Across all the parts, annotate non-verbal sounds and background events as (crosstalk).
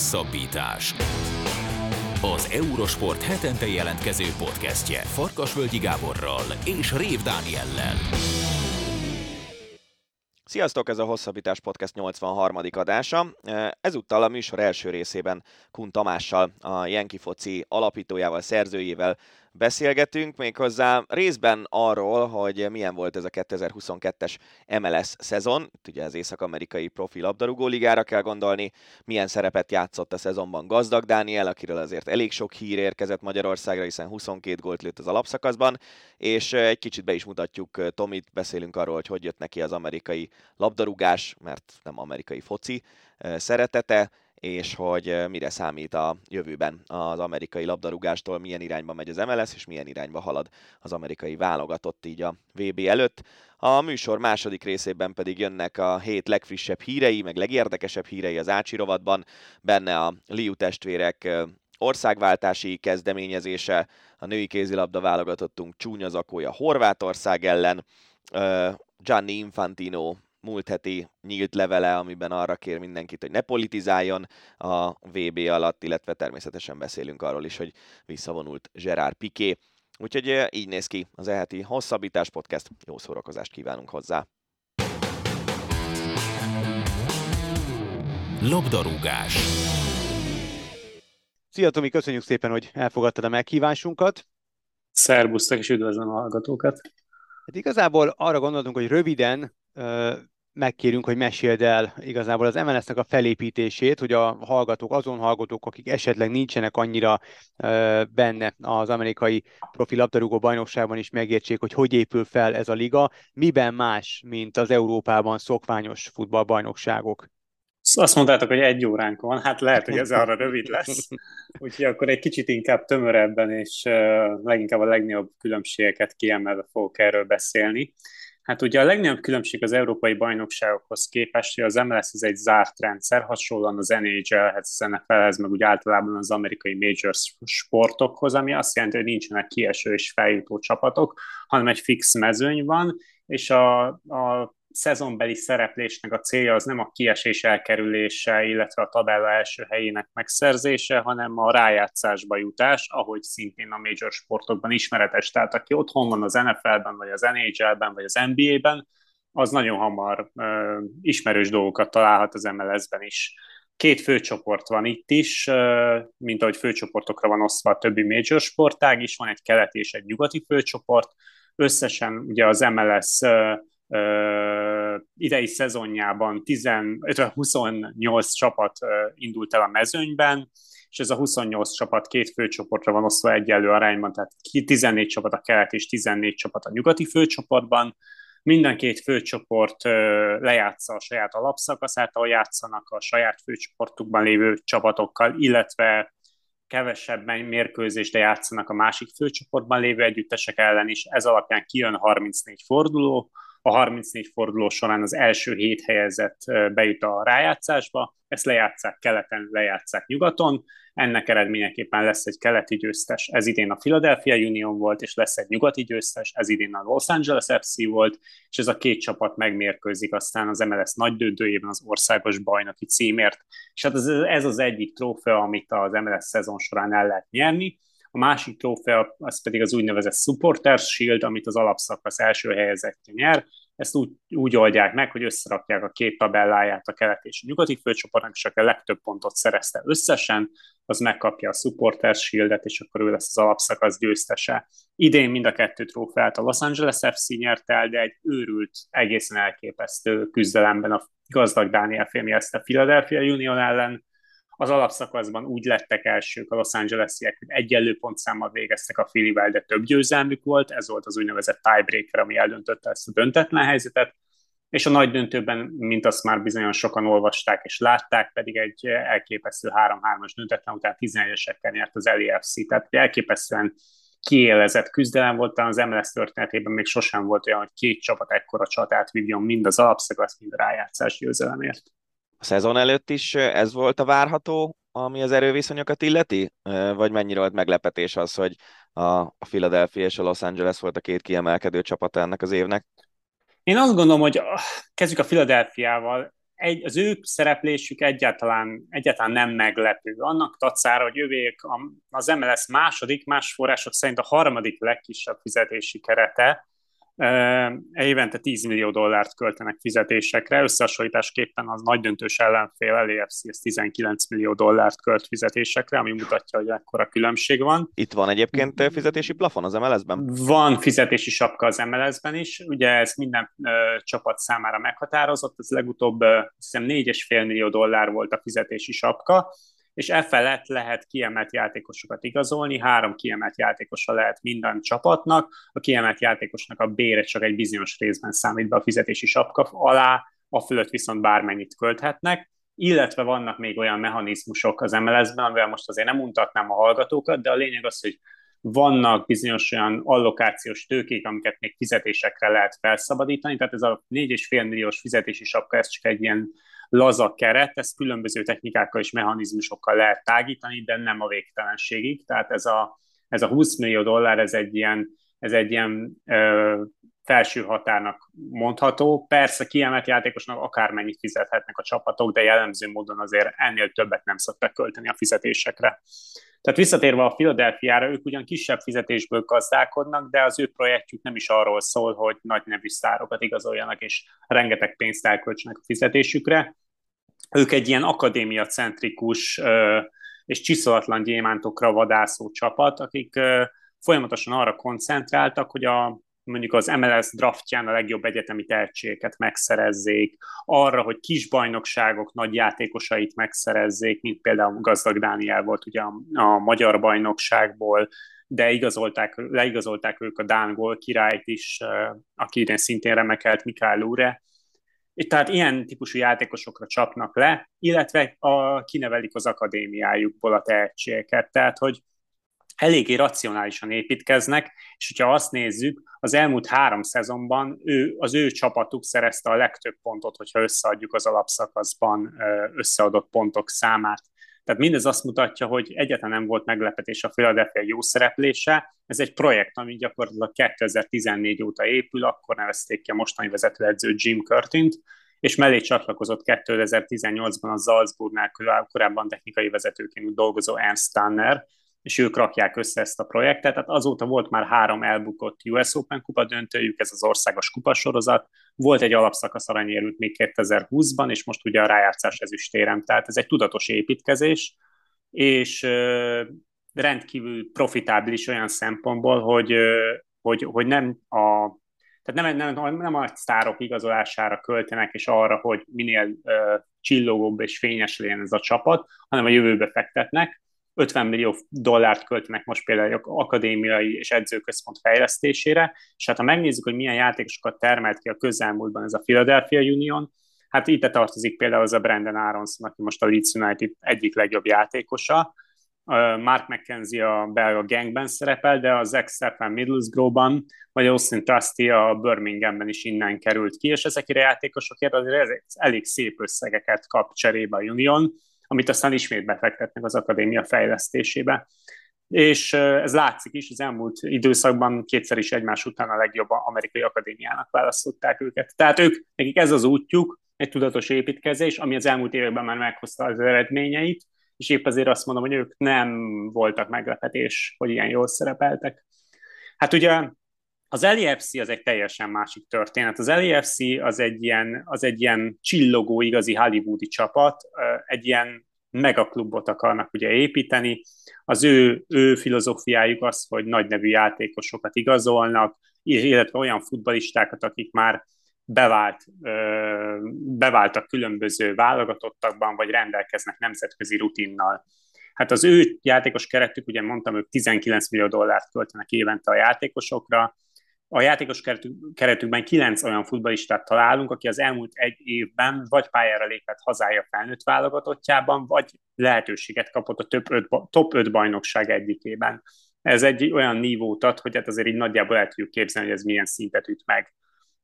Hosszabbítás. Az Eurosport hetente jelentkező podcastje Farkasvölgyi Gáborral és Rév Dániellel. Sziasztok, ez a Hosszabbítás Podcast 83. adása. Ezúttal a műsor első részében Kun Tamással, a Jenki Foci alapítójával, szerzőjével beszélgetünk, méghozzá részben arról, hogy milyen volt ez a 2022-es MLS szezon, itt ugye az észak-amerikai profi labdarúgó ligára kell gondolni, milyen szerepet játszott a szezonban Gazdag Dániel, akiről azért elég sok hír érkezett Magyarországra, hiszen 22 gólt lőtt az alapszakaszban, és egy kicsit be is mutatjuk Tomit, beszélünk arról, hogy hogy jött neki az amerikai labdarúgás, mert nem amerikai foci szeretete, és hogy mire számít a jövőben az amerikai labdarúgástól, milyen irányba megy az MLS, és milyen irányba halad az amerikai válogatott így a VB előtt. A műsor második részében pedig jönnek a hét legfrissebb hírei, meg legérdekesebb hírei az Ácsi rovatban, benne a Liu testvérek országváltási kezdeményezése, a női kézilabda válogatottunk csúnya zakója Horvátország ellen, Gianni Infantino múlt heti nyílt levele, amiben arra kér mindenkit, hogy ne politizáljon a VB alatt, illetve természetesen beszélünk arról is, hogy visszavonult Gerard Piqué. Úgyhogy így néz ki az eheti hosszabbítás podcast. Jó szórakozást kívánunk hozzá! Labdarúgás Szia Tomi, köszönjük szépen, hogy elfogadtad a meghívásunkat. Szerbusztok, és üdvözlöm a hallgatókat. Hát igazából arra gondoltunk, hogy röviden megkérünk, hogy meséld el igazából az MLS-nek a felépítését, hogy a hallgatók, azon hallgatók, akik esetleg nincsenek annyira benne az amerikai profi labdarúgó bajnokságban is megértsék, hogy hogy épül fel ez a liga, miben más, mint az Európában szokványos futballbajnokságok. Azt mondtátok, hogy egy óránk van, hát lehet, hogy ez arra rövid lesz. Úgyhogy akkor egy kicsit inkább tömörebben és leginkább a legnagyobb különbségeket kiemelve fogok erről beszélni. Hát ugye a legnagyobb különbség az európai bajnokságokhoz képest, hogy az MLS ez egy zárt rendszer, hasonlóan az NHL-hez, az NFL-hez, meg úgy általában az amerikai major sportokhoz, ami azt jelenti, hogy nincsenek kieső és feljutó csapatok, hanem egy fix mezőny van, és a, a szezonbeli szereplésnek a célja az nem a kiesés elkerülése, illetve a tabella első helyének megszerzése, hanem a rájátszásba jutás, ahogy szintén a major sportokban ismeretes. Tehát aki otthon van az NFL-ben, vagy az NHL-ben, vagy az NBA-ben, az nagyon hamar ö, ismerős dolgokat találhat az MLS-ben is. Két főcsoport van itt is, ö, mint ahogy főcsoportokra van osztva a többi major sportág is, van egy keleti és egy nyugati főcsoport, összesen ugye az MLS idei szezonjában 10, 28 csapat indult el a mezőnyben, és ez a 28 csapat két főcsoportra van osztva egyenlő arányban, tehát 14 csapat a kelet és 14 csapat a nyugati főcsoportban. Minden két főcsoport lejátsza a saját alapszakaszát, ahol játszanak a saját főcsoportukban lévő csapatokkal, illetve kevesebb mérkőzést játszanak a másik főcsoportban lévő együttesek ellen is. Ez alapján kijön 34 forduló, a 34 forduló során az első hét helyezett bejut a rájátszásba, ezt lejátszák keleten, lejátszák nyugaton, ennek eredményeképpen lesz egy keleti győztes, ez idén a Philadelphia Union volt, és lesz egy nyugati győztes, ez idén a Los Angeles FC volt, és ez a két csapat megmérkőzik aztán az MLS nagy döntőjében az országos bajnoki címért. És hát ez, ez az egyik trófea, amit az MLS szezon során el lehet nyerni, a másik trófea az pedig az úgynevezett Supporters Shield, amit az alapszakasz első helyezettje nyer. Ezt úgy, úgy oldják meg, hogy összerakják a két tabelláját a kelet és a nyugati főcsoportnak, és aki a legtöbb pontot szerezte összesen, az megkapja a Supporters Shieldet, és akkor ő lesz az alapszakasz győztese. Idén mind a kettő trófeát a Los Angeles FC nyert el, de egy őrült, egészen elképesztő küzdelemben a gazdag Dániel ezt a Philadelphia Union ellen, az alapszakaszban úgy lettek elsők a Los Angeles-iek, hogy egyenlő pontszámmal végeztek a Filivel, de több győzelmük volt, ez volt az úgynevezett tiebreaker, ami eldöntötte ezt a döntetlen helyzetet, és a nagy döntőben, mint azt már bizonyan sokan olvasták és látták, pedig egy elképesztő 3-3-as döntetlen után 11-esekkel nyert az LAFC, tehát elképesztően kiélezett küzdelem volt, az MLS történetében még sosem volt olyan, hogy két csapat ekkora csatát vívjon mind az alapszakasz, mind a rájátszás győzelemért a szezon előtt is ez volt a várható, ami az erőviszonyokat illeti? Vagy mennyire volt meglepetés az, hogy a Philadelphia és a Los Angeles volt a két kiemelkedő csapata ennek az évnek? Én azt gondolom, hogy kezdjük a Philadelphiával, egy, az ő szereplésük egyáltalán, egyáltalán nem meglepő. Annak tacára, hogy ővék az MLS második, más források szerint a harmadik legkisebb fizetési kerete, évente 10 millió dollárt költenek fizetésekre, összehasonlításképpen az nagy döntős ellenfél LAFC ez 19 millió dollárt költ fizetésekre, ami mutatja, hogy ekkora különbség van. Itt van egyébként fizetési plafon az MLS-ben? Van fizetési sapka az MLS-ben is, ugye ez minden ö, csapat számára meghatározott, ez legutóbb ö, hiszem 4,5 millió dollár volt a fizetési sapka, és e felett lehet kiemelt játékosokat igazolni, három kiemelt játékosa lehet minden csapatnak, a kiemelt játékosnak a bére csak egy bizonyos részben számít be a fizetési sapka alá, a fölött viszont bármennyit költhetnek, illetve vannak még olyan mechanizmusok az MLS-ben, amivel most azért nem mutatnám a hallgatókat, de a lényeg az, hogy vannak bizonyos olyan allokációs tőkék, amiket még fizetésekre lehet felszabadítani, tehát ez a 4,5 milliós fizetési sapka, ez csak egy ilyen laza keret, ezt különböző technikákkal és mechanizmusokkal lehet tágítani, de nem a végtelenségig. Tehát ez a, ez a 20 millió dollár, ez egy ilyen, ez egy ilyen ö, felső határnak mondható. Persze kiemelt játékosnak akármennyit fizethetnek a csapatok, de jellemző módon azért ennél többet nem szoktak költeni a fizetésekre. Tehát visszatérve a Philadelphia-ra, ők ugyan kisebb fizetésből gazdálkodnak, de az ő projektjük nem is arról szól, hogy nagy nevű sztárokat igazoljanak, és rengeteg pénzt elköltsenek a fizetésükre. Ők egy ilyen akadémia-centrikus és csiszolatlan gyémántokra vadászó csapat, akik folyamatosan arra koncentráltak, hogy a mondjuk az MLS draftján a legjobb egyetemi tehetségeket megszerezzék, arra, hogy kis bajnokságok nagy játékosait megszerezzék, mint például Gazdag Dániel volt ugye a, a magyar bajnokságból, de igazolták, leigazolták ők a Dán gól királyt is, aki idén szintén remekelt Mikael Lure, tehát ilyen típusú játékosokra csapnak le, illetve a, kinevelik az akadémiájukból a tehetségeket. Tehát, hogy eléggé racionálisan építkeznek, és hogyha azt nézzük, az elmúlt három szezonban ő, az ő csapatuk szerezte a legtöbb pontot, hogyha összeadjuk az alapszakaszban összeadott pontok számát. Tehát mindez azt mutatja, hogy egyáltalán nem volt meglepetés a Philadelphia jó szereplése. Ez egy projekt, ami gyakorlatilag 2014 óta épül, akkor nevezték ki a mostani vezetőedző Jim Curtint, és mellé csatlakozott 2018-ban a Salzburgnál korábban technikai vezetőként dolgozó Ernst Tanner, és ők rakják össze ezt a projektet. Tehát azóta volt már három elbukott US Open kupa döntőjük, ez az országos kupasorozat. Volt egy alapszakasz aranyérült még 2020-ban, és most ugye a rájátszás ezüstérem. Tehát ez egy tudatos építkezés, és rendkívül profitábilis olyan szempontból, hogy, hogy, hogy nem a tehát nem, nem, nem a sztárok igazolására költenek, és arra, hogy minél uh, csillogóbb és fényes legyen ez a csapat, hanem a jövőbe fektetnek, 50 millió dollárt költenek most például akadémiai és edzőközpont fejlesztésére, és hát ha megnézzük, hogy milyen játékosokat termelt ki a közelmúltban ez a Philadelphia Union, hát itt tartozik például az a Brandon Aronson, aki most a Leeds United egyik legjobb játékosa, Mark McKenzie a belga gangben szerepel, de az ex Middlesbrough-ban, vagy Austin Trusty a Birminghamben is innen került ki, és ezekre a játékosokért azért elég szép összegeket kap cserébe a Union, amit aztán ismét befektetnek az akadémia fejlesztésébe. És ez látszik is, az elmúlt időszakban kétszer is egymás után a legjobb amerikai akadémiának választották őket. Tehát ők, nekik ez az útjuk, egy tudatos építkezés, ami az elmúlt években már meghozta az eredményeit, és épp azért azt mondom, hogy ők nem voltak meglepetés, hogy ilyen jól szerepeltek. Hát ugye az LEFC az egy teljesen másik történet. Az LEFC az egy ilyen, az egy ilyen csillogó, igazi hollywoodi csapat, egy ilyen megaklubot akarnak ugye építeni. Az ő, ő filozófiájuk az, hogy nagy nevű játékosokat igazolnak, illetve olyan futbalistákat, akik már bevált, beváltak különböző válogatottakban, vagy rendelkeznek nemzetközi rutinnal. Hát az ő játékos keretük, ugye mondtam, ők 19 millió dollárt költenek évente a játékosokra, a játékos keretükben kilenc olyan futbalistát találunk, aki az elmúlt egy évben vagy pályára lépett hazája felnőtt válogatottjában, vagy lehetőséget kapott a top 5, top 5 bajnokság egyikében. Ez egy olyan nívót ad, hogy hát azért így nagyjából el tudjuk képzelni, hogy ez milyen szintet üt meg.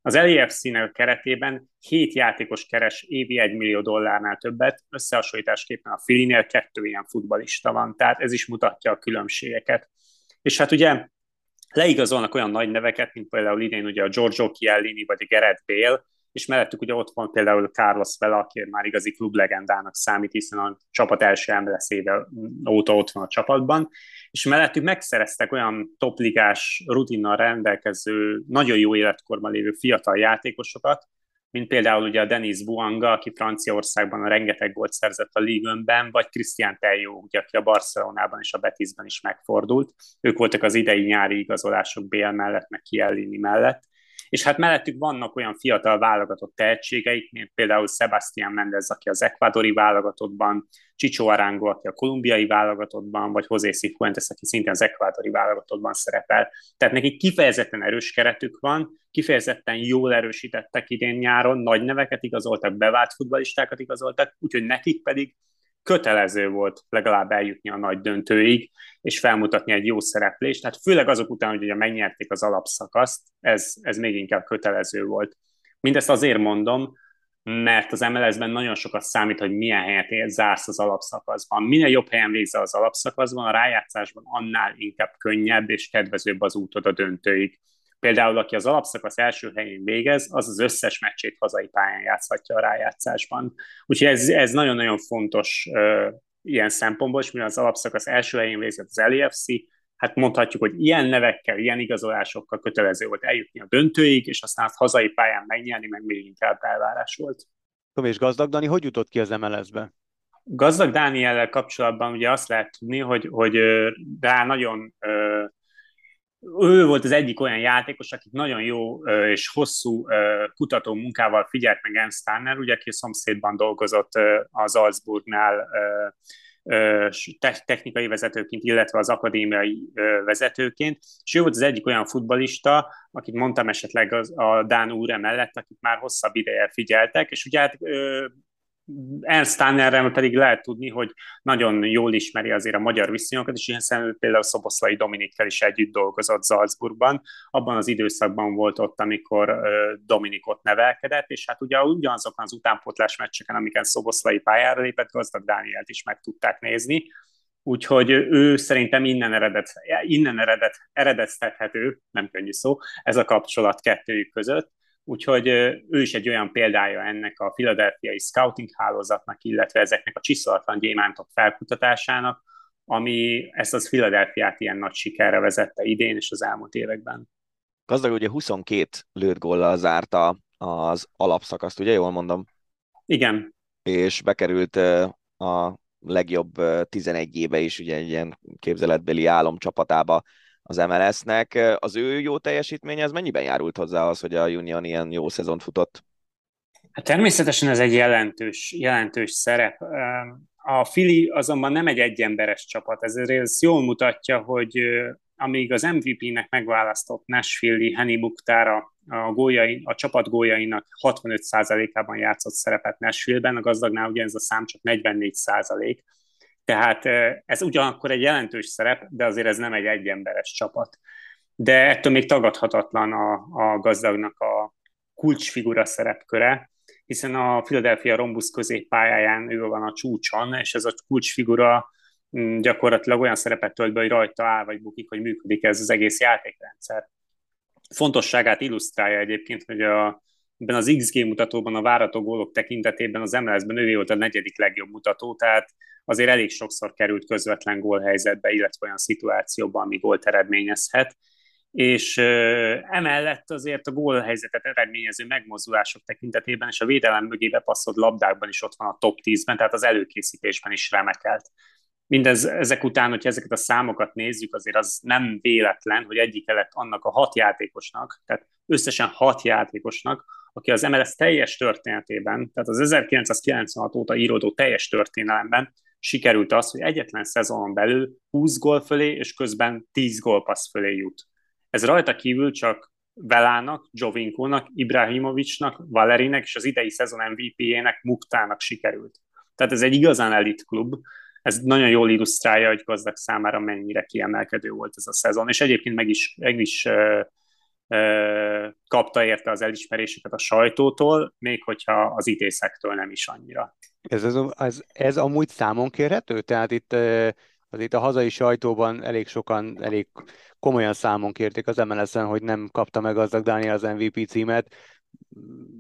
Az LAFC-nek keretében 7 játékos keres évi 1 millió dollárnál többet, összehasonlításképpen a Filinél kettő ilyen futbalista van, tehát ez is mutatja a különbségeket. És hát ugye leigazolnak olyan nagy neveket, mint például idén ugye a Giorgio Chiellini vagy a Gerett Bale, és mellettük ugye ott van például Carlos Vela, aki már igazi klublegendának számít, hiszen a csapat első MLS-éve óta ott van a csapatban, és mellettük megszereztek olyan topligás rutinnal rendelkező, nagyon jó életkorban lévő fiatal játékosokat, mint például ugye a Denis Buanga, aki Franciaországban a rengeteg gólt szerzett a Ligönben, vagy Christian Tello, ugye, aki a Barcelonában és a Betisben is megfordult. Ők voltak az idei nyári igazolások Bél mellett, meg Kiellini mellett és hát mellettük vannak olyan fiatal válogatott tehetségeik, mint például Sebastian Mendez, aki az ekvádori válogatottban, Csicsó Arango, aki a kolumbiai válogatottban, vagy José Cifuentes, aki szintén az ekvádori válogatottban szerepel. Tehát nekik kifejezetten erős keretük van, kifejezetten jól erősítettek idén nyáron, nagy neveket igazoltak, bevált futballistákat igazoltak, úgyhogy nekik pedig kötelező volt legalább eljutni a nagy döntőig, és felmutatni egy jó szereplést. Tehát főleg azok után, hogy ugye megnyerték az alapszakaszt, ez, ez még inkább kötelező volt. Mindezt azért mondom, mert az MLS-ben nagyon sokat számít, hogy milyen helyet zársz az alapszakaszban. Minél jobb helyen végzel az alapszakaszban, a rájátszásban annál inkább könnyebb és kedvezőbb az útod a döntőig. Például, aki az alapszakasz első helyén végez, az az összes meccsét hazai pályán játszhatja a rájátszásban. Úgyhogy ez, ez nagyon-nagyon fontos uh, ilyen szempontból, és mivel az alapszakasz első helyén végzett az LFC, hát mondhatjuk, hogy ilyen nevekkel, ilyen igazolásokkal kötelező volt eljutni a döntőig, és aztán azt hazai pályán megnyerni, meg még inkább elvárás volt. Tom és Gazdag Dani, hogy jutott ki az MLS-be? Gazdag Dániellel kapcsolatban ugye azt lehet tudni, hogy, hogy rá nagyon ő volt az egyik olyan játékos, akit nagyon jó és hosszú kutató munkával figyelt meg Ernst Tanner, ugye, aki szomszédban dolgozott az Salzburgnál technikai vezetőként, illetve az akadémiai vezetőként, és ő volt az egyik olyan futbalista, akit mondtam esetleg az, a Dán úr mellett, akit már hosszabb ideje figyeltek, és ugye hát Ernst Tannerrel pedig lehet tudni, hogy nagyon jól ismeri azért a magyar viszonyokat, és hiszen például Szoboszlai Dominikkel is együtt dolgozott Salzburgban. Abban az időszakban volt ott, amikor Dominik ott nevelkedett, és hát ugye ugyanazokon az utánpótlás meccseken, amiken Szoboszlai pályára lépett, Gazdag Dánielt is meg tudták nézni. Úgyhogy ő szerintem innen, eredet, innen eredet, eredeztethető, nem könnyű szó, ez a kapcsolat kettőjük között Úgyhogy ő is egy olyan példája ennek a filadelfiai scouting hálózatnak, illetve ezeknek a csiszolatlan gyémántok felkutatásának, ami ezt az Filadelfiát ilyen nagy sikerre vezette idén és az elmúlt években. Gazdag ugye 22 lőtt góllal zárta az alapszakaszt, ugye jól mondom? Igen. És bekerült a legjobb 11 éve is, ugye egy ilyen képzeletbeli álomcsapatába az MLS-nek. Az ő jó teljesítménye, az mennyiben járult hozzá az, hogy a Union ilyen jó szezon futott? Hát természetesen ez egy jelentős, jelentős szerep. A Fili azonban nem egy egyemberes csapat, ezért ez jól mutatja, hogy amíg az MVP-nek megválasztott Nashville-i Henny Mukhtar a, gólyai, a csapat gólyainak 65%-ában játszott szerepet Nashville-ben, a gazdagnál ugye ez a szám csak 44%, tehát ez ugyanakkor egy jelentős szerep, de azért ez nem egy egyemberes csapat. De ettől még tagadhatatlan a, a gazdagnak a kulcsfigura szerepköre, hiszen a Philadelphia Rombusz középpályáján ő van a csúcson, és ez a kulcsfigura mm, gyakorlatilag olyan szerepet tölt be, hogy rajta áll vagy bukik, hogy működik ez az egész játékrendszer. Fontosságát illusztrálja egyébként, hogy a, ebben az XG mutatóban a várató gólok tekintetében az MLS-ben ő volt a negyedik legjobb mutató, tehát azért elég sokszor került közvetlen gólhelyzetbe, illetve olyan szituációban, ami gólt eredményezhet és emellett azért a gólhelyzetet eredményező megmozdulások tekintetében és a védelem mögébe passzolt labdákban is ott van a top 10-ben, tehát az előkészítésben is remekelt. Mindez ezek után, hogyha ezeket a számokat nézzük, azért az nem véletlen, hogy egyik lett annak a hat játékosnak, tehát összesen hat játékosnak, aki az MLS teljes történetében, tehát az 1996 óta íródó teljes történelemben sikerült az, hogy egyetlen szezonon belül 20 gól fölé, és közben 10 gólpassz fölé jut. Ez rajta kívül csak Velának, Jovinkónak, Ibrahimovicsnak, Valerinek és az idei szezon MVP-jének, Muktának sikerült. Tehát ez egy igazán elit klub, ez nagyon jól illusztrálja, hogy gazdag számára mennyire kiemelkedő volt ez a szezon, és egyébként meg is, meg is kapta érte az elismeréseket a sajtótól, még hogyha az ítészektől nem is annyira. Ez, ez, ez, ez amúgy számon kérhető? Tehát itt az itt a hazai sajtóban elég sokan, elég komolyan számon kérték az MLS-en, hogy nem kapta meg gazdag Dániel az MVP címet.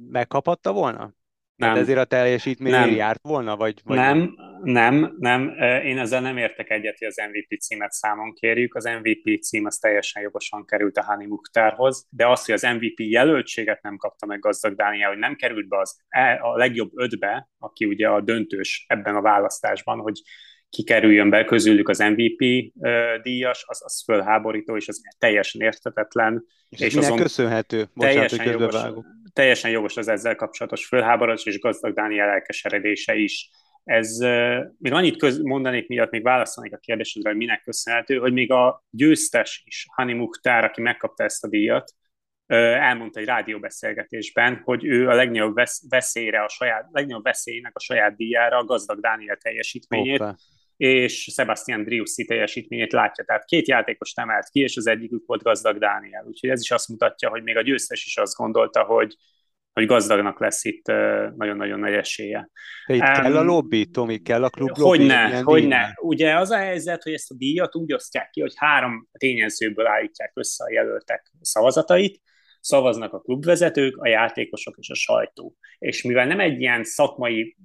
megkaphatta volna? Nem. Tehát ezért a teljesítmény járt volna? Vagy, vagy nem, nem, nem. Én ezzel nem értek egyet, hogy az MVP címet számon kérjük. Az MVP cím az teljesen jogosan került a Hani Muktárhoz, de az, hogy az MVP jelöltséget nem kapta meg gazdag Dániel, hogy nem került be az, e, a legjobb ötbe, aki ugye a döntős ebben a választásban, hogy kikerüljön be közülük az MVP díjas, az, az fölháborító, és az teljesen értetetlen. És, és azon köszönhető? Bocsánat, teljesen, jogos, teljesen jogos az ezzel kapcsolatos fölháborodás, és gazdag Dániel elkeseredése is. Ez, még annyit köz, mondanék miatt, még válaszolnék a kérdésedre, hogy minek köszönhető, hogy még a győztes is, Hani Mukhtar, aki megkapta ezt a díjat, elmondta egy rádióbeszélgetésben, hogy ő a legnagyobb veszélyre, a saját, legnagyobb veszélynek a saját díjára a gazdag Dániel teljesítményét, Opa. És Sebastian Driussi teljesítményét látja. Tehát két játékos emelt ki, és az egyikük volt gazdag Dániel. Úgyhogy ez is azt mutatja, hogy még a győztes is azt gondolta, hogy, hogy gazdagnak lesz itt nagyon-nagyon nagy esélye. De itt um, kell a lobby, Tomi, kell a klub lobby? Hogyne, hogyne. Ugye az a helyzet, hogy ezt a díjat úgy osztják ki, hogy három tényezőből állítják össze a jelöltek szavazatait, szavaznak a klubvezetők, a játékosok és a sajtó. És mivel nem egy ilyen szakmai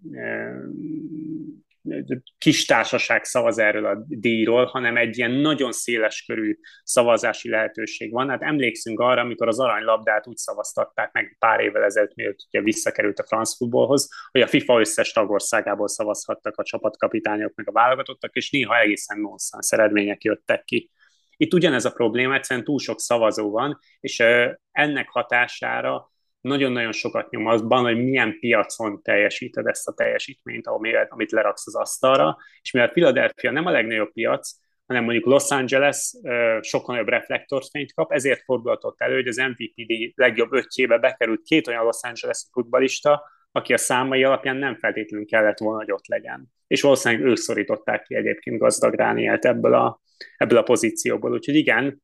kis társaság szavaz erről a díjról, hanem egy ilyen nagyon széles körű szavazási lehetőség van. Hát emlékszünk arra, amikor az aranylabdát úgy szavaztatták meg pár évvel ezelőtt, mielőtt ugye visszakerült a franc futballhoz, hogy a FIFA összes tagországából szavazhattak a csapatkapitányok meg a válogatottak, és néha egészen nonsens eredmények jöttek ki. Itt ugyanez a probléma, egyszerűen túl sok szavazó van, és ennek hatására nagyon-nagyon sokat nyom azban, hogy milyen piacon teljesíted ezt a teljesítményt, amit leraksz az asztalra, és mivel Philadelphia nem a legnagyobb piac, hanem mondjuk Los Angeles sokkal nagyobb reflektorfényt kap, ezért fordulhatott elő, hogy az MVP legjobb ötjébe bekerült két olyan Los Angeles futbalista, aki a számai alapján nem feltétlenül kellett volna, hogy ott legyen. És valószínűleg ők szorították ki egyébként gazdag Ránielt ebből a, ebből a pozícióból. Úgyhogy igen,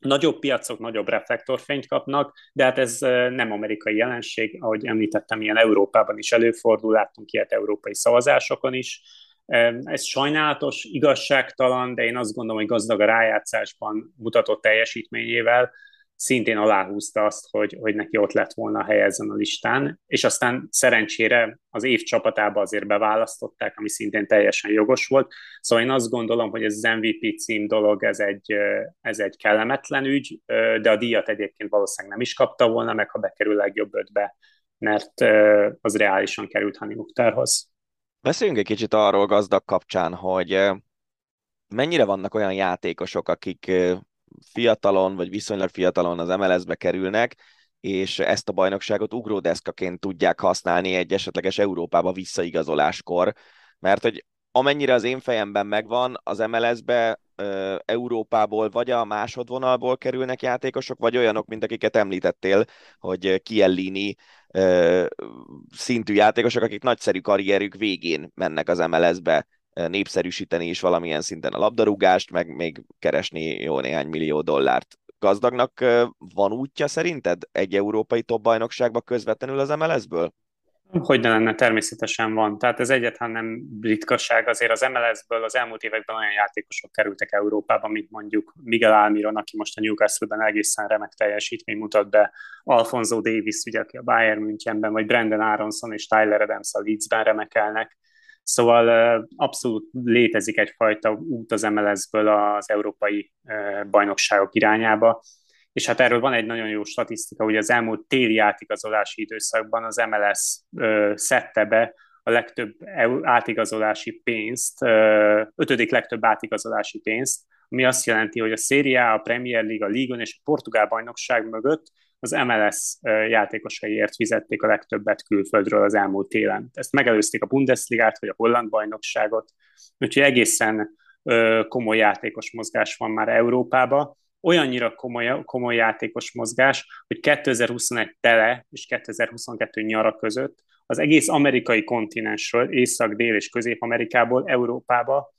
Nagyobb piacok nagyobb reflektorfényt kapnak, de hát ez nem amerikai jelenség, ahogy említettem, ilyen Európában is előfordul, láttunk ilyet európai szavazásokon is. Ez sajnálatos, igazságtalan, de én azt gondolom, hogy gazdag a rájátszásban mutatott teljesítményével szintén aláhúzta azt, hogy, hogy neki ott lett volna helye ezen a listán, és aztán szerencsére az év csapatába azért beválasztották, ami szintén teljesen jogos volt. Szóval én azt gondolom, hogy ez az MVP cím dolog, ez egy, ez egy kellemetlen ügy, de a díjat egyébként valószínűleg nem is kapta volna meg, ha bekerül legjobb ötbe, mert az reálisan került Hani Muktárhoz. Beszéljünk egy kicsit arról gazdag kapcsán, hogy mennyire vannak olyan játékosok, akik fiatalon, vagy viszonylag fiatalon az MLS-be kerülnek, és ezt a bajnokságot ugródeszkaként tudják használni egy esetleges Európába visszaigazoláskor, mert hogy amennyire az én fejemben megvan, az MLS-be Európából vagy a másodvonalból kerülnek játékosok, vagy olyanok, mint akiket említettél, hogy Kiellini szintű játékosok, akik nagyszerű karrierük végén mennek az MLS-be népszerűsíteni is valamilyen szinten a labdarúgást, meg még keresni jó néhány millió dollárt. Gazdagnak van útja szerinted egy európai top bajnokságba közvetlenül az MLS-ből? Hogy ne lenne, természetesen van. Tehát ez egyetlen nem ritkaság, azért az MLS-ből az elmúlt években olyan játékosok kerültek Európába, mint mondjuk Miguel Almiron, aki most a Newcastle-ben egészen remek teljesítmény mutat be, Alfonso Davis, ugye, aki a Bayern Münchenben, vagy Brandon Aronson és Tyler Adams a Leedsben remekelnek. Szóval abszolút létezik egyfajta út az MLS-ből az európai bajnokságok irányába, és hát erről van egy nagyon jó statisztika, hogy az elmúlt téli átigazolási időszakban az MLS szedte be a legtöbb átigazolási pénzt, ötödik legtöbb átigazolási pénzt, ami azt jelenti, hogy a Serie A, a Premier League, a Ligon és a Portugál bajnokság mögött az MLS játékosaiért fizették a legtöbbet külföldről az elmúlt télen. Ezt megelőzték a Bundesligát vagy a holland bajnokságot, úgyhogy egészen komoly játékos mozgás van már Európában, olyannyira komoly, komoly játékos mozgás, hogy 2021 tele és 2022 nyara között az egész amerikai kontinensről, Észak, Dél és Közép-Amerikából Európába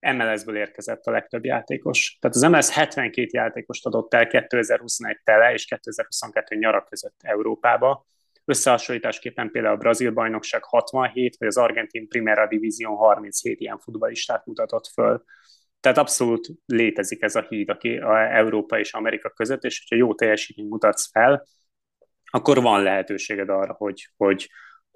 MLS-ből érkezett a legtöbb játékos. Tehát az MLS 72 játékost adott el 2021 tele és 2022 nyara között Európába. Összehasonlításképpen például a brazil bajnokság 67, vagy az argentin Primera Division 37 ilyen futballistát mutatott föl. Tehát abszolút létezik ez a híd aki a Európa és Amerika között, és hogyha jó teljesítményt mutatsz fel, akkor van lehetőséged arra, hogy, hogy,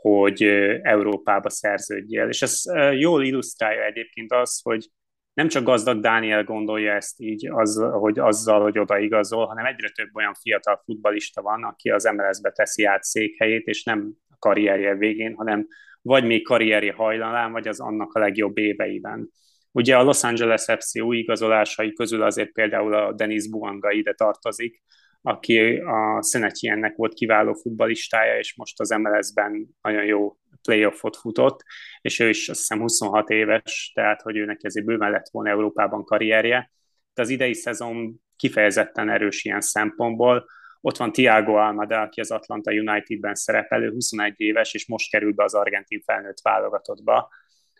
hogy Európába szerződjél. És ez jól illusztrálja egyébként az, hogy nem csak gazdag Dániel gondolja ezt így, az, hogy azzal, hogy oda igazol, hanem egyre több olyan fiatal futbalista van, aki az MLS-be teszi át székhelyét, és nem a karrierje végén, hanem vagy még karrieri hajlanán, vagy az annak a legjobb éveiben. Ugye a Los Angeles FC új igazolásai közül azért például a Denis Buanga ide tartozik, aki a Szenetjennek volt kiváló futbalistája, és most az MLS-ben nagyon jó playoffot futott, és ő is azt hiszem 26 éves, tehát hogy őnek ezért bőven lett volna Európában karrierje. De az idei szezon kifejezetten erős ilyen szempontból. Ott van Tiago Almada, aki az Atlanta Unitedben szerepelő, 21 éves, és most került be az argentin felnőtt válogatottba.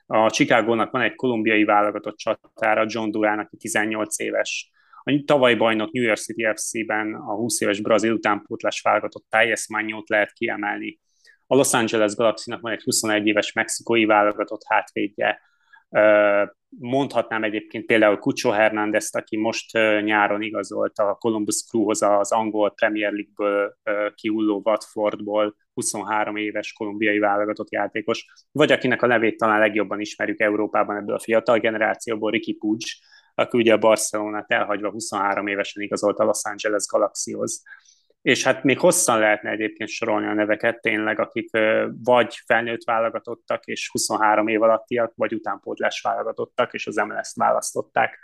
A Chicagónak van egy kolumbiai válogatott csatára, John Durán, aki 18 éves, a tavaly bajnok New York City FC-ben a 20 éves brazil utánpótlás válogatott Tájes Mányót lehet kiemelni. A Los Angeles Galaxy-nak van egy 21 éves mexikói válogatott hátvédje. Mondhatnám egyébként például Cucho hernández aki most nyáron igazolt a Columbus Crewhoz az angol Premier League-ből kiulló Watfordból, 23 éves kolumbiai válogatott játékos, vagy akinek a nevét talán legjobban ismerjük Európában ebből a fiatal generációból, Ricky Puig, aki ugye a Barcelonát elhagyva 23 évesen igazolt a Los Angeles Galaxyhoz. És hát még hosszan lehetne egyébként sorolni a neveket tényleg, akik vagy felnőtt válogatottak, és 23 év alattiak, vagy utánpótlás válogatottak, és az MLS-t választották.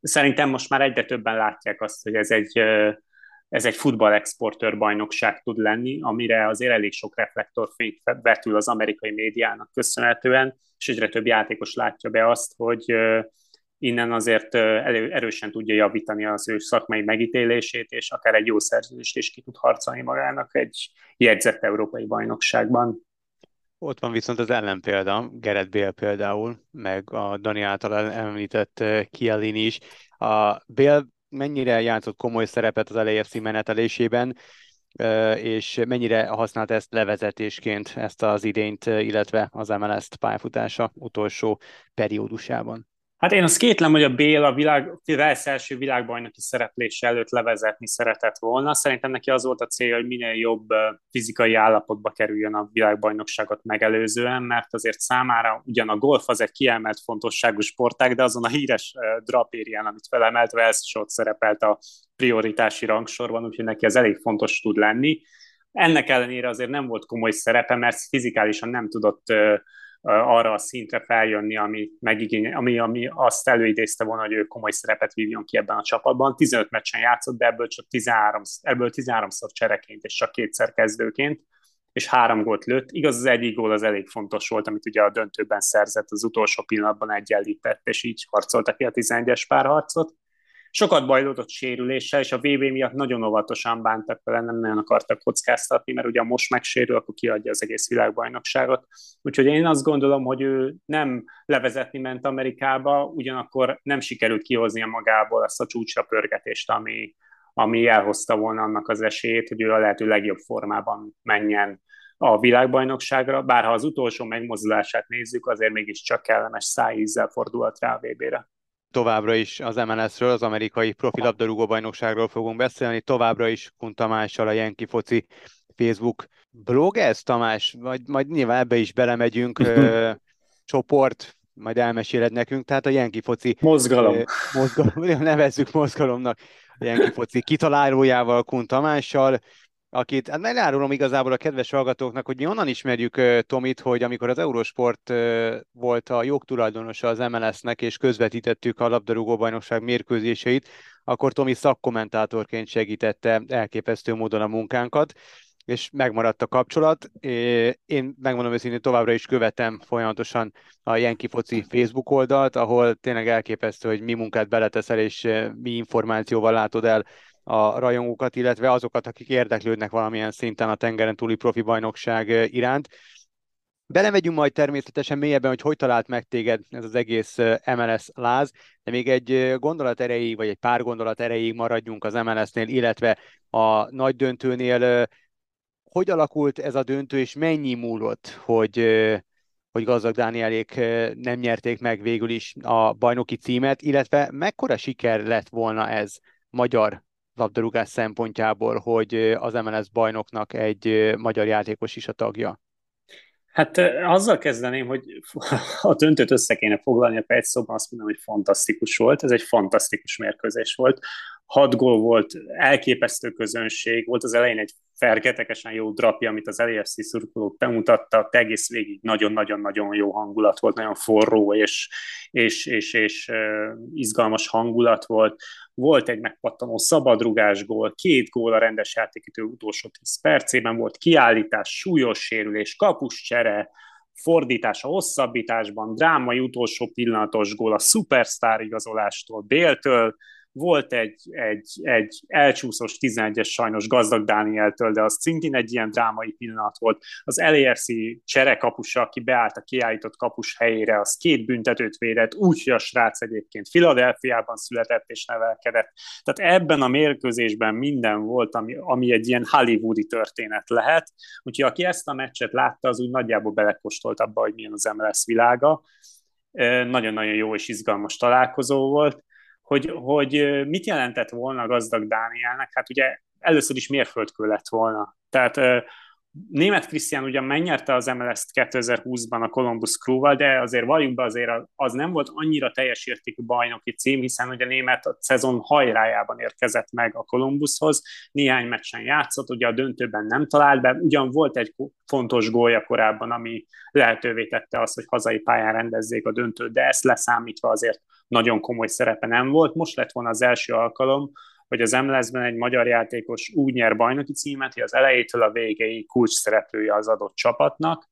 Szerintem most már egyre többen látják azt, hogy ez egy, ez egy futball-exportőr bajnokság tud lenni, amire azért elég sok reflektorfényt vetül az amerikai médiának köszönhetően, és egyre több játékos látja be azt, hogy innen azért erősen tudja javítani az ő szakmai megítélését, és akár egy jó szerződést is ki tud harcolni magának egy jegyzett európai bajnokságban. Ott van viszont az ellenpélda, Gerett Bél például, meg a Dani által említett Kielin is. A Bél mennyire játszott komoly szerepet az LAFC menetelésében, és mennyire használt ezt levezetésként, ezt az idényt, illetve az MLS-t pályafutása utolsó periódusában? Hát én azt kétlem, hogy a Bél a világ, Velsz első világbajnoki szereplése előtt levezetni szeretett volna. Szerintem neki az volt a célja, hogy minél jobb fizikai állapotba kerüljön a világbajnokságot megelőzően, mert azért számára ugyan a golf az egy kiemelt fontosságú sportág, de azon a híres drapérián, amit felemelt, Velsz is ott szerepelt a prioritási rangsorban, úgyhogy neki ez elég fontos tud lenni. Ennek ellenére azért nem volt komoly szerepe, mert fizikálisan nem tudott arra a szintre feljönni, ami, megigény, ami, ami azt előidézte volna, hogy ő komoly szerepet vívjon ki ebben a csapatban. 15 meccsen játszott, de ebből csak 13, ebből 13-szor csereként és csak kétszer kezdőként és három gólt lőtt. Igaz, az egyik gól az elég fontos volt, amit ugye a döntőben szerzett, az utolsó pillanatban egyenlített, és így harcolta ki a 11-es párharcot. Sokat bajlódott sérüléssel, és a VB miatt nagyon óvatosan bántak vele, nem nagyon akartak kockáztatni, mert ugye most megsérül, akkor kiadja az egész világbajnokságot. Úgyhogy én azt gondolom, hogy ő nem levezetni ment Amerikába, ugyanakkor nem sikerült kihoznia magából azt a csúcsra pörgetést, ami, ami elhozta volna annak az esélyét, hogy ő a lehető legjobb formában menjen a világbajnokságra, bár ha az utolsó megmozdulását nézzük, azért mégiscsak kellemes szájízzel fordult rá a VB-re továbbra is az MLS-ről, az amerikai profi labdarúgó bajnokságról fogunk beszélni, továbbra is Kun Tamással a Jenki Foci Facebook blog ez, Tamás? Majd, majd nyilván ebbe is belemegyünk, ö, (laughs) csoport, majd elmeséled nekünk, tehát a Jenki Foci... Mozgalom. Ö, mozgalom (laughs) nevezzük mozgalomnak. A Jenki Foci kitalálójával, Kun Tamással, akit, hát elárulom igazából a kedves hallgatóknak, hogy mi onnan ismerjük Tomit, hogy amikor az Eurosport uh, volt a jogtulajdonosa az MLS-nek, és közvetítettük a labdarúgó bajnokság mérkőzéseit, akkor Tomi szakkommentátorként segítette elképesztő módon a munkánkat, és megmaradt a kapcsolat. Én megmondom őszintén, továbbra is követem folyamatosan a Jenki Foci Facebook oldalt, ahol tényleg elképesztő, hogy mi munkát beleteszel, és mi információval látod el a rajongókat, illetve azokat, akik érdeklődnek valamilyen szinten a tengeren túli profi bajnokság iránt. Belemegyünk majd természetesen mélyebben, hogy hogy talált meg téged ez az egész MLS láz, de még egy gondolat erejéig, vagy egy pár gondolat erejéig maradjunk az MLS-nél, illetve a nagy döntőnél. Hogy alakult ez a döntő, és mennyi múlott, hogy, hogy gazdag Dánielék nem nyerték meg végül is a bajnoki címet, illetve mekkora siker lett volna ez magyar labdarúgás szempontjából, hogy az MLS bajnoknak egy magyar játékos is a tagja? Hát azzal kezdeném, hogy (laughs) a döntőt össze kéne foglalni a egy szóban, azt mondom, hogy fantasztikus volt. Ez egy fantasztikus mérkőzés volt. Hat gól volt, elképesztő közönség, volt az elején egy fergetekesen jó drapja, amit az LFC szurkolók bemutattak, egész végig nagyon-nagyon-nagyon jó hangulat volt, nagyon forró és, és, és, és izgalmas hangulat volt. Volt egy megpattanó szabadrugás gól, két gól a rendes játékítő utolsó 10 percében, volt kiállítás, súlyos sérülés, kapuscsere, fordítás a hosszabbításban, drámai utolsó pillanatos gól a szupersztár igazolástól, Béltől, volt egy, egy, egy elcsúszós 11-es sajnos gazdag Dánieltől, de az szintén egy ilyen drámai pillanat volt. Az LAFC cserekapusa, aki beállt a kiállított kapus helyére, az két büntetőt védett, úgy, hogy a srác egyébként Filadelfiában született és nevelkedett. Tehát ebben a mérkőzésben minden volt, ami, ami egy ilyen hollywoodi történet lehet. Úgyhogy aki ezt a meccset látta, az úgy nagyjából belekostolt abba, hogy milyen az MLS világa. Nagyon-nagyon jó és izgalmas találkozó volt hogy, hogy mit jelentett volna gazdag Dánielnek? Hát ugye először is mérföldkő lett volna. Tehát Német Krisztián ugyan megnyerte az MLS-t 2020-ban a Columbus Crew-val, de azért valljuk be, azért az nem volt annyira teljes értékű bajnoki cím, hiszen ugye Német a szezon hajrájában érkezett meg a Columbushoz, néhány meccsen játszott, ugye a döntőben nem talált be, ugyan volt egy fontos gólja korábban, ami lehetővé tette azt, hogy hazai pályán rendezzék a döntőt, de ezt leszámítva azért nagyon komoly szerepe nem volt. Most lett volna az első alkalom, hogy az MLS-ben egy magyar játékos úgy nyer bajnoki címet, hogy az elejétől a végéig kulcs szereplője az adott csapatnak.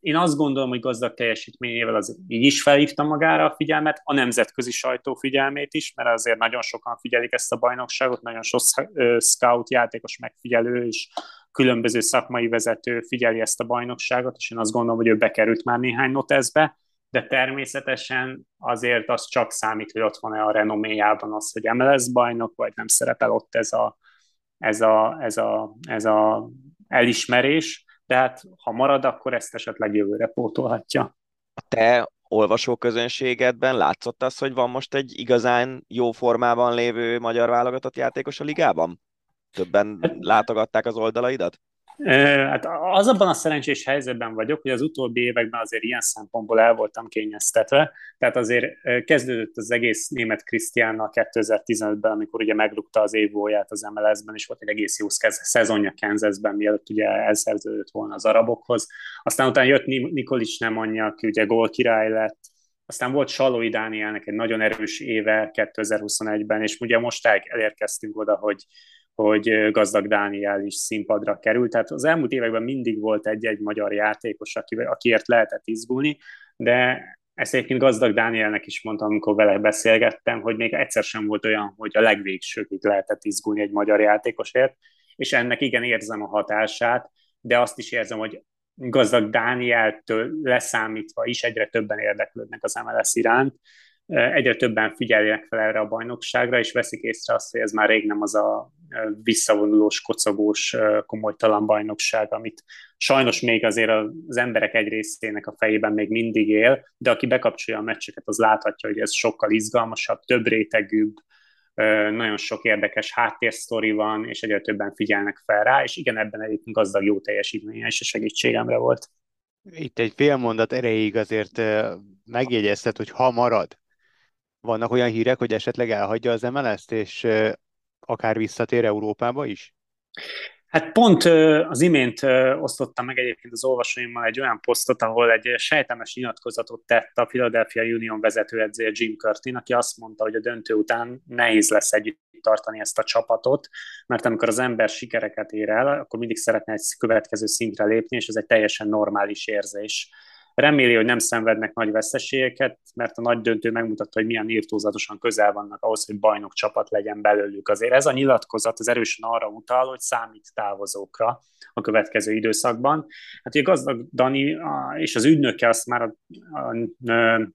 Én azt gondolom, hogy gazdag teljesítményével az így is felhívta magára a figyelmet, a nemzetközi sajtó figyelmét is, mert azért nagyon sokan figyelik ezt a bajnokságot, nagyon sok scout játékos megfigyelő és különböző szakmai vezető figyeli ezt a bajnokságot, és én azt gondolom, hogy ő bekerült már néhány notezbe, de természetesen azért az csak számít, hogy ott van-e a renoméjában az, hogy MLS bajnok, vagy nem szerepel ott ez a, ez a, ez a, ez a elismerés, tehát ha marad, akkor ezt esetleg jövőre pótolhatja. A te olvasóközönségedben látszott az, hogy van most egy igazán jó formában lévő magyar válogatott játékos a ligában? Többen hát- látogatták az oldalaidat? Hát az abban a szerencsés helyzetben vagyok, hogy az utóbbi években azért ilyen szempontból el voltam kényeztetve, tehát azért kezdődött az egész német Krisztiánnal 2015-ben, amikor ugye megrúgta az évóját az MLS-ben, és volt egy egész jó szezonja Kansasben, mielőtt ugye elszerződött volna az arabokhoz. Aztán utána jött Nikolics Nemanja, aki ugye gólkirály lett, aztán volt Salói Dánielnek egy nagyon erős éve 2021-ben, és ugye most elérkeztünk oda, hogy hogy gazdag Dániel is színpadra került. Tehát az elmúlt években mindig volt egy-egy magyar játékos, akiért lehetett izgulni, de ezt egyébként gazdag Dánielnek is mondtam, amikor vele beszélgettem, hogy még egyszer sem volt olyan, hogy a legvégsőkig lehetett izgulni egy magyar játékosért, és ennek igen érzem a hatását, de azt is érzem, hogy gazdag Dánieltől leszámítva is egyre többen érdeklődnek az MLS iránt, egyre többen figyeljenek fel erre a bajnokságra, és veszik észre azt, hogy ez már rég nem az a visszavonulós, kocogós, komolytalan bajnokság, amit sajnos még azért az emberek egy részének a fejében még mindig él, de aki bekapcsolja a meccseket, az láthatja, hogy ez sokkal izgalmasabb, több rétegűbb, nagyon sok érdekes háttérsztori van, és egyre többen figyelnek fel rá, és igen, ebben egyébként gazdag jó teljesítménye és a segítségemre volt. Itt egy fél erejéig azért megjegyezted, hogy ha marad, vannak olyan hírek, hogy esetleg elhagyja az MLS-t, és akár visszatér Európába is? Hát pont az imént osztottam meg egyébként az olvasóimmal egy olyan posztot, ahol egy sejtemes nyilatkozatot tett a Philadelphia Union vezetőedzője Jim Curtin, aki azt mondta, hogy a döntő után nehéz lesz együtt tartani ezt a csapatot, mert amikor az ember sikereket ér el, akkor mindig szeretne egy következő szintre lépni, és ez egy teljesen normális érzés. Reméli, hogy nem szenvednek nagy veszteségeket, mert a nagy döntő megmutatta, hogy milyen írtózatosan közel vannak ahhoz, hogy bajnok csapat legyen belőlük. Azért ez a nyilatkozat az erősen arra utal, hogy számít távozókra a következő időszakban. Hát ugye gazdag Dani és az ügynöke azt már a,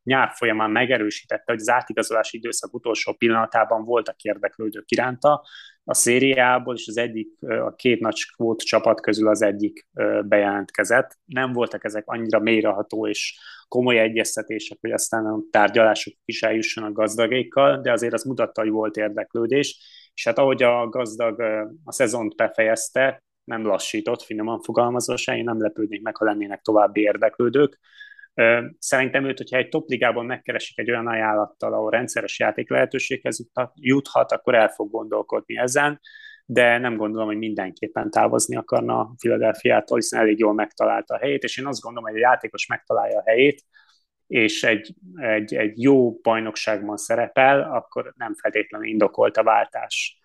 nyár folyamán megerősítette, hogy az átigazolási időszak utolsó pillanatában voltak érdeklődők iránta, a szériából, és az egyik, a két nagy kvót csapat közül az egyik bejelentkezett. Nem voltak ezek annyira mélyreható és komoly egyeztetések, hogy aztán a tárgyalások is eljussanak gazdagékkal, de azért az mutatta, hogy volt érdeklődés, és hát ahogy a gazdag a szezont befejezte, nem lassított, finoman fogalmazva se, én nem lepődnék meg, ha lennének további érdeklődők. Szerintem őt, hogyha egy topligában megkeresik egy olyan ajánlattal, ahol rendszeres játék lehetőséghez juthat, akkor el fog gondolkodni ezen, de nem gondolom, hogy mindenképpen távozni akarna a Philadelphia-tól, hiszen elég jól megtalálta a helyét, és én azt gondolom, hogy a játékos megtalálja a helyét, és egy, egy, egy jó bajnokságban szerepel, akkor nem feltétlenül indokolt a váltás.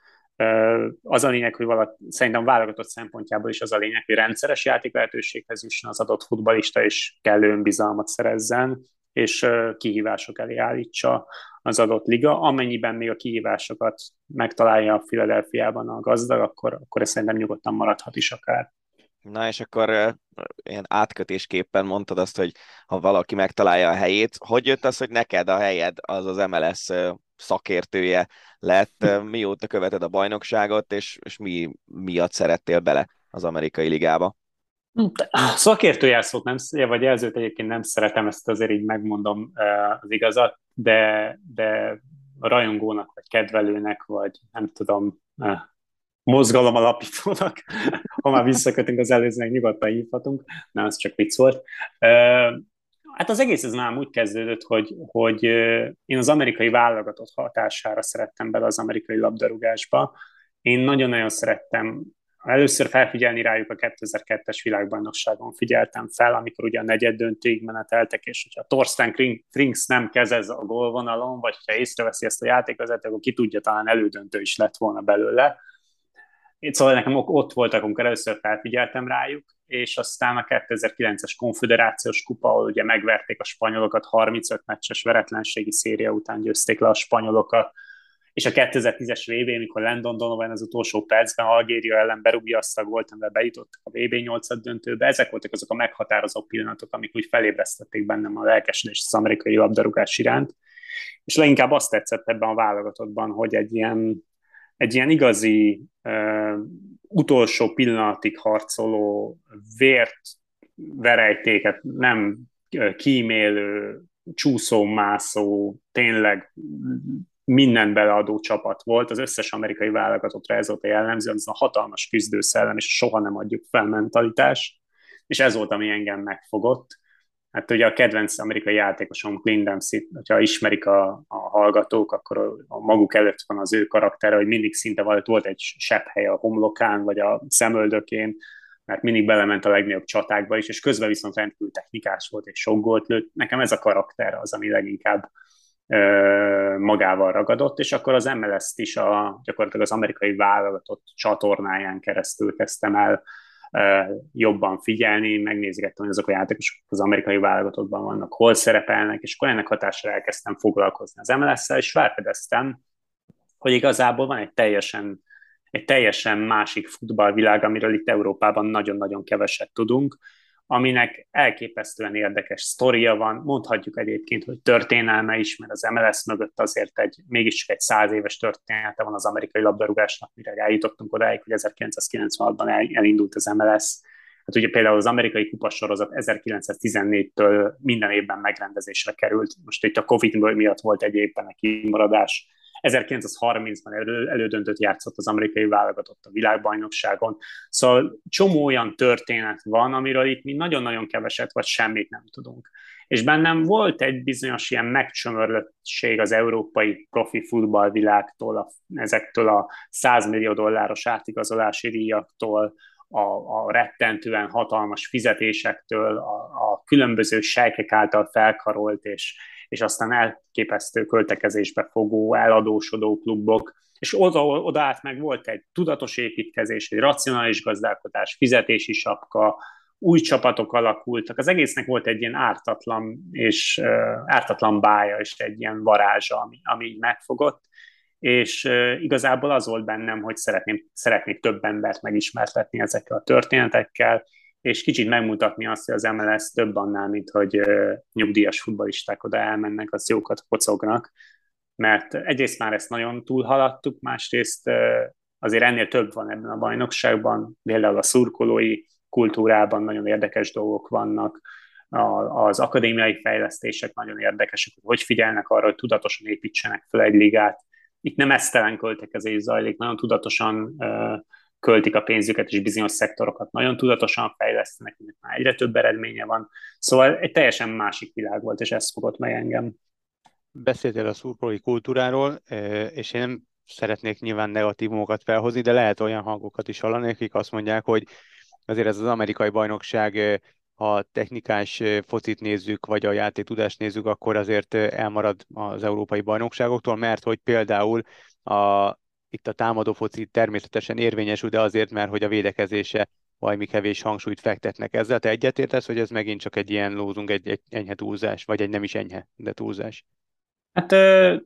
Az a lényeg, hogy valaki, szerintem válogatott szempontjából is az a lényeg, hogy rendszeres játék lehetőséghez jusson az adott futbalista, és kellő önbizalmat szerezzen, és kihívások elé állítsa az adott liga. Amennyiben még a kihívásokat megtalálja a Philadelphiában a gazdag, akkor, akkor ez szerintem nyugodtan maradhat is akár. Na és akkor ilyen átkötésképpen mondtad azt, hogy ha valaki megtalálja a helyét, hogy jött az, hogy neked a helyed az az MLS szakértője lett, (laughs) mióta követed a bajnokságot, és, és mi miatt szerettél bele az amerikai ligába? Hm, szakértő szót nem, vagy jelzőt egyébként nem szeretem, ezt azért így megmondom az igazat, de, de rajongónak, vagy kedvelőnek, vagy nem tudom, mozgalom alapítónak, ha már visszakötünk az előzőnek, nyugodtan hívhatunk, nem, ez csak vicc volt. Hát az egész ez már úgy kezdődött, hogy, hogy én az amerikai válogatott hatására szerettem bele az amerikai labdarúgásba. Én nagyon-nagyon szerettem először felfigyelni rájuk a 2002-es világbajnokságon figyeltem fel, amikor ugye a negyed döntőig meneteltek, és hogyha Torsten Frings nem kezez a gólvonalon, vagy ha észreveszi ezt a játékvezető, akkor ki tudja, talán elődöntő is lett volna belőle. Szóval nekem ott voltak, amikor először felfigyeltem rájuk, és aztán a 2009-es konfederációs kupa, ahol ugye megverték a spanyolokat, 35 meccses veretlenségi széria után győzték le a spanyolokat, és a 2010-es VB, mikor Landon Donovan az utolsó percben Algéria ellen berúgja azt a gólt, amivel bejutottak a VB 8 döntőbe, ezek voltak azok a meghatározó pillanatok, amik úgy felébresztették bennem a lelkesedést az amerikai labdarúgás iránt. És leginkább azt tetszett ebben a válogatottban, hogy egy ilyen, egy ilyen igazi uh, utolsó pillanatig harcoló, vért verejtéket nem kímélő, csúszó-mászó, tényleg minden beleadó csapat volt, az összes amerikai válogatottra ez volt a jellemző, az a hatalmas küzdőszellem, és soha nem adjuk fel mentalitás, és ez volt, ami engem megfogott. Hát ugye a kedvenc amerikai játékosom Clint Dempsey, hogyha ismerik a, a hallgatók, akkor a, maguk előtt van az ő karaktere, hogy mindig szinte volt, volt egy sebb hely a homlokán, vagy a szemöldökén, mert mindig belement a legnagyobb csatákba is, és közben viszont rendkívül technikás volt, és sok gólt lőtt. Nekem ez a karakter az, ami leginkább magával ragadott, és akkor az MLS-t is a, gyakorlatilag az amerikai válogatott csatornáján keresztül kezdtem el jobban figyelni, megnézgettem, hogy azok a játékosok az amerikai válogatottban vannak, hol szerepelnek, és akkor ennek hatására elkezdtem foglalkozni az MLS-szel, és felfedeztem, hogy igazából van egy teljesen, egy teljesen másik futballvilág, amiről itt Európában nagyon-nagyon keveset tudunk, aminek elképesztően érdekes sztoria van, mondhatjuk egyébként, hogy történelme is, mert az MLS mögött azért egy, mégiscsak egy száz éves története van az amerikai labdarúgásnak, mire eljutottunk odáig, hogy 1996-ban elindult az MLS. Hát ugye például az amerikai kupasorozat 1914-től minden évben megrendezésre került. Most itt a Covid miatt volt egy évben a kimaradás, 1930-ban elő, elődöntött játszott az amerikai válogatott a világbajnokságon. Szóval csomó olyan történet van, amiről itt mi nagyon-nagyon keveset vagy semmit nem tudunk. És bennem volt egy bizonyos ilyen megcsömörlöttség az európai profi futballvilágtól, a, ezektől a 100 millió dolláros átigazolási díjaktól, a, a rettentően hatalmas fizetésektől, a, a különböző sejkek által felkarolt és és aztán elképesztő költekezésbe fogó, eladósodó klubok, és oda, oda át meg volt egy tudatos építkezés, egy racionális gazdálkodás, fizetési sapka, új csapatok alakultak, az egésznek volt egy ilyen ártatlan és uh, ártatlan bája, és egy ilyen varázsa, ami, ami így megfogott, és uh, igazából az volt bennem, hogy szeretném, szeretnék több embert megismertetni ezekkel a történetekkel, és kicsit megmutatni azt, hogy az MLS több annál, mint hogy nyugdíjas futbalisták oda elmennek, az jókat kocognak, mert egyrészt már ezt nagyon túlhaladtuk, másrészt azért ennél több van ebben a bajnokságban, például a szurkolói kultúrában nagyon érdekes dolgok vannak, az akadémiai fejlesztések nagyon érdekesek, hogy hogy figyelnek arra, hogy tudatosan építsenek fel egy ligát, itt nem esztelen költekezés zajlik, nagyon tudatosan költik a pénzüket, és bizonyos szektorokat nagyon tudatosan fejlesztenek, mert már egyre több eredménye van. Szóval egy teljesen másik világ volt, és ez fogott meg engem. Beszéltél a szurkolói kultúráról, és én nem szeretnék nyilván negatívumokat felhozni, de lehet olyan hangokat is hallani, akik azt mondják, hogy azért ez az amerikai bajnokság, ha technikás focit nézzük, vagy a játék tudást nézzük, akkor azért elmarad az európai bajnokságoktól, mert hogy például a, itt a támadó foci természetesen érvényesül, de azért, mert hogy a védekezése valami kevés hangsúlyt fektetnek ezzel. Te egyetértesz, hogy ez megint csak egy ilyen lózunk, egy, egy enyhe túlzás, vagy egy nem is enyhe, de túlzás? Hát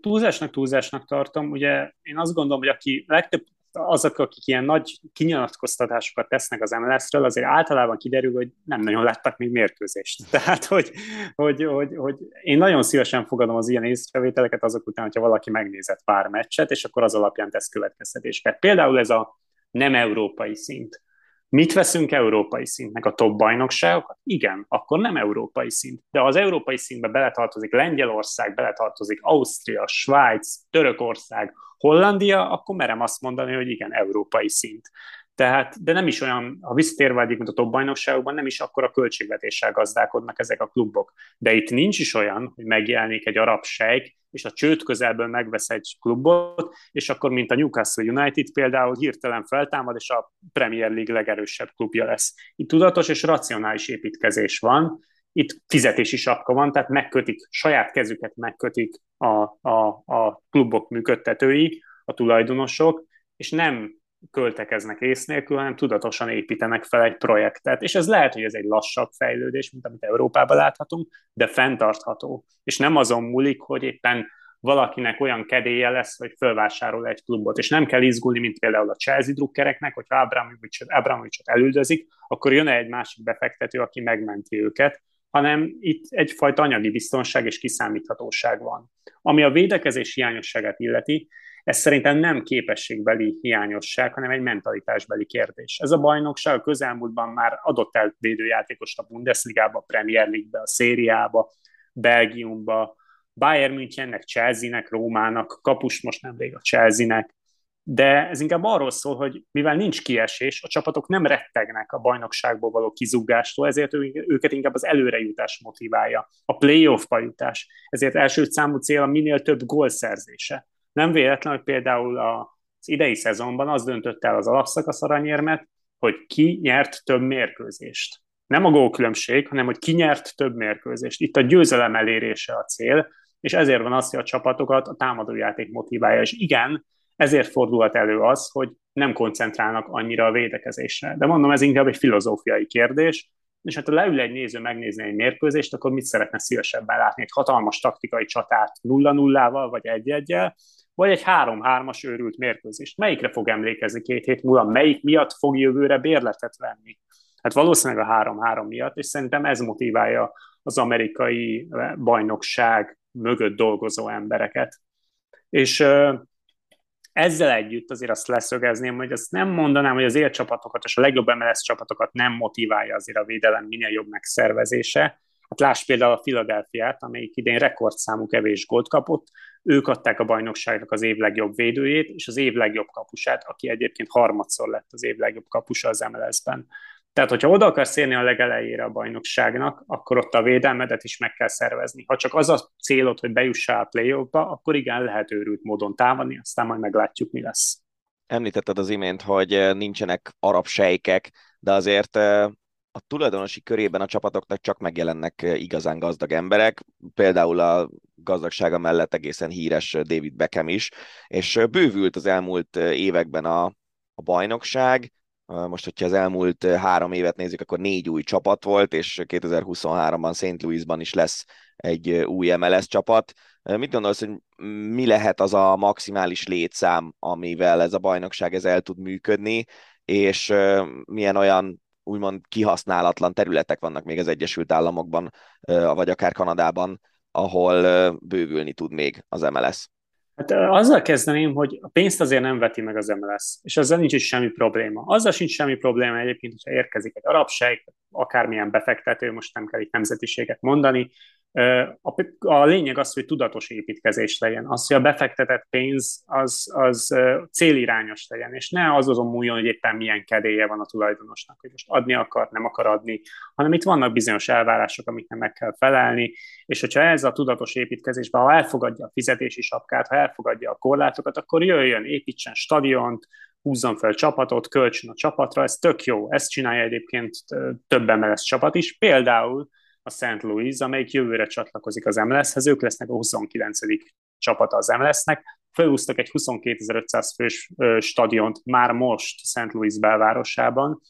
túlzásnak túlzásnak tartom. Ugye én azt gondolom, hogy aki legtöbb azok, akik ilyen nagy kinyilatkoztatásokat tesznek az MLS-ről, azért általában kiderül, hogy nem nagyon láttak még mérkőzést. (laughs) Tehát, hogy, hogy, hogy, hogy én nagyon szívesen fogadom az ilyen észrevételeket azok után, hogyha valaki megnézett pár meccset, és akkor az alapján tesz következtetéseket. Például ez a nem európai szint. Mit veszünk európai szintnek? A top bajnokságokat? Igen, akkor nem európai szint. De az európai szintbe beletartozik Lengyelország, beletartozik Ausztria, Svájc, Törökország, Hollandia, akkor merem azt mondani, hogy igen, európai szint. Tehát, de nem is olyan, ha visszatérve egyik, mint a top bajnokságokban, nem is akkor a költségvetéssel gazdálkodnak ezek a klubok. De itt nincs is olyan, hogy megjelenik egy arab sejk, és a csőd közelből megvesz egy klubot, és akkor, mint a Newcastle United például hirtelen feltámad, és a Premier League legerősebb klubja lesz. Itt tudatos és racionális építkezés van, itt fizetési sapka van, tehát megkötik, saját kezüket megkötik a, a, a klubok működtetői, a tulajdonosok, és nem költekeznek ész nélkül, hanem tudatosan építenek fel egy projektet. És ez lehet, hogy ez egy lassabb fejlődés, mint amit Európában láthatunk, de fenntartható. És nem azon múlik, hogy éppen valakinek olyan kedélye lesz, hogy fölvásárol egy klubot, és nem kell izgulni, mint például a Chelsea drukkereknek, hogyha Abramovicsot, Abramovicsot elüldözik, akkor jön egy másik befektető, aki megmenti őket, hanem itt egyfajta anyagi biztonság és kiszámíthatóság van. Ami a védekezés hiányosságát illeti, ez szerintem nem képességbeli hiányosság, hanem egy mentalitásbeli kérdés. Ez a bajnokság a közelmúltban már adott el védőjátékost a Bundesligába, a Premier League-be, a szériába, Belgiumba, Bayern Münchennek, Chelsea-nek, Rómának, kapus most nemrég a Chelsea-nek, de ez inkább arról szól, hogy mivel nincs kiesés, a csapatok nem rettegnek a bajnokságból való kizúgástól, ezért őket inkább az előrejutás motiválja, a playoff-ba jutás. Ezért első számú cél a minél több gól szerzése. Nem véletlen, hogy például az idei szezonban az döntött el az alapszakasz aranyérmet, hogy ki nyert több mérkőzést. Nem a gólkülönbség, hanem hogy ki nyert több mérkőzést. Itt a győzelem elérése a cél, és ezért van az, hogy a csapatokat a támadójáték motiválja. És igen, ezért fordulhat elő az, hogy nem koncentrálnak annyira a védekezésre. De mondom, ez inkább egy filozófiai kérdés, és hát ha leül egy néző megnézni egy mérkőzést, akkor mit szeretne szívesebben látni? Egy hatalmas taktikai csatát 0-0-val, vagy 1-1-el, vagy egy 3-3-as őrült mérkőzést. Melyikre fog emlékezni két hét múlva? Melyik miatt fog jövőre bérletet venni? Hát valószínűleg a 3-3 miatt, és szerintem ez motiválja az amerikai bajnokság mögött dolgozó embereket. És ezzel együtt azért azt leszögezném, hogy azt nem mondanám, hogy az élcsapatokat és a legjobb MLS csapatokat nem motiválja azért a védelem minél jobb megszervezése. Hát láss például a Philadelphia-t, amelyik idén rekordszámú kevés gólt kapott, ők adták a bajnokságnak az év legjobb védőjét, és az év legjobb kapusát, aki egyébként harmadszor lett az év legjobb kapusa az MLS-ben. Tehát, hogyha oda akarsz érni a legelejére a bajnokságnak, akkor ott a védelmedet is meg kell szervezni. Ha csak az a célod, hogy bejussál a play akkor igen, lehet őrült módon támadni, aztán majd meglátjuk, mi lesz. Említetted az imént, hogy eh, nincsenek arab sejkek, de azért eh, a tulajdonosi körében a csapatoknak csak megjelennek eh, igazán gazdag emberek, például a gazdagsága mellett egészen híres David Beckham is, és bővült az elmúlt években a, a bajnokság, most, hogyha az elmúlt három évet nézzük, akkor négy új csapat volt, és 2023-ban St. Louisban is lesz egy új MLS csapat. Mit gondolsz, hogy mi lehet az a maximális létszám, amivel ez a bajnokság ez el tud működni, és milyen olyan úgymond kihasználatlan területek vannak még az Egyesült Államokban, vagy akár Kanadában, ahol bővülni tud még az MLS? Hát azzal kezdeném, hogy a pénzt azért nem veti meg az MLS, és ezzel nincs is semmi probléma. Azzal sincs semmi probléma egyébként, hogyha érkezik egy arab sejk, akármilyen befektető, most nem kell itt nemzetiséget mondani, a, a lényeg az, hogy tudatos építkezés legyen. Az, hogy a befektetett pénz az, az célirányos legyen, és ne az azon múljon, hogy éppen milyen kedélye van a tulajdonosnak, hogy most adni akar, nem akar adni, hanem itt vannak bizonyos elvárások, amiknek meg kell felelni, és hogyha ez a tudatos építkezésben, ha elfogadja a fizetési sapkát, ha elfogadja a korlátokat, akkor jöjjön, építsen stadiont, húzzon fel csapatot, kölcsön a csapatra, ez tök jó. Ezt csinálja egyébként több MLS csapat is. Például a St. Louis, amelyik jövőre csatlakozik az MLS-hez, ők lesznek a 29. csapata az MLS-nek, felhúztak egy 22.500 fős stadiont már most St. Louis belvárosában,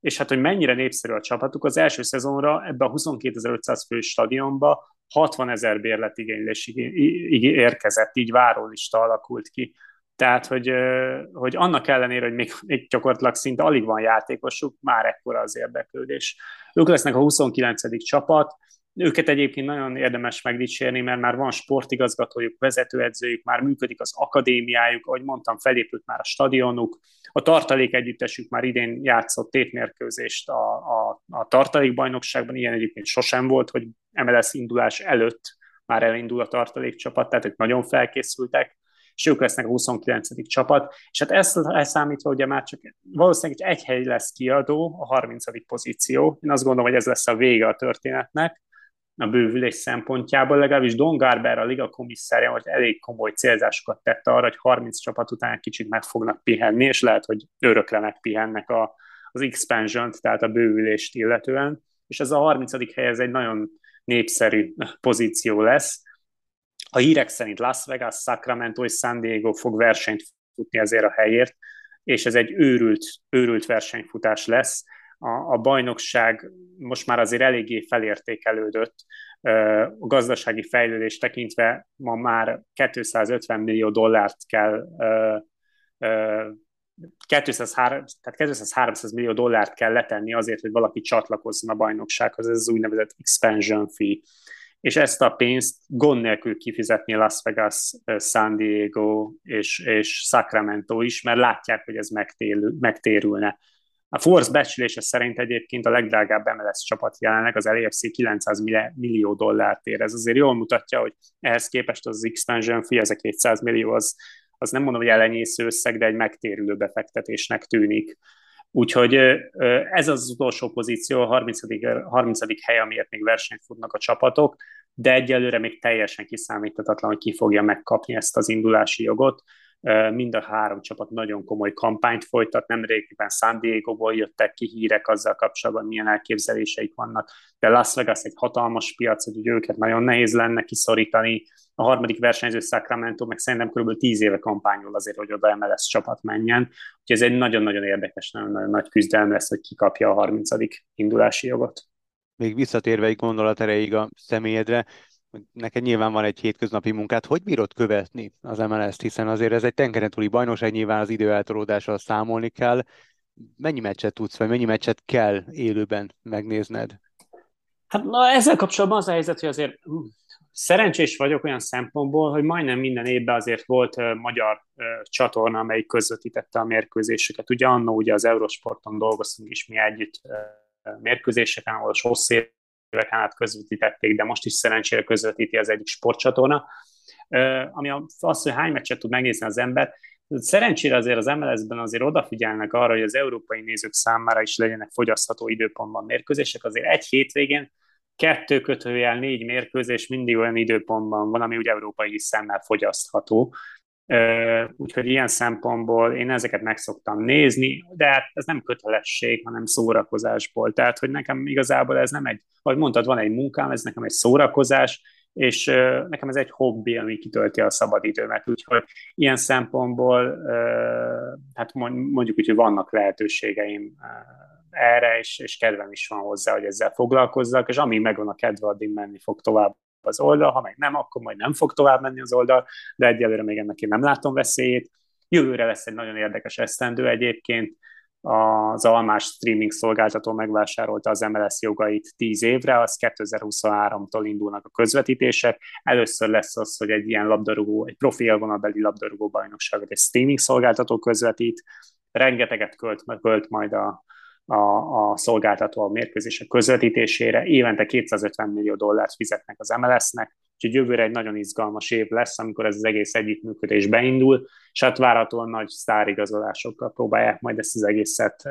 és hát, hogy mennyire népszerű a csapatuk, az első szezonra ebbe a 22.500 fős stadionba 60 ezer bérletigénylés érkezett, így várólista alakult ki. Tehát, hogy, hogy annak ellenére, hogy még, még gyakorlatilag szinte alig van játékosuk, már ekkora az érdeklődés. Ők lesznek a 29. csapat, őket egyébként nagyon érdemes megdicsérni, mert már van sportigazgatójuk, vezetőedzőjük, már működik az akadémiájuk, ahogy mondtam, felépült már a stadionuk, a tartalék együttesük már idén játszott tétmérkőzést a, a, a tartalékbajnokságban, ilyen egyébként sosem volt, hogy MLS indulás előtt már elindul a tartalékcsapat, tehát ők nagyon felkészültek és ők lesznek a 29. csapat, és hát ezt elszámítva ugye már csak valószínűleg egy hely lesz kiadó, a 30. pozíció. Én azt gondolom, hogy ez lesz a vége a történetnek, a bővülés szempontjából, legalábbis Don Garber, a liga komisszárja, hogy elég komoly célzásokat tette arra, hogy 30 csapat után kicsit meg fognak pihenni, és lehet, hogy örökre megpihennek a, az expansion tehát a bővülést illetően, és ez a 30. hely, ez egy nagyon népszerű pozíció lesz, a hírek szerint Las Vegas, Sacramento és San Diego fog versenyt futni ezért a helyért, és ez egy őrült, őrült versenyfutás lesz. A, a bajnokság most már azért eléggé felértékelődött, a gazdasági fejlődés tekintve ma már 250 millió dollárt kell 200, tehát 200-300 millió dollárt kell letenni azért, hogy valaki csatlakozzon a bajnoksághoz, ez az úgynevezett expansion fee és ezt a pénzt gond nélkül kifizetni Las Vegas, San Diego és, és Sacramento is, mert látják, hogy ez megtérül, megtérülne. A Force becslése szerint egyébként a legdrágább MLS csapat jelenleg az LAFC 900 millió dollárt ér. Ez azért jól mutatja, hogy ehhez képest az expansion fee, ez a 200 millió, az, az nem mondom, hogy elenyésző összeg, de egy megtérülő befektetésnek tűnik. Úgyhogy ez az utolsó pozíció, a 30. 30. hely, amiért még versenyt futnak a csapatok, de egyelőre még teljesen kiszámíthatatlan, hogy ki fogja megkapni ezt az indulási jogot. Mind a három csapat nagyon komoly kampányt folytat, nem régiben San Diego-ból jöttek ki hírek azzal kapcsolatban, milyen elképzeléseik vannak, de Las Vegas egy hatalmas piac, hogy őket nagyon nehéz lenne kiszorítani, a harmadik versenyző Sacramento meg szerintem kb. 10 éve kampányol azért, hogy oda MLS csapat menjen. Úgyhogy ez egy nagyon-nagyon érdekes, nagyon-nagyon nagy küzdelem lesz, hogy kikapja a 30. indulási jogot. Még visszatérve egy gondolat erejéig a személyedre, neked nyilván van egy hétköznapi munkát, hogy bírod követni az MLS-t, hiszen azért ez egy tengeren túli bajnokság, nyilván az időeltolódással számolni kell. Mennyi meccset tudsz, vagy mennyi meccset kell élőben megnézned? Hát na, ezzel kapcsolatban az a helyzet, hogy azért Szerencsés vagyok olyan szempontból, hogy majdnem minden évben azért volt uh, magyar uh, csatorna, amelyik közvetítette a mérkőzéseket. Ugye annó ugye az Eurosporton dolgoztunk is mi együtt uh, mérkőzéseken, ahol hosszú éveken át közvetítették, de most is szerencsére közvetíti az egyik sportcsatorna. Ami az, hogy hány meccset tud megnézni az ember, Szerencsére azért az MLS-ben azért odafigyelnek arra, hogy az európai nézők számára is legyenek fogyasztható időpontban mérkőzések. Azért egy hétvégén kettő kötőjel négy mérkőzés mindig olyan időpontban van, ami úgy európai szemmel fogyasztható. Úgyhogy ilyen szempontból én ezeket meg szoktam nézni, de hát ez nem kötelesség, hanem szórakozásból. Tehát, hogy nekem igazából ez nem egy, ahogy mondtad, van egy munkám, ez nekem egy szórakozás, és nekem ez egy hobbi, ami kitölti a szabadidőmet. Úgyhogy ilyen szempontból, hát mondjuk úgy, hogy vannak lehetőségeim erre, és, és kedvem is van hozzá, hogy ezzel foglalkozzak, és amíg megvan a kedve, addig menni fog tovább az oldal, ha meg nem, akkor majd nem fog tovább menni az oldal, de egyelőre még ennek én nem látom veszélyét. Jövőre lesz egy nagyon érdekes esztendő egyébként, az almás streaming szolgáltató megvásárolta az MLS jogait 10 évre, az 2023-tól indulnak a közvetítések. Először lesz az, hogy egy ilyen labdarúgó, egy profi élvonalbeli labdarúgó bajnokságot egy streaming szolgáltató közvetít, rengeteget költ, költ majd a, a, a szolgáltató a mérkőzések közvetítésére, évente 250 millió dollárt fizetnek az MLS-nek, úgyhogy jövőre egy nagyon izgalmas év lesz, amikor ez az egész együttműködés beindul, és hát várhatóan nagy sztárigazolásokkal próbálják majd ezt az egészet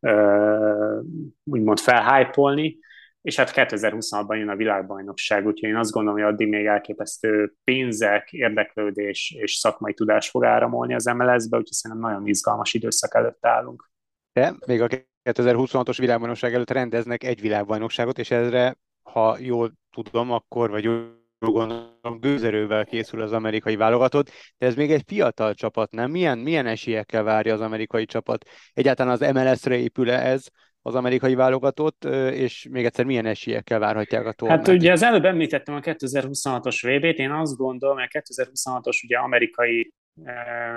uh, úgymond felhájpolni, és hát 2026-ban jön a világbajnokság, úgyhogy én azt gondolom, hogy addig még elképesztő pénzek, érdeklődés és szakmai tudás fog áramolni az MLS-be, úgyhogy szerintem nagyon izgalmas időszak előtt állunk. De még a 2026-os világbajnokság előtt rendeznek egy világbajnokságot, és ezre, ha jól tudom, akkor, vagy jól gondolom, gőzerővel készül az amerikai válogatott, de ez még egy fiatal csapat, nem? Milyen, milyen esélyekkel várja az amerikai csapat? Egyáltalán az MLS-re épül -e ez az amerikai válogatott, és még egyszer milyen esélyekkel várhatják a tornát? Hát ugye az előbb említettem a 2026-os VB-t, én azt gondolom, hogy a 2026-os ugye amerikai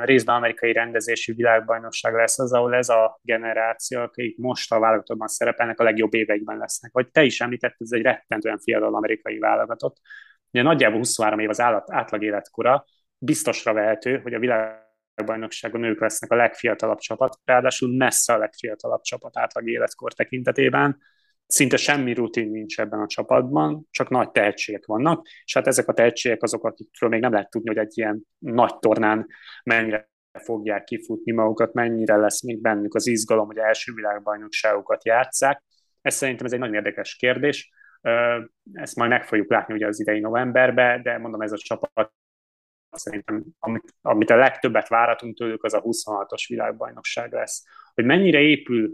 részben amerikai rendezésű világbajnokság lesz az, ahol ez a generáció, akik most a válogatottban szerepelnek, a legjobb években lesznek. Vagy te is említetted, ez egy rettentően fiatal amerikai válogatott. Ugye nagyjából 23 év az állat, átlag életkora, biztosra vehető, hogy a világbajnokságon ők lesznek a legfiatalabb csapat, ráadásul messze a legfiatalabb csapat átlag életkor tekintetében szinte semmi rutin nincs ebben a csapatban, csak nagy tehetségek vannak, és hát ezek a tehetségek azok, akikről még nem lehet tudni, hogy egy ilyen nagy tornán mennyire fogják kifutni magukat, mennyire lesz még bennük az izgalom, hogy első világbajnokságokat játsszák. Ez szerintem ez egy nagyon érdekes kérdés. Ezt majd meg fogjuk látni ugye az idei novemberben, de mondom, ez a csapat szerintem, amit, amit a legtöbbet váratunk tőlük, az a 26-os világbajnokság lesz. Hogy mennyire épül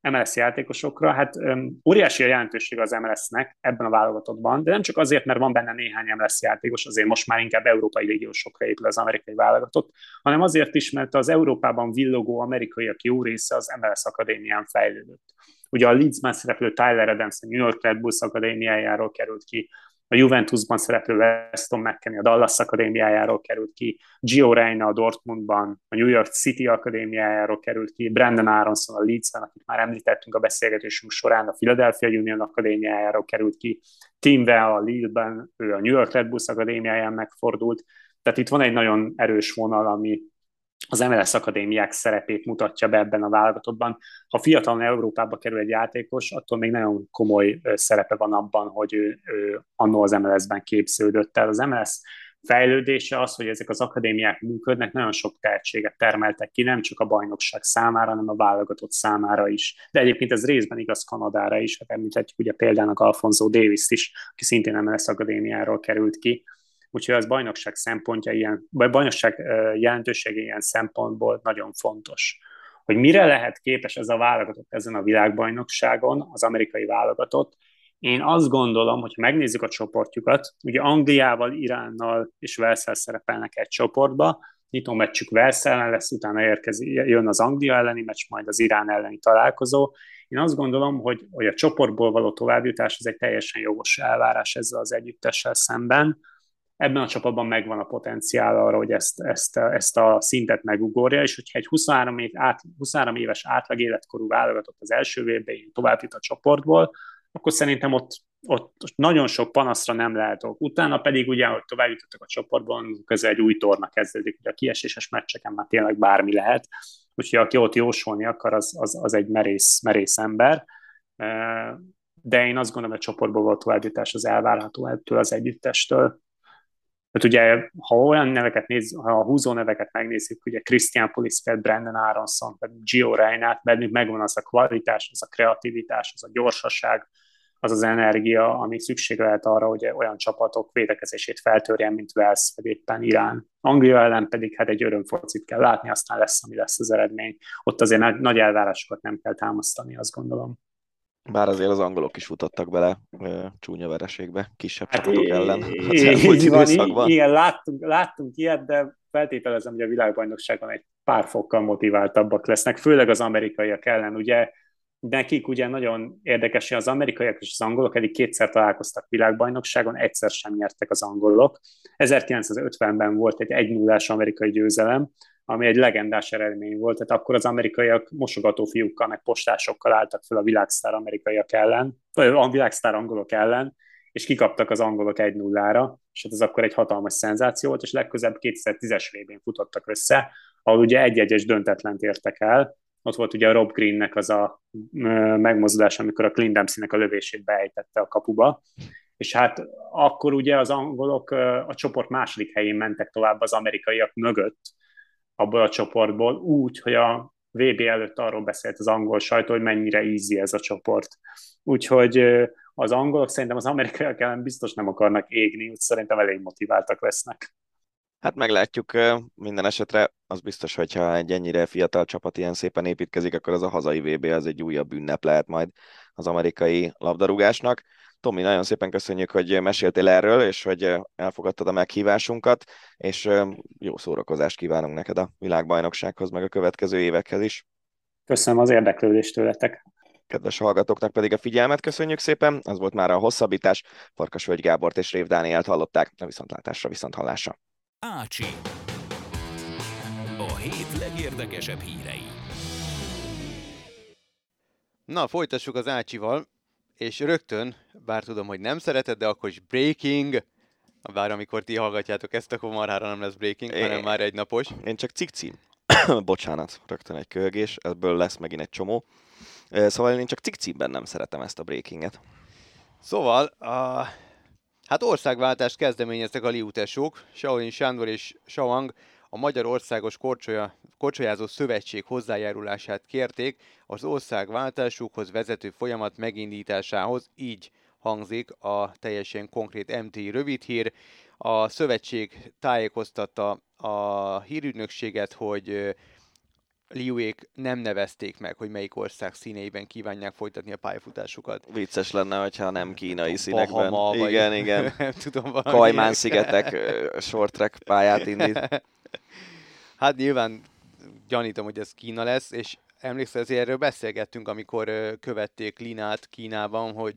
MLS játékosokra, hát um, óriási a jelentőség az MLS-nek ebben a válogatottban, de nem csak azért, mert van benne néhány MLS játékos, azért most már inkább európai légiósokra épül az amerikai válogatott, hanem azért is, mert az Európában villogó amerikaiak jó része az MLS Akadémián fejlődött. Ugye a Leedsben szereplő Tyler Adams a New York Red Bulls Akadémiájáról került ki, a Juventusban szereplő Weston McKennie a Dallas Akadémiájáról került ki, Gio Reyna a Dortmundban, a New York City Akadémiájáról került ki, Brandon Aronson a Leedsben, akit már említettünk a beszélgetésünk során, a Philadelphia Union Akadémiájáról került ki, Tim Vell a Lille-ben, ő a New York Red Bulls Akadémiáján megfordult, tehát itt van egy nagyon erős vonal, ami, az MLS akadémiák szerepét mutatja be ebben a válogatottban. Ha fiatalon Európába kerül egy játékos, attól még nagyon komoly szerepe van abban, hogy ő, ő annó az MLS-ben képződött el. Az MLS fejlődése az, hogy ezek az akadémiák működnek, nagyon sok tehetséget termeltek ki, nem csak a bajnokság számára, hanem a válogatott számára is. De egyébként ez részben igaz Kanadára is, hát említhetjük ugye példának Alfonso Davis is, aki szintén MLS akadémiáról került ki úgyhogy az bajnokság szempontja ilyen, vagy bajnokság jelentősége ilyen szempontból nagyon fontos. Hogy mire lehet képes ez a válogatott ezen a világbajnokságon, az amerikai válogatott, én azt gondolom, hogy ha megnézzük a csoportjukat, ugye Angliával, Iránnal és Velszel szerepelnek egy csoportba, nyitó meccsük Velsz ellen lesz, utána érkezik, jön az Anglia elleni meccs, majd az Irán elleni találkozó. Én azt gondolom, hogy, hogy a csoportból való továbbjutás az egy teljesen jogos elvárás ezzel az együttessel szemben ebben a csapatban megvan a potenciál arra, hogy ezt, ezt, ezt a szintet megugorja, és hogyha egy 23, év, át, 23 éves átlag életkorú válogatott az első évben tovább jut a csoportból, akkor szerintem ott, ott nagyon sok panaszra nem lehet ok. Utána pedig ugye, hogy tovább jutottak a csoportban, közel egy új torna kezdődik, ugye a kieséses meccseken már tényleg bármi lehet, úgyhogy aki ott jósolni akar, az, az, az egy merész, merész ember de én azt gondolom, hogy a csoportból volt továbbjutás az elvárható ettől az együttestől. Tehát ugye, ha olyan neveket néz, ha a húzó neveket megnézzük, ugye Christian Pulisfeld, Brandon Aronson, Gio Reinhardt, bennük megvan az a kvalitás, az a kreativitás, az a gyorsaság, az az energia, ami szükség lehet arra, hogy olyan csapatok védekezését feltörjen, mint Wales, vagy éppen Irán. Anglia ellen pedig hát egy örömfocit kell látni, aztán lesz, ami lesz az eredmény. Ott azért nagy elvárásokat nem kell támasztani, azt gondolom. Bár azért az angolok is futottak bele ö, csúnya vereségbe, kisebb hát csapatok ellen időszakban. Igen, láttunk, láttunk ilyet, de feltételezem, hogy a világbajnokságon egy pár fokkal motiváltabbak lesznek, főleg az amerikaiak ellen. Ugye nekik ugye nagyon érdekes, hogy az amerikaiak és az angolok eddig kétszer találkoztak világbajnokságon, egyszer sem nyertek az angolok. 1950-ben volt egy 1 0 amerikai győzelem, ami egy legendás eredmény volt. Tehát akkor az amerikaiak mosogató fiúkkal, meg postásokkal álltak fel a világsztár amerikaiak ellen, vagy a világsztár angolok ellen, és kikaptak az angolok 1-0-ra, és hát ez akkor egy hatalmas szenzáció volt, és legközebb 2010-es vb futottak össze, ahol ugye egy-egyes döntetlent értek el, ott volt ugye a Rob Greennek az a megmozdulás, amikor a Clint Dempsey-nek a lövését beejtette a kapuba, és hát akkor ugye az angolok a csoport második helyén mentek tovább az amerikaiak mögött abból a csoportból, úgy, hogy a VB előtt arról beszélt az angol sajtó, hogy mennyire easy ez a csoport. Úgyhogy az angolok szerintem az amerikaiak ellen biztos nem akarnak égni, úgy szerintem elég motiváltak lesznek. Hát meglátjuk minden esetre. Az biztos, hogyha egy ennyire fiatal csapat ilyen szépen építkezik, akkor az a hazai VB az egy újabb ünnep lehet majd az amerikai labdarúgásnak. Tomi, nagyon szépen köszönjük, hogy meséltél erről, és hogy elfogadtad a meghívásunkat, és jó szórakozást kívánunk neked a világbajnoksághoz, meg a következő évekhez is. Köszönöm az érdeklődést tőletek. Kedves hallgatóknak pedig a figyelmet köszönjük szépen. Az volt már a hosszabbítás. Farkas Völgy Gábort és Rév Dánielt hallották. A viszontlátásra, viszonthallásra. Ácsi. A hét legérdekesebb hírei. Na, folytassuk az Ácsival, és rögtön, bár tudom, hogy nem szereted, de akkor is breaking, bár amikor ti hallgatjátok ezt, akkor marhára nem lesz breaking, é, hanem már egy napos. Én csak cikcím. (coughs) Bocsánat, rögtön egy kölgés, ebből lesz megint egy csomó. Szóval én csak cikcímben nem szeretem ezt a breakinget. Szóval, a Hát országváltást kezdeményeztek a liutesók, Shaolin Sándor és Shawang a Magyarországos Korcsolya, Korcsolyázó Szövetség hozzájárulását kérték az országváltásukhoz vezető folyamat megindításához, így hangzik a teljesen konkrét MT rövidhír. A szövetség tájékoztatta a hírügynökséget, hogy Liuék nem nevezték meg, hogy melyik ország színeiben kívánják folytatni a pályafutásukat. Vicces lenne, hogyha nem kínai színekben. Bahama, igen, vagy... igen. (laughs) nem tudom, Kajmán szigetek short track pályát indít. (laughs) Hát nyilván gyanítom, hogy ez Kína lesz, és emlékszel, ezért erről beszélgettünk, amikor követték Linát Kínában, hogy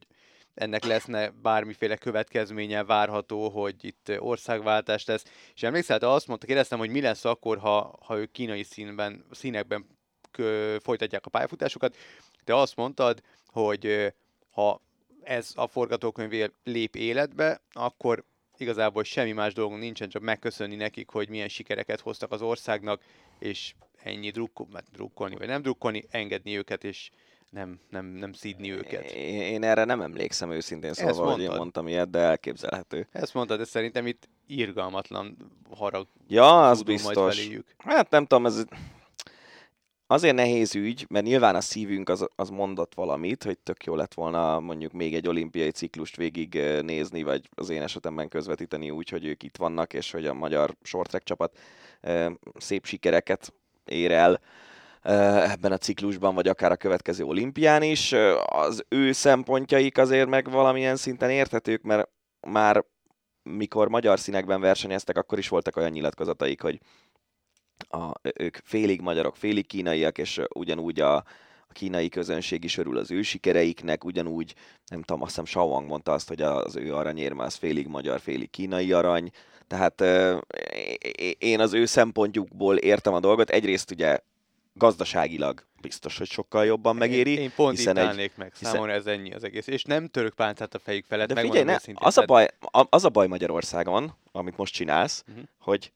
ennek leszne bármiféle következménye várható, hogy itt országváltás lesz. És emlékszel, te azt mondta, kérdeztem, hogy mi lesz akkor, ha, ha ők kínai színben, színekben kö, folytatják a pályafutásukat. Te azt mondtad, hogy ha ez a forgatókönyv lép életbe, akkor igazából semmi más dolgunk nincsen, csak megköszönni nekik, hogy milyen sikereket hoztak az országnak, és ennyi drukkol, drukkolni, vagy nem drukkolni, engedni őket, és nem, nem, nem szídni őket. Én, erre nem emlékszem őszintén szóval, hogy én mondtam ilyet, de elképzelhető. Ezt mondtad, de szerintem itt irgalmatlan harag. Ja, az biztos. Hát nem tudom, ez azért nehéz ügy, mert nyilván a szívünk az, az mondott valamit, hogy tök jó lett volna mondjuk még egy olimpiai ciklust végig nézni, vagy az én esetemben közvetíteni úgy, hogy ők itt vannak, és hogy a magyar short csapat szép sikereket ér el ebben a ciklusban, vagy akár a következő olimpián is. Az ő szempontjaik azért meg valamilyen szinten érthetők, mert már mikor magyar színekben versenyeztek, akkor is voltak olyan nyilatkozataik, hogy a, ők félig magyarok, félig kínaiak, és ugyanúgy a, a kínai közönség is örül az ő sikereiknek, ugyanúgy, nem tudom, azt hiszem Shawang mondta azt, hogy az ő aranyérme az félig magyar, félig kínai arany, tehát én az ő szempontjukból értem a dolgot. Egyrészt ugye gazdaságilag biztos, hogy sokkal jobban megéri. Én, én pont hiszen itt egy, meg, hiszen... számomra ez ennyi az egész. És nem török páncát a fejük felett. De figyelj, ne, az, a baj, az a baj Magyarországon, amit most csinálsz, uh-huh. hogy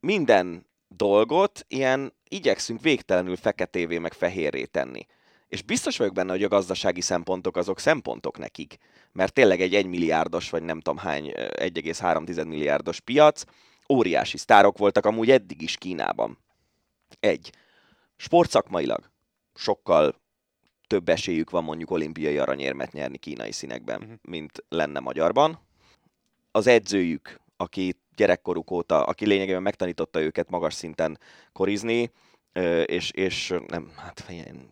minden dolgot ilyen igyekszünk végtelenül feketévé meg fehérré tenni. És biztos vagyok benne, hogy a gazdasági szempontok azok szempontok nekik. Mert tényleg egy 1 milliárdos, vagy nem tudom hány, 1,3 milliárdos piac, óriási sztárok voltak amúgy eddig is Kínában. Egy sportszakmailag sokkal több esélyük van mondjuk olimpiai aranyérmet nyerni kínai színekben, uh-huh. mint lenne magyarban. Az edzőjük, aki gyerekkoruk óta, aki lényegében megtanította őket magas szinten korizni, és, és nem, hát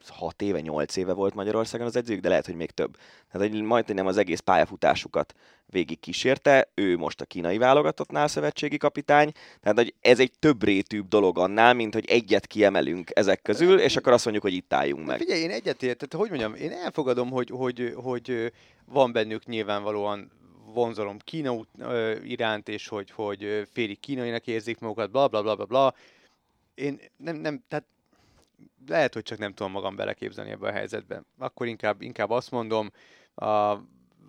6 éve, 8 éve volt Magyarországon az edzőjük, de lehet, hogy még több. Tehát hogy majdnem az egész pályafutásukat végig kísérte, ő most a kínai válogatottnál szövetségi kapitány, tehát hogy ez egy több rétűbb dolog annál, mint hogy egyet kiemelünk ezek közül, és akkor azt mondjuk, hogy itt álljunk meg. Figyelj, én egyetértek, hogy mondjam, én elfogadom, hogy, hogy, hogy van bennük nyilvánvalóan vonzalom Kína iránt, és hogy, hogy félig kínainak érzik magukat, bla bla bla bla bla, én nem, nem, tehát lehet, hogy csak nem tudom magam beleképzelni ebbe a helyzetbe. Akkor inkább, inkább azt mondom, a,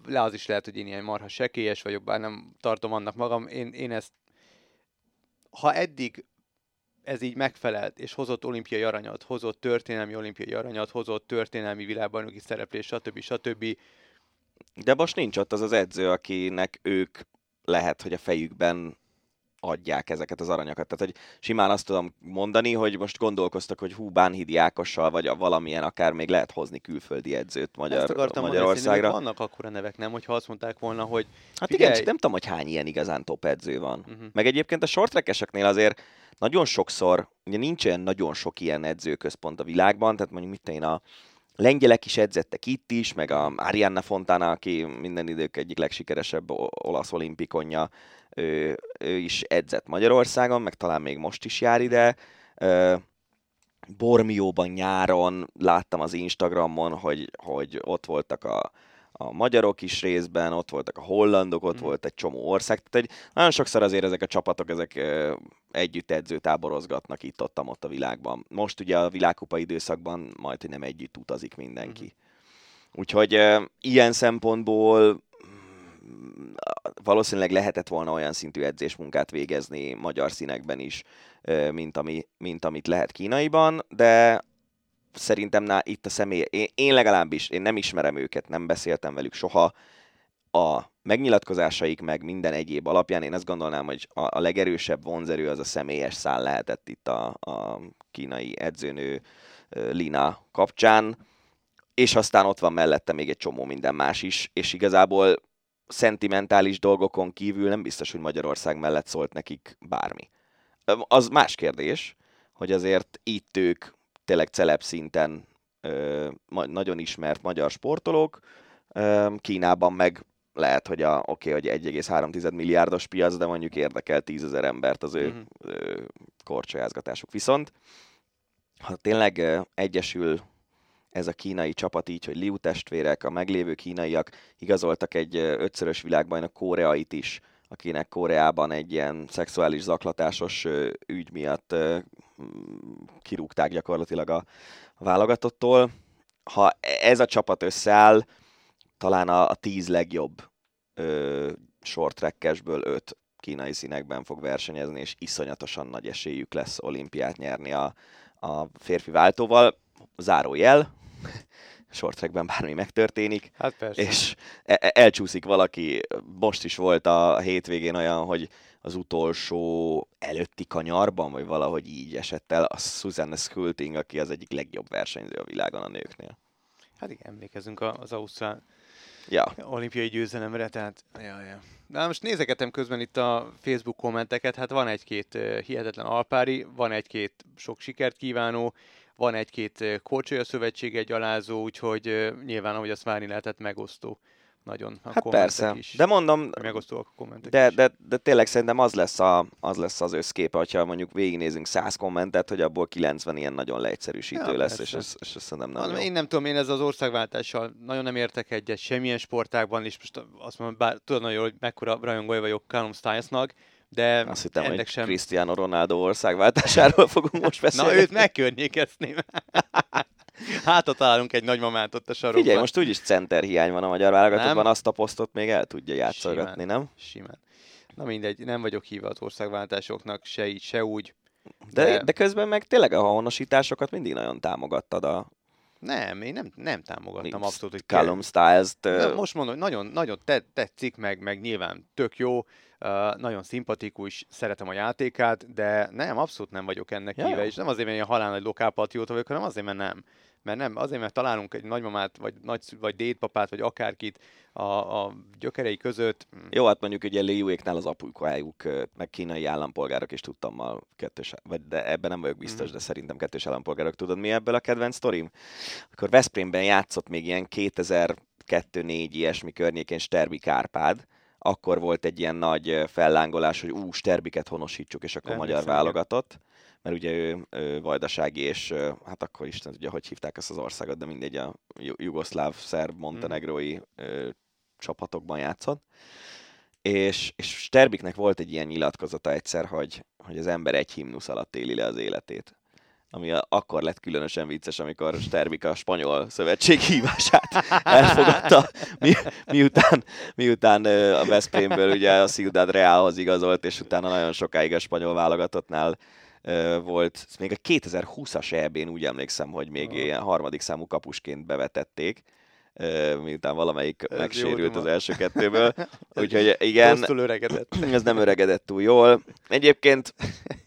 le az is lehet, hogy én ilyen marha sekélyes vagyok, bár nem tartom annak magam. Én, én ezt, ha eddig ez így megfelelt, és hozott olimpiai aranyat, hozott történelmi olimpiai aranyat, hozott történelmi világbajnoki szereplés, stb. stb. De most nincs ott az az edző, akinek ők lehet, hogy a fejükben adják ezeket az aranyokat. Tehát, hogy simán azt tudom mondani, hogy most gondolkoztak, hogy hú, Bánhidi Ákossal, vagy a valamilyen akár még lehet hozni külföldi edzőt Magyar, Ezt akartam Magyarországra. Mondani, vannak akkora nevek, nem? Hogyha azt mondták volna, hogy Hát figyelj, igen, csak nem tudom, hogy hány ilyen igazán top edző van. Uh-huh. Meg egyébként a shorttrackeseknél azért nagyon sokszor, ugye nincs olyan nagyon sok ilyen edzőközpont a világban, tehát mondjuk mit én a lengyelek is edzettek itt is, meg a Arianna Fontana, aki minden idők egyik legsikeresebb olasz olimpikonja, ő, ő is edzett Magyarországon, meg talán még most is jár ide. Bormióban nyáron láttam az Instagramon, hogy, hogy ott voltak a, a magyarok is részben, ott voltak a hollandok, ott Mhm. volt egy csomó ország. Tehát egy, nagyon sokszor azért ezek a csapatok ezek ö, együtt edzőtáborozgatnak itt ott, ott a világban. Most ugye a világkupa időszakban majd, hogy nem együtt utazik mindenki. Mhm. Úgyhogy ö, ilyen szempontból mm, valószínűleg lehetett volna olyan szintű edzésmunkát végezni magyar színekben is, mint, ami, mint amit lehet kínaiban, de szerintem ná, itt a személy, én, én legalábbis, én nem ismerem őket, nem beszéltem velük soha, a megnyilatkozásaik meg minden egyéb alapján én azt gondolnám, hogy a, a legerősebb vonzerő az a személyes szál lehetett itt a, a kínai edzőnő Lina kapcsán, és aztán ott van mellette még egy csomó minden más is, és igazából szentimentális dolgokon kívül nem biztos, hogy Magyarország mellett szólt nekik bármi. Az más kérdés, hogy azért itt ők tényleg celeb szinten ö, nagyon ismert magyar sportolók, ö, Kínában meg lehet, hogy a, oké, okay, hogy 1,3 milliárdos piac, de mondjuk érdekel 10 ezer embert az ő Mhm. ö, korcsolyázgatásuk. Viszont, ha tényleg egyesül ez a kínai csapat így, hogy Liu testvérek, a meglévő kínaiak igazoltak egy ötszörös világbajnok koreait is, akinek Koreában egy ilyen szexuális zaklatásos ügy miatt kirúgták gyakorlatilag a válogatottól. Ha ez a csapat összeáll, talán a, a tíz legjobb ö, short trackesből öt kínai színekben fog versenyezni, és iszonyatosan nagy esélyük lesz olimpiát nyerni a, a férfi váltóval. Zárójel, (laughs) short trackben bármi megtörténik, Hát persze. és e- e- elcsúszik valaki, most is volt a hétvégén olyan, hogy az utolsó előtti kanyarban, vagy valahogy így esett el, a Susanne Skulting, aki az egyik legjobb versenyző a világon a nőknél. Hát igen, emlékezünk az Ausztrál Ja, olimpiai győzelemre, tehát... Ja, ja. De most nézegetem közben itt a Facebook kommenteket, hát van egy-két uh, hihetetlen alpári, van egy-két sok sikert kívánó, van egy-két Korcsolya Szövetség egy alázó, úgyhogy nyilván, ahogy azt várni lehetett, megosztó. Nagyon a hát persze. is. De mondom, Megosztóak a kommentek de, is. de, de tényleg szerintem az lesz, a, az lesz az összképe, hogyha mondjuk végignézünk 100 kommentet, hogy abból 90 ilyen nagyon leegyszerűsítő Ja, lesz, és persze. ez, és ez szerintem jó. én nem tudom, én ez az országváltással nagyon nem értek egyet semmilyen sportágban, és most azt mondom, bár tudod nagyon jól, hogy mekkora rajongója vagyok Callum Stiles-nak, de Azt hittem, ennek hogy sem... Cristiano Ronaldo országváltásáról (laughs) fogunk most beszélni. Na, őt megkörnyékezném. (laughs) Hátra találunk egy nagymamát ott a sarokban. Figyelj, most úgyis center hiány van a magyar válogatottban, azt a posztot még el tudja játszolgatni, nem? Simán. Na mindegy, nem vagyok híve az országváltásoknak, se így, se úgy. De, De- de... közben meg tényleg a honosításokat mindig nagyon támogattad a Nem, én nem, nem támogattam Nincs abszolút, hogy Callum Styles-t. Most mondom, hogy nagyon, nagyon te, tetszik, meg, meg nyilván tök jó, uh, nagyon szimpatikus, szeretem a játékát, de nem, abszolút nem vagyok ennek Ja, híve, és nem azért, mert ilyen halál nagy lokálpatrióta vagyok, hanem azért, mert nem. Mert nem, azért, mert találunk egy nagymamát, vagy, nagy, vagy dédpapát, vagy akárkit a, a gyökerei között. Mm, Jó, hát mondjuk ugye Liuéknál az apukájuk, meg kínai állampolgárok is tudtam kettős, vagy de ebben nem vagyok biztos, Mhm. de szerintem kettős állampolgárok. Tudod, mi ebből a kedvenc sztorim? Akkor Veszprémben játszott még ilyen 2002-4 ilyesmi környékén Sterbi Kárpád, akkor volt egy ilyen nagy fellángolás, hogy ú, Sterbiket honosítsuk, és akkor Emlékszem, magyar válogatott. Mert ugye ő, ő vajdasági, és hát akkor is nem tudja, hogy hívták ezt az országot, de mindegy, a ju- jugoszláv, szerb, montenegrói ö, csapatokban játszott. és, és Sterbiknek volt egy ilyen nyilatkozata egyszer, hogy, hogy az ember egy himnusz alatt éli le az életét ami akkor lett különösen vicces, amikor Sterbik a spanyol szövetség hívását (laughs) elfogadta, mi, miután, miután a Veszprémből ugye a Ciudad Realhoz igazolt, és utána nagyon sokáig a spanyol válogatottnál volt. Még a 2020-as EB-n úgy emlékszem, hogy még ilyen harmadik számú kapusként bevetették miután valamelyik ez megsérült az első kettőből. (laughs) Úgyhogy igen, öregedett. ez nem öregedett túl jól. Egyébként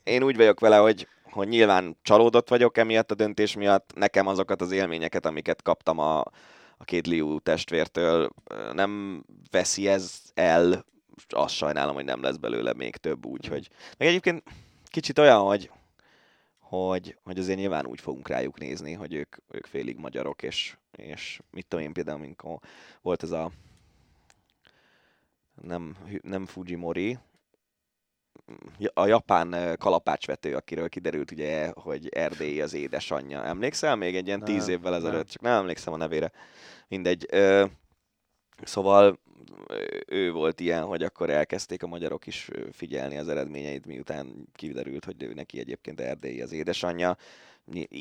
én úgy vagyok vele, hogy hogy nyilván csalódott vagyok emiatt a döntés miatt, nekem azokat az élményeket, amiket kaptam a, a két Liu testvértől, nem veszi ez el, azt sajnálom, hogy nem lesz belőle még több, úgyhogy... Meg egyébként kicsit olyan, hogy, hogy, hogy azért nyilván úgy fogunk rájuk nézni, hogy ők, ők félig magyarok, és, és mit tudom én például, amikor volt ez a nem, nem Fujimori, a japán kalapácsvető, akiről kiderült ugye, hogy Erdélyi az édesanyja. Emlékszel még egy ilyen nem, tíz évvel ezelőtt? Nem. Csak nem emlékszem a nevére. Mindegy. Ö, szóval ő volt ilyen, hogy akkor elkezdték a magyarok is figyelni az eredményeit, miután kiderült, hogy ő neki egyébként Erdélyi az édesanyja.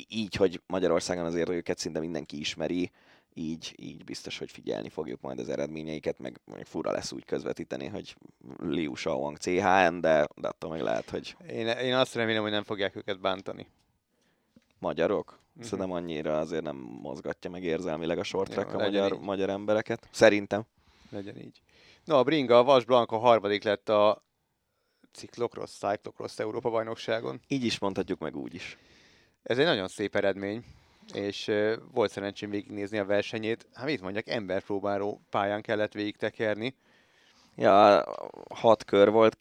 Így, hogy Magyarországon azért őket szinte mindenki ismeri, így, így biztos, hogy figyelni fogjuk majd az eredményeiket, meg, meg fura lesz úgy közvetíteni, hogy Liu Shaowang CHN, de, de attól meg lehet, hogy... Én, én azt remélem, hogy nem fogják őket bántani. Magyarok? Uh-huh. Szerintem annyira azért nem mozgatja meg érzelmileg a short a magyar, magyar embereket. Szerintem. Legyen így. No, a Bringa, a Vas Blanco harmadik lett a Cyclocross, Cyclocross Európa bajnokságon. Így is mondhatjuk, meg úgy is. Ez egy nagyon szép eredmény és uh, volt szerencsém végignézni a versenyét. Hát mit mondjak, emberpróbáló pályán kellett végig tekerni. Ja, hat kör volt,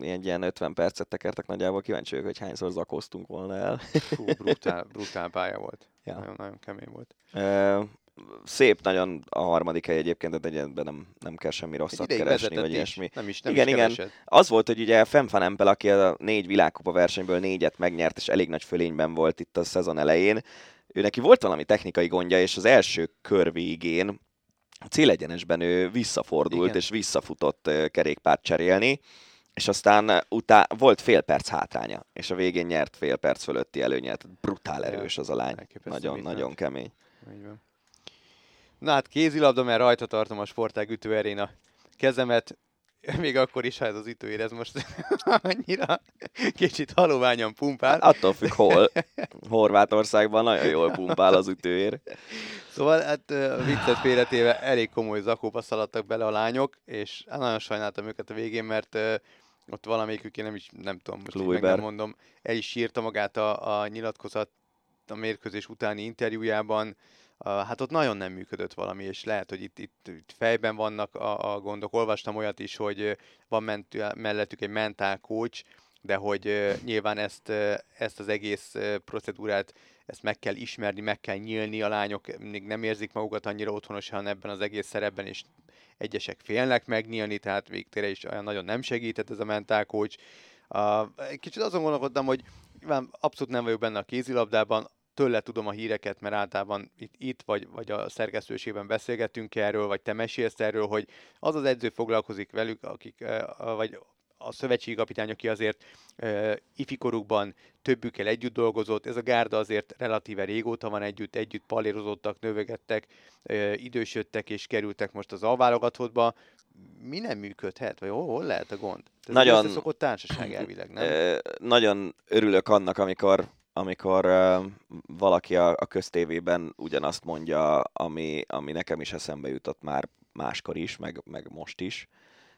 egy ilyen 50 percet tekertek nagyjából, kíváncsi vagyok, hogy hányszor zakoztunk volna el. Fú, brutál, brutál pálya volt. (laughs) Ja. Nagyon, nagyon kemény volt. Uh, szép nagyon a harmadik hely egyébként, de egyébként nem, nem kell semmi rosszat keresni, vagy ilyesmi. Nem is, nem igen, is igen. Az volt, hogy ugye Femfan Empel, aki a négy világkupa versenyből négyet megnyert, és elég nagy fölényben volt itt a szezon elején, ő neki volt valami technikai gondja, és az első kör végén a célegyenesben ő visszafordult, Igen. és visszafutott kerékpárt cserélni, és aztán utá volt fél perc hátránya, és a végén nyert fél perc fölötti előnyet. Brutál erős az a lány. Nagyon, nagyon kemény. Na hát kézilabda, mert rajta tartom a sportág ütőerén a kezemet, (laughs) még akkor is, ha ez az ütőér, ez most (laughs) annyira kicsit haloványan pumpál. Hát attól függ, hol. Horvátországban nagyon jól pumpál az ütőér. Szóval hát a viccet félretéve elég komoly zakóba szaladtak bele a lányok, és hát nagyon sajnáltam őket a végén, mert ott valamelyikük, én nem is, nem tudom, most meg nem mondom, el is sírta magát a, a nyilatkozat a mérkőzés utáni interjújában, hát ott nagyon nem működött valami, és lehet, hogy itt, itt, itt fejben vannak a, a gondok. Olvastam olyat is, hogy van ment, mellettük egy mentál coach, de hogy nyilván ezt, ezt az egész procedúrát ezt meg kell ismerni, meg kell nyílni, a lányok még nem érzik magukat annyira otthonosan ebben az egész szerepben, és egyesek félnek megnyílni, tehát végtére is olyan nagyon nem segített ez a mentál coach. Uh, kicsit azon gondolkodtam, hogy abszolút nem vagyok benne a kézilabdában, tőle tudom a híreket, mert általában itt, itt vagy, vagy a szerkesztőségben beszélgetünk erről, vagy te mesélsz erről, hogy az az edző foglalkozik velük, akik, vagy a szövetségi kapitány, aki azért ifikorukban többükkel együtt dolgozott, ez a gárda azért relatíve régóta van együtt, együtt palérozottak, növegettek, uh, idősödtek és kerültek most az alválogatottba. Mi nem működhet? Vagy hol, hol lehet a gond? Ez nagyon, szokott társaság elvileg, nem? Nagyon örülök annak, amikor amikor uh, valaki a, a köztévében ugyanazt mondja, ami, ami nekem is eszembe jutott már máskor is, meg, meg most is,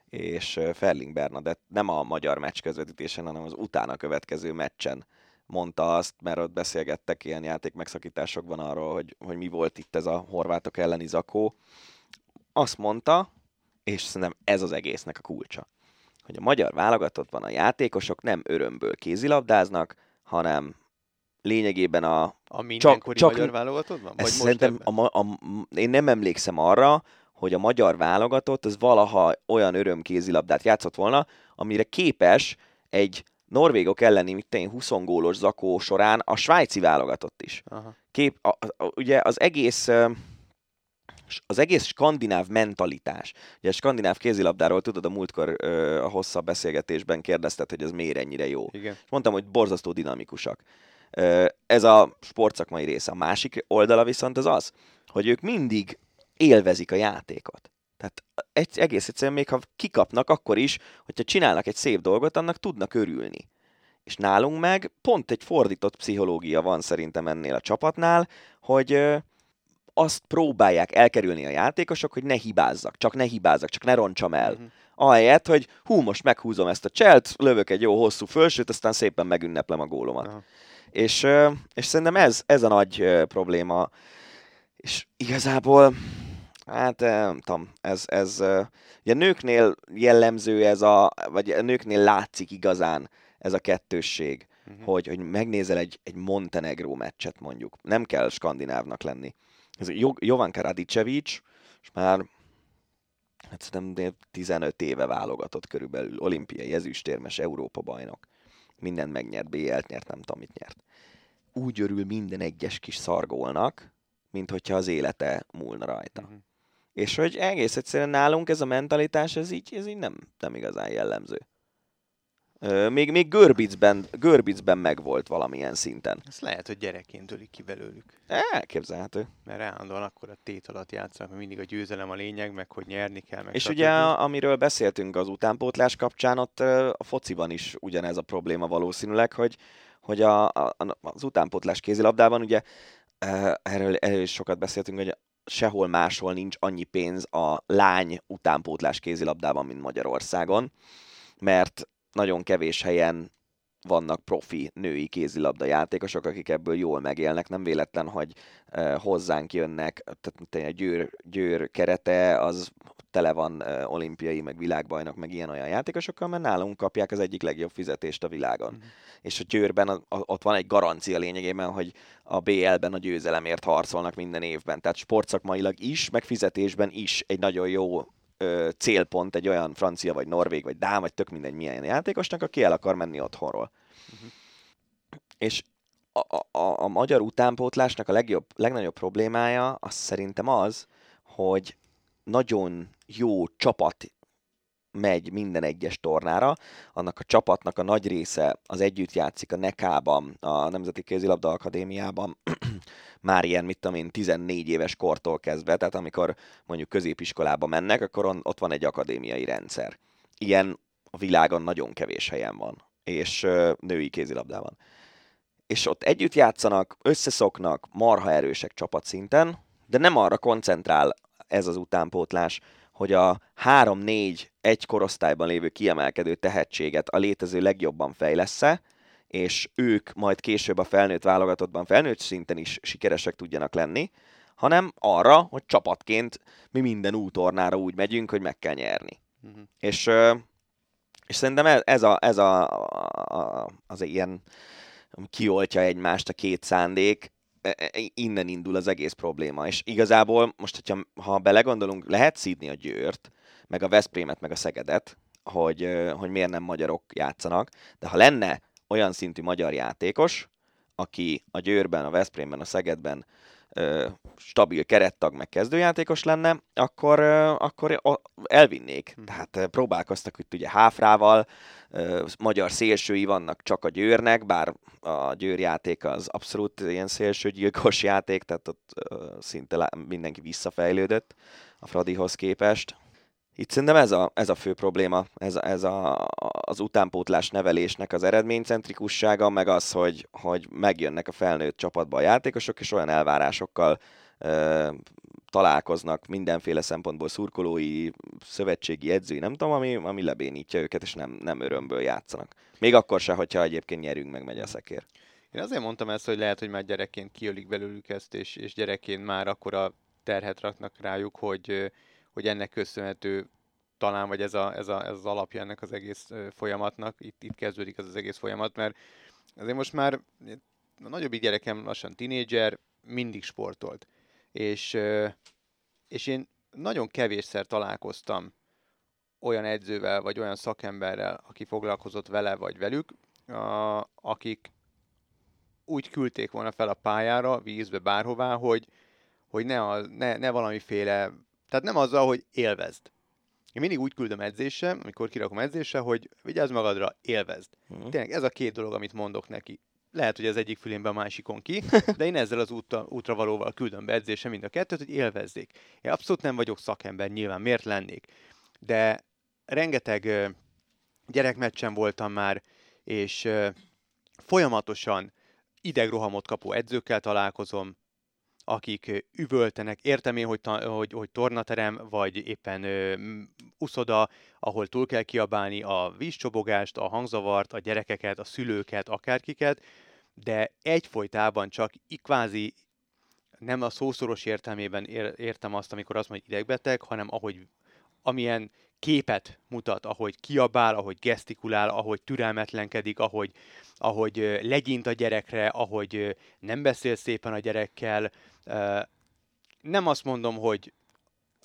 és Ferling Bernadett nem a magyar meccs közvetítésen, hanem az utána következő meccsen mondta azt, mert ott beszélgettek ilyen játék megszakításokban arról, hogy, hogy mi volt itt ez a horvátok elleni zakó. Azt mondta, és szerintem ez az egésznek a kulcsa, hogy a magyar válogatottban a játékosok nem örömből kézilabdáznak, hanem lényegében a... A mindenkori csak, csak, magyar válogatottban? Vagy szerintem a, a, a, én nem emlékszem arra, hogy a magyar válogatott az valaha olyan örömkézilabdát játszott volna, amire képes egy norvégok elleni, mint én, 20 gólos zakó során a svájci válogatott is. Aha. Kép, a, a, ugye az egész az egész skandináv mentalitás. Ugye a skandináv kézilabdáról tudod, a múltkor ö, a hosszabb beszélgetésben kérdezted, hogy ez miért ennyire jó. Igen. Mondtam, hogy borzasztó dinamikusak. Ez a sportszakmai része. A másik oldala viszont az az, hogy ők mindig élvezik a játékot. Tehát egy, egész egyszerűen még ha kikapnak, akkor is, hogyha csinálnak egy szép dolgot, annak tudnak örülni. És nálunk meg pont egy fordított pszichológia van szerintem ennél a csapatnál, hogy azt próbálják elkerülni a játékosok, hogy ne hibázzak, csak ne hibázzak, csak ne roncsam el. Mhm. Ahelyett, hogy hú, most meghúzom ezt a cselt, lövök egy jó hosszú fölsőt, aztán szépen megünneplem a gólomat. Aha. És, és szerintem ez, ez a nagy probléma. És igazából, hát nem tudom, ez, ez ugye a nőknél jellemző ez a, vagy a nőknél látszik igazán ez a kettősség, Mhm. hogy, hogy megnézel egy, egy Montenegró meccset mondjuk. Nem kell skandinávnak lenni. Ez Jo- Jovanka Radicevic, és már hát szerintem 15 éve válogatott körülbelül, olimpiai ezüstérmes, Európa bajnok. Mindent megnyert, BL-t nyert, nem tudom mit nyert. Úgy örül minden egyes kis szargólnak, mint hogyha az élete múlna rajta. Mhm. És hogy egész egyszerűen nálunk ez a mentalitás, ez így, ez így nem, nem igazán jellemző. Még, még Görbicben, Görbicben megvolt valamilyen szinten. Ez lehet, hogy gyerekként ölik ki belőlük. Elképzelhető. Mert állandóan akkor a tét alatt játszanak, mert mindig a győzelem a lényeg, meg hogy nyerni kell, meg És stb. ugye, amiről beszéltünk az utánpótlás kapcsán, ott a fociban is ugyanez a probléma valószínűleg, hogy, hogy a, a, az utánpótlás kézilabdában ugye erről, erről is sokat beszéltünk, hogy sehol máshol nincs annyi pénz a lány utánpótlás kézilabdában, mint Magyarországon, mert nagyon kevés helyen vannak profi női kézilabda játékosok, akik ebből jól megélnek. Nem véletlen, hogy uh, hozzánk jönnek, tehát egy győr, győr kerete, az tele van uh, olimpiai, meg világbajnok, meg ilyen-olyan játékosokkal, mert nálunk kapják az egyik legjobb fizetést a világon. Mhm. És a győrben a, a, ott van egy garancia lényegében, hogy a BL-ben a győzelemért harcolnak minden évben. Tehát sportszakmailag is, meg fizetésben is egy nagyon jó ö, célpont egy olyan francia, vagy norvég, vagy dán, vagy tök mindegy milyen játékosnak, aki el akar menni otthonról. Mhm. És a, a, a, a magyar utánpótlásnak a legjobb, legnagyobb problémája az szerintem az, hogy nagyon jó csapat megy minden egyes tornára, annak a csapatnak a nagy része az együtt játszik a NECA-ban, a Nemzeti Kézilabda Akadémiában, (clears throat) már ilyen, mit tudom én, 14 éves kortól kezdve, tehát amikor mondjuk középiskolába mennek, akkor on, ott van egy akadémiai rendszer. Ilyen a világon nagyon kevés helyen van, és ö, női kézilabdában. És ott együtt játszanak, összeszoknak, marha erősek csapatszinten, de nem arra koncentrál ez az utánpótlás, hogy a 3-4 egy korosztályban lévő kiemelkedő tehetséget a létező legjobban fejlesz és ők majd később a felnőtt válogatottban felnőtt szinten is sikeresek tudjanak lenni, hanem arra, hogy csapatként mi minden útornára úgy megyünk, hogy meg kell nyerni. Mhm. És, és szerintem ez, ez, a, ez a, a, az ilyen kioltja egymást a két szándék, e- e- innen indul az egész probléma. És igazából most, hogyha, ha belegondolunk, lehet szídni a Győrt, meg a Veszprémet, meg a Szegedet, hogy, hogy miért nem magyarok játszanak, de ha lenne olyan szintű magyar játékos, aki a Győrben, a Veszprémben, a Szegedben stabil kerettag, meg kezdőjátékos lenne, akkor, akkor elvinnék. Mhm. Tehát próbálkoztak itt ugye Háfrával, magyar szélsői vannak csak a Győrnek, bár a Győr játék az abszolút ilyen szélsőgyilkos játék, tehát ott szinte mindenki visszafejlődött a Fradihoz képest. Itt szerintem ez a, ez a fő probléma, ez, a, ez a, az utánpótlás nevelésnek az eredménycentrikussága, meg az, hogy, hogy megjönnek a felnőtt csapatba a játékosok, és olyan elvárásokkal ö, találkoznak mindenféle szempontból szurkolói, szövetségi, edzői, nem tudom, ami, ami lebénítja őket, és nem, nem örömből játszanak. Még akkor se, hogyha egyébként nyerünk, meg megy a szekér. Én azért mondtam ezt, hogy lehet, hogy már gyerekként kiölik belőlük ezt, és, és gyerekként már akkora terhet raknak rájuk, hogy, hogy ennek köszönhető talán, vagy ez, a, ez, a, ez az alapja ennek az egész folyamatnak, itt, itt kezdődik ez az egész folyamat, mert azért most már a nagyobbik gyerekem lassan tinédzser, mindig sportolt. És, és én nagyon kevésszer találkoztam olyan edzővel, vagy olyan szakemberrel, aki foglalkozott vele, vagy velük, a, akik úgy küldték volna fel a pályára, vízbe, bárhová, hogy, hogy ne, a, ne, ne valamiféle, tehát nem azzal, hogy élvezd. Én mindig úgy küldöm edzésre, amikor kirakom edzésre, hogy vigyázz magadra, élvezd. Mhm. Tényleg ez a két dolog, amit mondok neki. Lehet, hogy az egyik fülémben a másikon ki, (laughs) de én ezzel az útra, útra valóval küldöm be edzésre mind a kettőt, hogy élvezzék. Én abszolút nem vagyok szakember, nyilván miért lennék. De rengeteg gyerekmeccsen voltam már, és folyamatosan idegrohamot kapó edzőkkel találkozom, akik üvöltenek, értem én, hogy, hogy, hogy tornaterem, vagy éppen ö, uszoda, ahol túl kell kiabálni a vízcsobogást, a hangzavart, a gyerekeket, a szülőket, akárkiket, de egyfolytában csak kvázi nem a szószoros értelmében ér, értem azt, amikor azt mondja, hogy idegbeteg, hanem ahogy amilyen képet mutat, ahogy kiabál, ahogy gesztikulál, ahogy türelmetlenkedik, ahogy, ahogy legyint a gyerekre, ahogy nem beszél szépen a gyerekkel. Nem azt mondom, hogy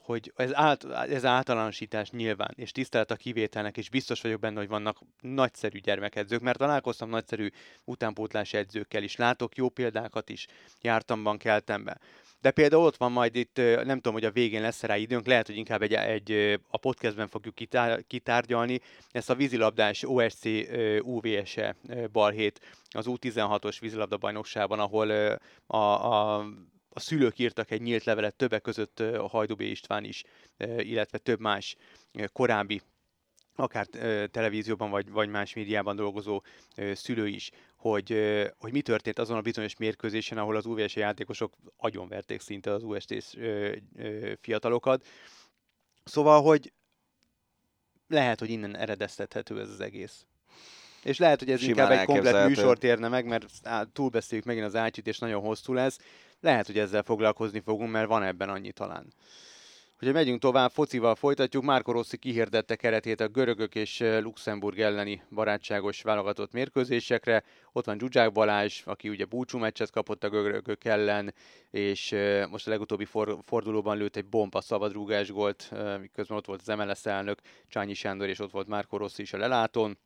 hogy ez, át, ez általánosítás nyilván, és tisztelet a kivételnek, és biztos vagyok benne, hogy vannak nagyszerű gyermekedzők, mert találkoztam nagyszerű utánpótlási edzőkkel is, látok jó példákat is, jártam van keltembe. De például ott van majd itt, nem tudom, hogy a végén lesz rá időnk, lehet, hogy inkább egy, egy a podcastben fogjuk kitár, kitárgyalni, ezt a vízilabdás OSC UVS-e balhét az U16-os vízilabda bajnokságban, ahol a, a a szülők írtak egy nyílt levelet, többek között a Hajdubé István is, illetve több más korábbi akár televízióban vagy, vagy más médiában dolgozó szülő is, hogy, hogy mi történt azon a bizonyos mérkőzésen, ahol az UVS játékosok agyonverték szinte az ö, fiatalokat. Szóval, hogy lehet, hogy innen eredeztethető ez az egész. És lehet, hogy ez Simán inkább egy komplet műsort érne meg, mert túlbeszéljük megint az ácsit, és nagyon hosszú lesz. Lehet, hogy ezzel foglalkozni fogunk, mert van ebben annyi talán. Hogyha megyünk tovább, focival folytatjuk. Márko Rossi kihirdette keretét a görögök és Luxemburg elleni barátságos válogatott mérkőzésekre. Ott van Zsuzsák Balázs, aki ugye búcsú meccset kapott a görögök ellen, és most a legutóbbi for- fordulóban lőtt egy bomba szabadrúgás gólt, miközben ott volt az MLS elnök Csányi Sándor, és ott volt Márko Rossi is a lelátón.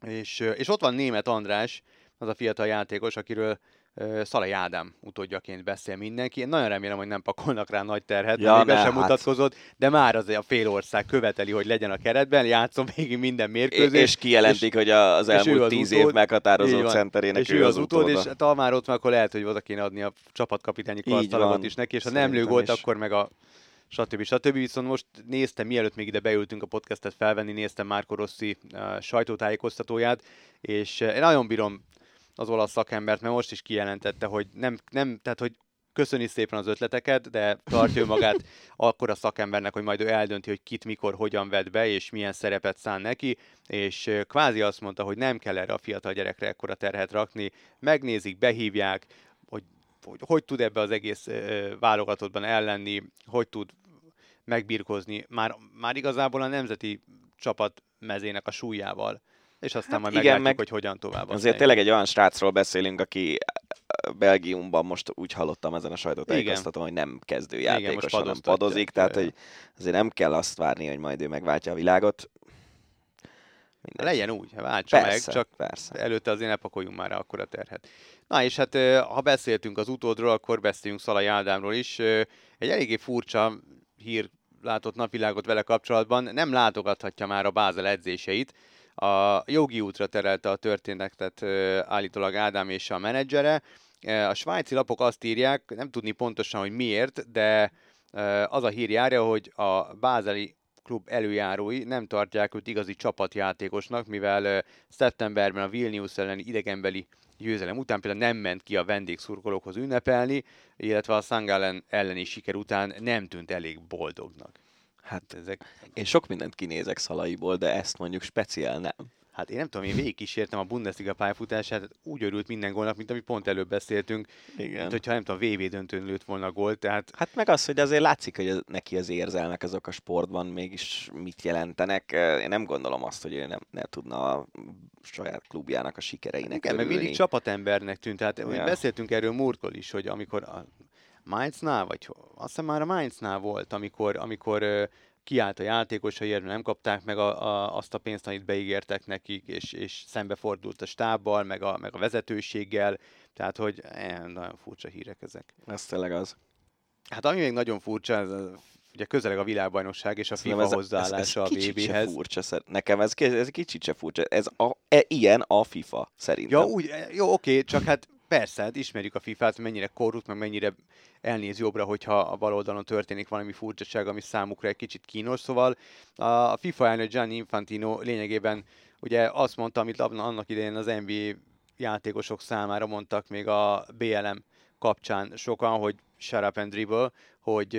És, és ott van német András, az a fiatal játékos, akiről Szalai Ádám utódjaként beszél mindenki. Én nagyon remélem, hogy nem pakolnak rá nagy terhet, Ja, még ne, sem hát. mutatkozott, de már azért a fél ország követeli, hogy legyen a keretben, játszom végig minden mérkőzést. és kijelentik, hogy a- az és ő elmúlt az tíz utód, év meghatározó centerének és ő az utód, utóda. és hát már ott van, akkor lehet, hogy oda kéne adni a csapatkapitány Így karszalagot is neki, és ha nem lő gólt, akkor meg a stb. stb. Viszont most néztem, mielőtt még ide beültünk a podcastet felvenni, néztem Márko Rossi uh, sajtótájékoztatóját, és uh, én nagyon bírom az olasz szakembert, mert most is kijelentette, hogy nem, nem tehát hogy köszöni szépen az ötleteket, de tartja ő magát (laughs) akkor a szakembernek, hogy majd ő eldönti, hogy kit mikor, hogyan vet be, és milyen szerepet szán neki, és kvázi azt mondta, hogy nem kell erre a fiatal gyerekre ekkora terhet rakni, megnézik, behívják, hogy hogy, hogy tud ebbe az egész ö, válogatottban ellenni, hogy tud megbirkózni már, már igazából a nemzeti csapat mezének a súlyával, és aztán Hát majd igen, meglátjuk, meg hogy hogyan tovább. Azért aztán. tényleg egy olyan srácról beszélünk, aki Belgiumban most úgy hallottam ezen a sajtótájékoztatón, hogy nem kezdő Igen, játékos, most hanem padozik, tehát hogy azért nem kell azt várni, hogy majd ő megváltja a világot. Mindegy. Legyen úgy, váltsa meg, persze, csak persze. előtte azért ne pakoljunk már rá akkora terhet. Na és hát ha beszéltünk az utódról, akkor beszéljünk Szalai Ádámról is. Egy eléggé furcsa hír látott napvilágot vele kapcsolatban, nem látogathatja már a Bázel edzéseit. A jogi útra terelte a történetet állítólag Ádám és a menedzsere. A svájci lapok azt írják, nem tudni pontosan, hogy miért, de az a hír járja, hogy a bázeli klub előjárói nem tartják őt igazi csapatjátékosnak, mivel szeptemberben a Vilnius elleni idegenbeli győzelem után például nem ment ki a vendégszurkolókhoz ünnepelni, illetve a Sangalen elleni siker után nem tűnt elég boldognak. Hát Ezek, én sok mindent kinézek Szalaiból, de ezt mondjuk speciál nem. hát én nem tudom, én végigkísértem a Bundesliga pályafutását, úgy örült minden gólnak, mint ami pont előbb beszéltünk, Igen. mint hogyha nem tudom, VV döntőn lőtt volna gólt, tehát Hát meg az, hogy azért látszik, hogy neki az érzelmek azok a sportban mégis mit jelentenek. Én nem gondolom azt, hogy ő nem, ne tudna a saját klubjának a sikereinek Igen, meg mindig örülni. csapatembernek tűnt. Tehát ja. beszéltünk erről múltkor is, hogy amikor a Mainznál, vagy azt hiszem már a Mainznál volt, amikor, amikor ö, kiállt a játékosaiért, nem kapták meg a, a, azt a pénzt, amit beígértek nekik, és, és szembefordult a stábbal, meg a, meg a vezetőséggel, tehát hogy eh, nagyon furcsa hírek ezek. Ez tényleg az. Hát ami még nagyon furcsa, ez a, ugye közeleg a világbajnokság és a FIFA ez, hozzáállása ez, ez a VB-hez. furcsa, nekem ez, ez kicsit se furcsa. Ez a, e, ilyen a FIFA, szerintem. Ja, úgy, jó, oké, csak hát persze, hát ismerjük a FIFA-t, mennyire korrupt, meg mennyire elnéz jobbra, hogyha a bal oldalon történik valami furcsaság, ami számukra egy kicsit kínos. Szóval a FIFA elnök Gianni Infantino lényegében ugye azt mondta, amit annak idején az NBA játékosok számára mondtak még a BLM kapcsán sokan, hogy shut up and dribble, hogy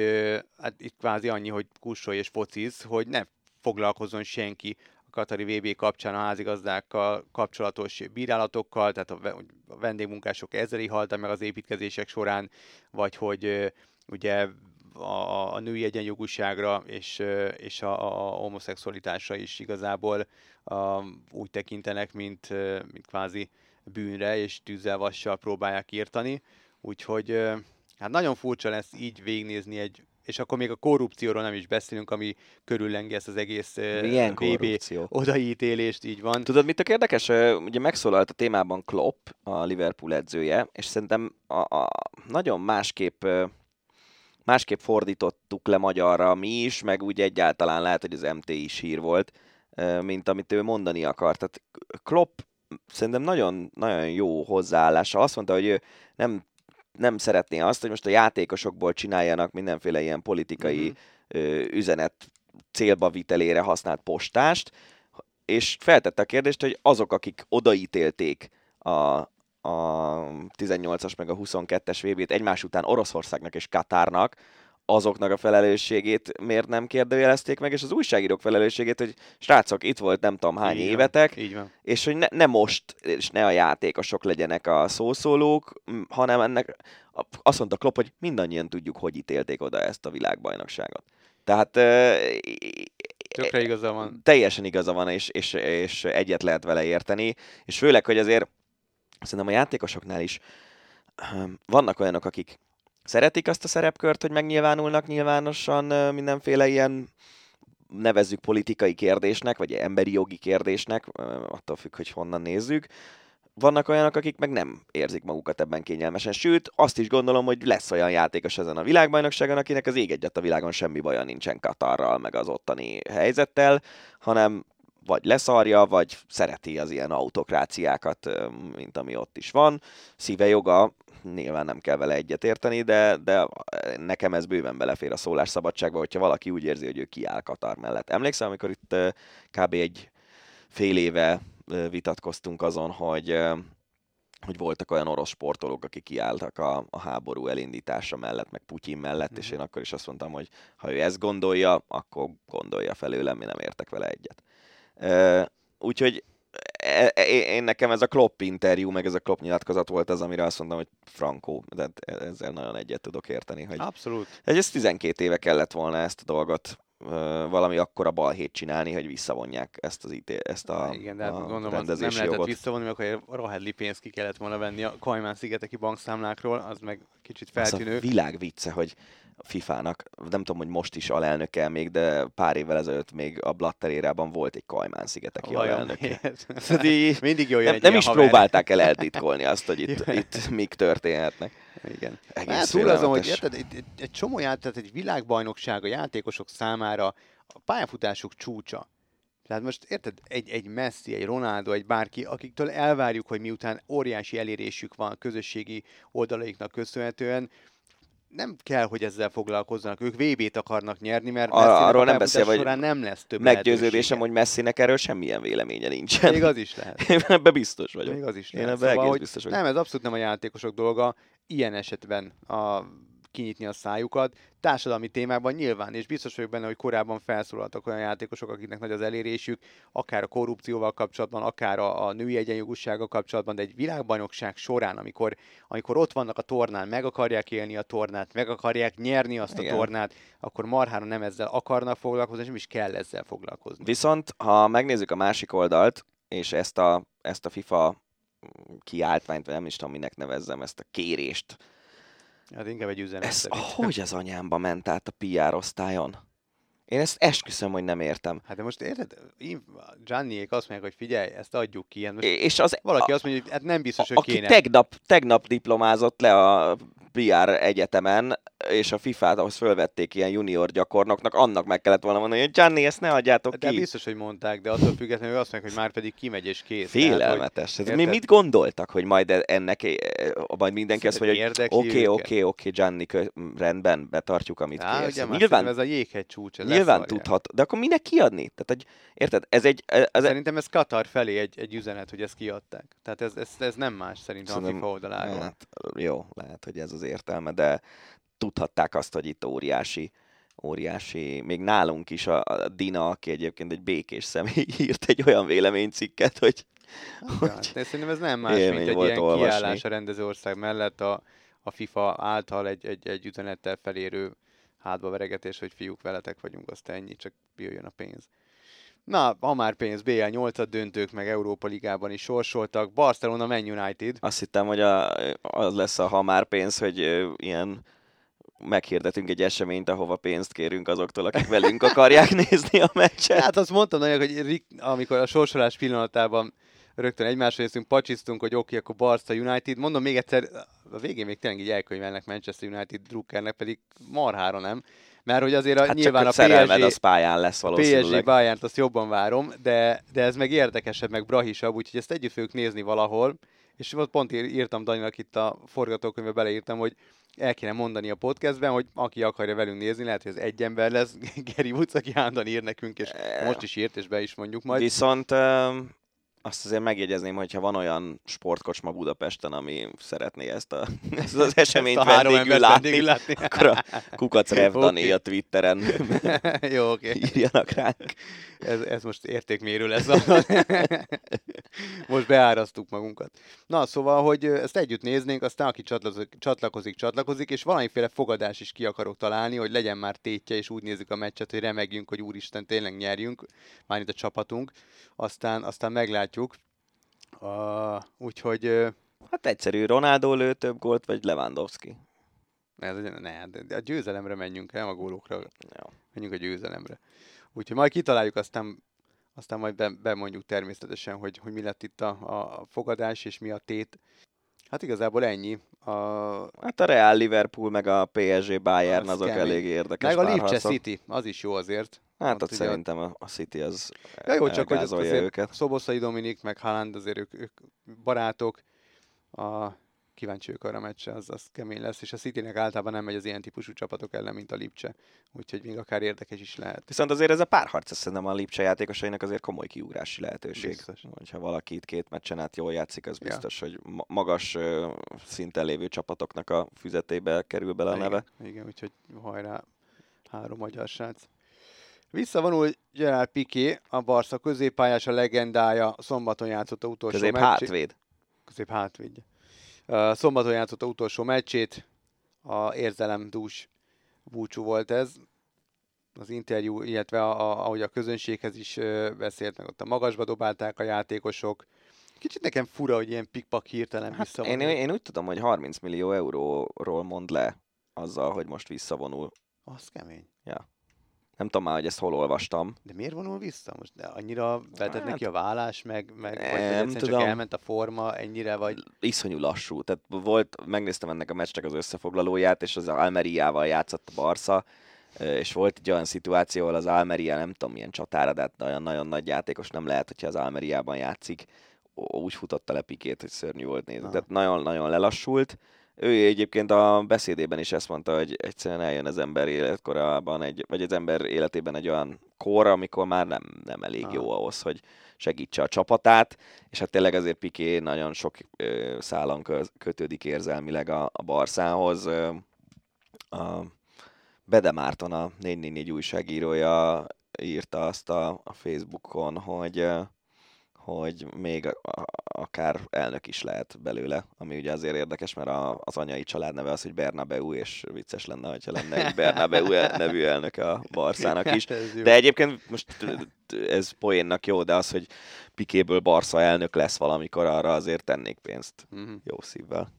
hát itt kvázi annyi, hogy kussolj és fociz, hogy ne foglalkozzon senki Katari VB kapcsán a házigazdákkal kapcsolatos bírálatokkal, tehát a vendégmunkások ezeri haltak meg az építkezések során, vagy hogy ugye a, a női egyenjogúságra és, és a, a homoszexualitásra is igazából a, úgy tekintenek, mint, mint kvázi bűnre, és tűzzel próbálják írtani. Úgyhogy hát nagyon furcsa lesz így végignézni egy és akkor még a korrupcióról nem is beszélünk, ami körüllengi ezt az egész Milyen VB korrupció? odaítélést, így van. Tudod, mit a érdekes? Ugye megszólalt a témában Klopp, a Liverpool edzője, és szerintem a, a nagyon másképp másképp fordítottuk le magyarra mi is, meg úgy egyáltalán lehet, hogy az MT is hír volt, mint amit ő mondani akart. Tehát Klopp szerintem nagyon, nagyon jó hozzáállása. Azt mondta, hogy ő nem, nem szeretné azt, hogy most a játékosokból csináljanak mindenféle ilyen politikai mm-hmm. üzenet célba vitelére használt postást, és feltette a kérdést, hogy azok, akik odaítélték a, a 18-as meg a 22-es VB-t egymás után Oroszországnak és Katárnak, azoknak a felelősségét miért nem kérdőjelezték meg, és az újságírók felelősségét, hogy srácok, itt volt nem tudom hány így évetek, van, így van. és hogy ne, ne most, és ne a játékosok legyenek a szószólók, hanem ennek azt mondta Klopp, hogy mindannyian tudjuk, hogy ítélték oda ezt a világbajnokságot. Tehát Tökre igaza van. Teljesen igaza van, és, és, és egyet lehet vele érteni, és főleg, hogy azért szerintem a játékosoknál is vannak olyanok, akik szeretik azt a szerepkört, hogy megnyilvánulnak nyilvánosan mindenféle ilyen nevezzük politikai kérdésnek, vagy emberi jogi kérdésnek, attól függ, hogy honnan nézzük. Vannak olyanok, akik meg nem érzik magukat ebben kényelmesen. Sőt, azt is gondolom, hogy lesz olyan játékos ezen a világbajnokságon, akinek az ég egyet a világon semmi baja nincsen Katarral, meg az ottani helyzettel, hanem vagy leszarja, vagy szereti az ilyen autokráciákat, mint ami ott is van. Szíve joga, nyilván nem kell vele egyetérteni, de, de nekem ez bőven belefér a szólásszabadságba, hogyha valaki úgy érzi, hogy ő kiáll Katar mellett. Emlékszem, amikor itt kb. egy fél éve vitatkoztunk azon, hogy hogy voltak olyan orosz sportolók, akik kiálltak a, a háború elindítása mellett, meg Putyin mellett, mm. és én akkor is azt mondtam, hogy ha ő ezt gondolja, akkor gondolja felőlem, mi nem értek vele egyet. Úgyhogy e, e, én nekem ez a Klopp interjú, meg ez a Klopp nyilatkozat volt az, amire azt mondtam, hogy frankó, de ezzel nagyon egyet tudok érteni. Hogy, Abszolút. Ez 12 éve kellett volna ezt a dolgot valami akkora balhét csinálni, hogy visszavonják ezt, az ítél, ezt a, Igen, de hát a gondolom, nem lehetett jogot. visszavonni, mert akkor rohedli pénzt ki kellett volna venni a Kajmán szigeteki bankszámlákról, az meg kicsit feltűnő. Az a világ vicce, hogy a FIFA-nak, nem tudom, hogy most is alelnöke még, de pár évvel ezelőtt még a Blatter érában volt egy Kajmán szigeteki alelnöke. (laughs) Szóval Mindig jó Nem, nem is haver. próbálták el eltitkolni azt, hogy itt, (laughs) itt mik történhetnek. Igen. Egész hát túl azon, hogy érted, egy, egy, egy csomó játék, egy világbajnokság a játékosok számára a pályafutásuk csúcsa. Tehát most érted, egy, egy Messi, egy Ronaldo, egy bárki, akiktől elvárjuk, hogy miután óriási elérésük van a közösségi oldalaiknak köszönhetően, nem kell, hogy ezzel foglalkozzanak. Ők VB-t akarnak nyerni, mert Ar- arról nem beszél, vagy nem lesz több Meggyőződésem, hogy Messinek erről semmilyen véleménye nincsen. Még az is lehet. (laughs) Én ebben biztos vagyok. Még az is Én lehet. ebben szóval, egész biztos vagyok. Nem, ez abszolút nem a játékosok dolga. Ilyen esetben a kinyitni a szájukat. Társadalmi témában nyilván, és biztos vagyok benne, hogy korábban felszólaltak olyan játékosok, akiknek nagy az elérésük, akár a korrupcióval kapcsolatban, akár a, a női egyenjogúsággal kapcsolatban, de egy világbajnokság során, amikor, amikor ott vannak a tornán, meg akarják élni a tornát, meg akarják nyerni azt Igen. a tornát, akkor marhára nem ezzel akarnak foglalkozni, és nem is kell ezzel foglalkozni. Viszont, ha megnézzük a másik oldalt, és ezt a, ezt a FIFA kiáltványt, vagy nem is tudom, minek nevezzem, ezt a kérést, Hát inkább egy üzenet. Ez hogy az anyámba ment át a PR osztályon? Én ezt esküszöm, hogy nem értem. Hát de most érted, Gianniék azt mondják, hogy figyelj, ezt adjuk ki. Most és az, valaki a, azt mondja, hogy hát nem biztos, hogy aki kéne. Tegnap, tegnap diplomázott le a PR egyetemen, és a FIFA-t ahhoz fölvették ilyen junior gyakornoknak, annak meg kellett volna mondani, hogy Gianni, ezt ne adjátok De ki. biztos, hogy mondták, de attól függetlenül azt mondják, hogy már pedig kimegy és kész. Félelmetes. Tehát, hogy, mi mit gondoltak, hogy majd e- ennek, eh, majd mindenki azt mondja, hogy oké, oké, oké, Gianni, rendben, betartjuk, amit Á, kérsz. ugye Nyilván, ez a jéghegy csúcs. nyilván leszarják. tudhat, de akkor minek kiadni? Tehát, hogy, érted, ez egy, ez, Szerintem ez Katar felé egy, egy üzenet, hogy ezt kiadták. Tehát ez, ez, ez nem más szerintem a Szerintem- FIFA oldaláról. Hát, jó, lehet, hogy ez az értelme, de tudhatták azt, hogy itt óriási, óriási, még nálunk is a, a Dina, aki egyébként egy békés személy, (laughs) írt egy olyan véleménycikket, hogy, Ja, hát de szerintem ez nem más, mint egy ilyen olvasni. kiállás a rendezőország mellett a, a FIFA által egy, egy, egy üzenettel felérő hátba veregetés, hogy fiúk veletek vagyunk, azt ennyi, csak jöjjön a pénz. Na, ha már pénz, BL 8 döntők, meg Európa Ligában is sorsoltak. Barcelona, Man United. azt hittem, hogy a, az lesz a ha már pénz, hogy ilyen meghirdetünk egy eseményt, ahova pénzt kérünk azoktól, akik velünk akarják (laughs) nézni a meccset. Hát azt mondtam nagyon, hogy Rick, amikor a sorsolás pillanatában rögtön egymásra néztünk, pacsisztunk, hogy oké, akkor Barca United. Mondom még egyszer, a végén még tényleg így elkönyvelnek Manchester United drukkernek, pedig marhára nem. Mert hogy azért a, Hát nyilván a PSG, az pályán lesz PSG valószínűleg. Bayern-t azt jobban várom, de, de ez meg érdekesebb, meg brahisabb, úgyhogy ezt együtt fogjuk nézni valahol. És ott pont ír- írtam Daninak itt a forgatókönyvbe, beleírtam, hogy el kéne mondani a podcastben, hogy aki akarja velünk nézni, lehet, hogy ez egy ember lesz, Gary Woods, aki állandóan ír nekünk, és most is írt, és be is mondjuk majd. Viszont azt azért megjegyezném, hogyha van olyan sportkocsma Budapesten, ami szeretné ezt, a, (laughs) ezt az eseményt Ezt a vendégül látni, látni. akkor a Kukac (laughs) Rev Dani Oké. a Twitteren (laughs) Jó, oké. írjanak ránk. Ez, ez most értékmérő lesz. most beárasztuk magunkat. Na, szóval, hogy ezt együtt néznénk, aztán aki csatlakozik, csatlakozik, csatlakozik, és valamiféle fogadás is ki akarok találni, hogy legyen már tétje, és úgy nézzük a meccset, hogy remegjünk, hogy úristen, tényleg nyerjünk, már itt a csapatunk. Aztán, aztán meglátjuk. Uh, úgyhogy Hát egyszerű, Ronaldo lő több gólt, vagy Lewandowski. ez, ne, de, a győzelemre menjünk, nem a gólokra. Jó. menjünk a győzelemre. Úgyhogy majd kitaláljuk, aztán, aztán majd be, bemondjuk természetesen, hogy, hogy mi lett itt a, a fogadás, és mi a tét. Hát igazából ennyi. A, Hát a Real Liverpool, meg a PSG Bayern, Az azok kemény. elég érdekes meg a Lipcse. City, az is jó azért. Hát Ott ugye- szerintem a, a City az Ja, jó, csak hogy azért őket. Szoboszai Dominik, meg Haaland, azért ők, ők barátok. A, kíváncsi ők arra a meccsre, az, az kemény lesz, és a Citynek általában nem megy az ilyen típusú csapatok ellen, mint a Lipcse. Úgyhogy még akár érdekes is lehet. Viszont azért ez a párharc, azt szerintem a Lipcse játékosainak azért komoly kiugrási lehetőség. Biztos. Hogyha valaki itt két meccsen át jól játszik, az Ja. biztos, hogy ma- magas ö, szinten lévő csapatoknak a füzetébe kerül bele a neve. Igen, igen, úgyhogy hajrá, három magyar srác. Visszavonul Gerard Piqué, a Barca középpályás, a legendája, szombaton játszott a utolsó Közép meccsét. hátvéd. Közép hátvédje. Szombaton játszott a utolsó meccsét, a érzelemdús búcsú volt ez. Az interjú, illetve a, a, ahogy a közönséghez is beszélt, meg ott a magasba dobálták a játékosok. Kicsit nekem fura, hogy ilyen pikpak hirtelen Hát visszavonul. én, én úgy tudom, hogy 30 millió euróról mond le azzal, hogy most visszavonul. Az kemény. Nem tudom már, hogy ezt hol olvastam. De miért vonul vissza? Most de annyira vetett Hát, neki a vállás, meg, meg vagy, vagy nem egyszerűen csak tudom. elment a forma ennyire, vagy... iszonyú lassú. Tehát volt, megnéztem ennek a meccsnek az összefoglalóját, és az Almeriával játszott a Barca, és volt egy olyan szituáció, ahol az Almeria nem tudom milyen csatára, de hát olyan nagyon nagy játékos nem lehet, hogyha az Almeriában játszik. Úgy futotta le Pikét, hogy szörnyű volt nézni. Tehát nagyon-nagyon lelassult. Ő egyébként a beszédében is ezt mondta, hogy egyszerűen eljön az ember életkorában, egy, vagy az ember életében egy olyan kor, amikor már nem, nem elég jó ahhoz, hogy segítse a csapatát, és hát tényleg azért Piqué nagyon sok ö, szálon köz, kötődik érzelmileg a, a Barszához. Ö, a Bede Márton, a 444 újságírója írta azt a, a Facebookon, hogy hogy még a- akár elnök is lehet belőle, ami ugye azért érdekes, mert a, az anyai családneve az, hogy Bernabeu, és vicces lenne, hogyha lenne egy Bernabeu nevű elnöke a Barszának is. (laughs) De egyébként most ez poénnak jó, de az, hogy Pikéből Barca elnök lesz valamikor, arra azért tennék pénzt Mhm. jó szívvel.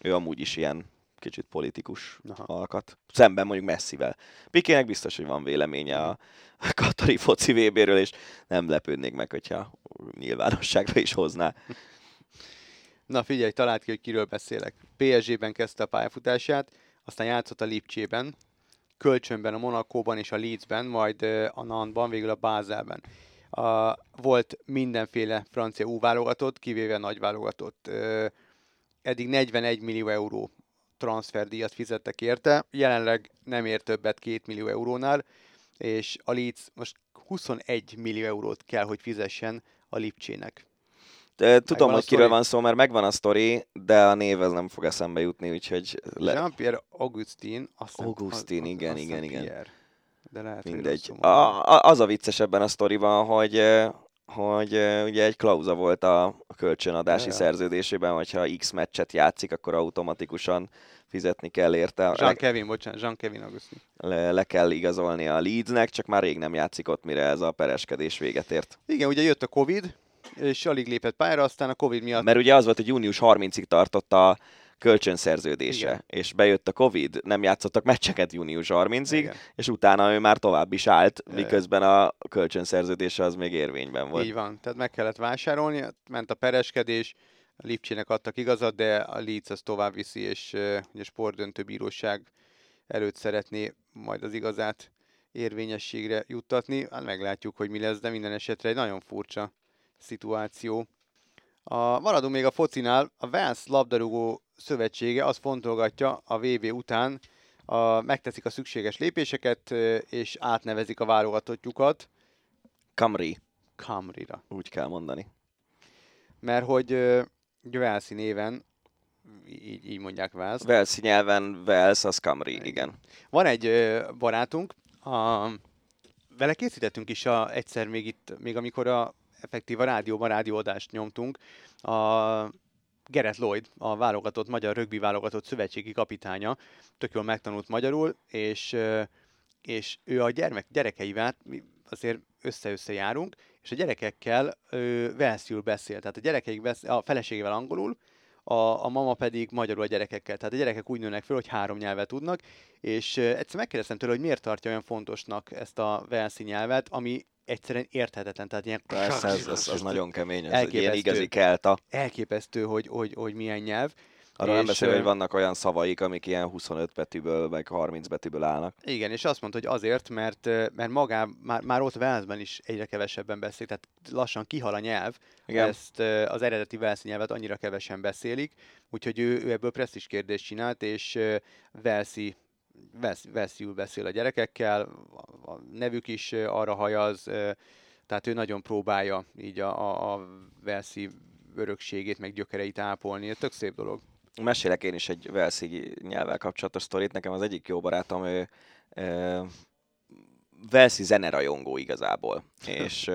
Ő amúgy is ilyen kicsit politikus Aha. alkat. Szemben mondjuk Messivel. Pikének biztos, hogy van véleménye a a (laughs) katari foci VB-ről, és nem lepődnék meg, hogyha nyilvánosságra is hozná. Na figyelj, talált ki, hogy kiről beszélek. PSG-ben kezdte a pályafutását, aztán játszott a Lipcsében, kölcsönben a Monakóban és a Leedsben, majd a Nantban, végül a Bázelben. A, volt mindenféle francia U válogatott, kivéve nagy válogatott. Eddig 41 millió euró transferdíjat fizettek érte, jelenleg nem ér többet 2 millió eurónál, és a Leeds most 21 millió eurót kell, hogy fizessen a Lipcsének. Tudom, hogy kiről van szó, mert megvan a sztori, de a név ez nem fog eszembe jutni, úgyhogy... Le... Jean-Pierre Augustin, azt Augustin, igen, igen, igen. Pierre. De lehet, Mindegy. A, a, az a vicces ebben a sztoriban, hogy hogy ugye egy klauza volt a, a kölcsönadási ja, szerződésében, hogyha X meccset játszik, akkor automatikusan fizetni kell érte. Jean Kevin, bocsánat, Jean Kevin Augustin. Le, le kell igazolni a Leedsnek, csak már rég nem játszik ott, mire ez a pereskedés véget ért. Igen, ugye jött a Covid, és alig lépett pályára, aztán a Covid miatt... Mert ugye az volt, hogy június 30-ig tartott a kölcsönszerződése, Igen. és bejött a Covid, nem játszottak meccseket június 30-ig, Igen. és utána ő már tovább is állt, miközben a kölcsönszerződése az még érvényben volt. Így van, tehát meg kellett vásárolni, ment a pereskedés, a Lipcsének adtak igazat, de a Leeds az tovább viszi, és a sportdöntő bíróság előtt szeretné majd az igazát érvényességre juttatni. Hát meglátjuk, hogy mi lesz, de minden esetre egy nagyon furcsa szituáció. A, maradunk még a focinál, a Vance labdarúgó szövetsége azt fontolgatja a VB után, a, megteszik a szükséges lépéseket, és átnevezik a válogatottjukat. Camry. Camry-ra. Úgy kell mondani. Mert hogy Velszi néven így, így mondják Vels. Velszi nyelven Vels, az Camry, igen. Van egy barátunk, a, vele készítettünk is a, egyszer még itt, még amikor a effektív a rádióban rádióadást nyomtunk, a Gerett Lloyd, a válogatott, magyar rögbi válogatott szövetségi kapitánya, tök jól megtanult magyarul, és, és ő a gyermek, gyerekeivel, mi azért össze-össze járunk, és a gyerekekkel velszül beszél. Tehát a gyerekeik beszél, a feleségével angolul, a, a mama pedig magyarul a gyerekekkel. Tehát a gyerekek úgy nőnek föl, hogy három nyelvet tudnak, és egyszer megkérdeztem tőle, hogy miért tartja olyan fontosnak ezt a velszi nyelvet, ami egyszerűen érthetetlen. Tehát ilyen... Persze, ez, az, az nagyon kemény, ez egy ilyen igazi kelta. Elképesztő, hogy, hogy, hogy milyen nyelv. Arról nem beszél, hogy vannak olyan szavaik, amik ilyen 25 betűből, meg 30 betűből állnak. Igen, és azt mondta, hogy azért, mert, mert magá, már, már ott Velszben is egyre kevesebben beszél, tehát lassan kihal a nyelv, Igen. ezt az eredeti Velszi nyelvet annyira kevesen beszélik, úgyhogy ő, ő ebből presztis kérdést csinált, és Velszi vesz, vesziül beszél a gyerekekkel, a nevük is arra hajaz, tehát ő nagyon próbálja így a, a, a Velszi örökségét, meg gyökereit ápolni. Ez tök szép dolog. Mesélek én is egy Velszi nyelvvel kapcsolatos sztorit. Nekem az egyik jó barátom, ő, ő Velszi zenerajongó igazából. és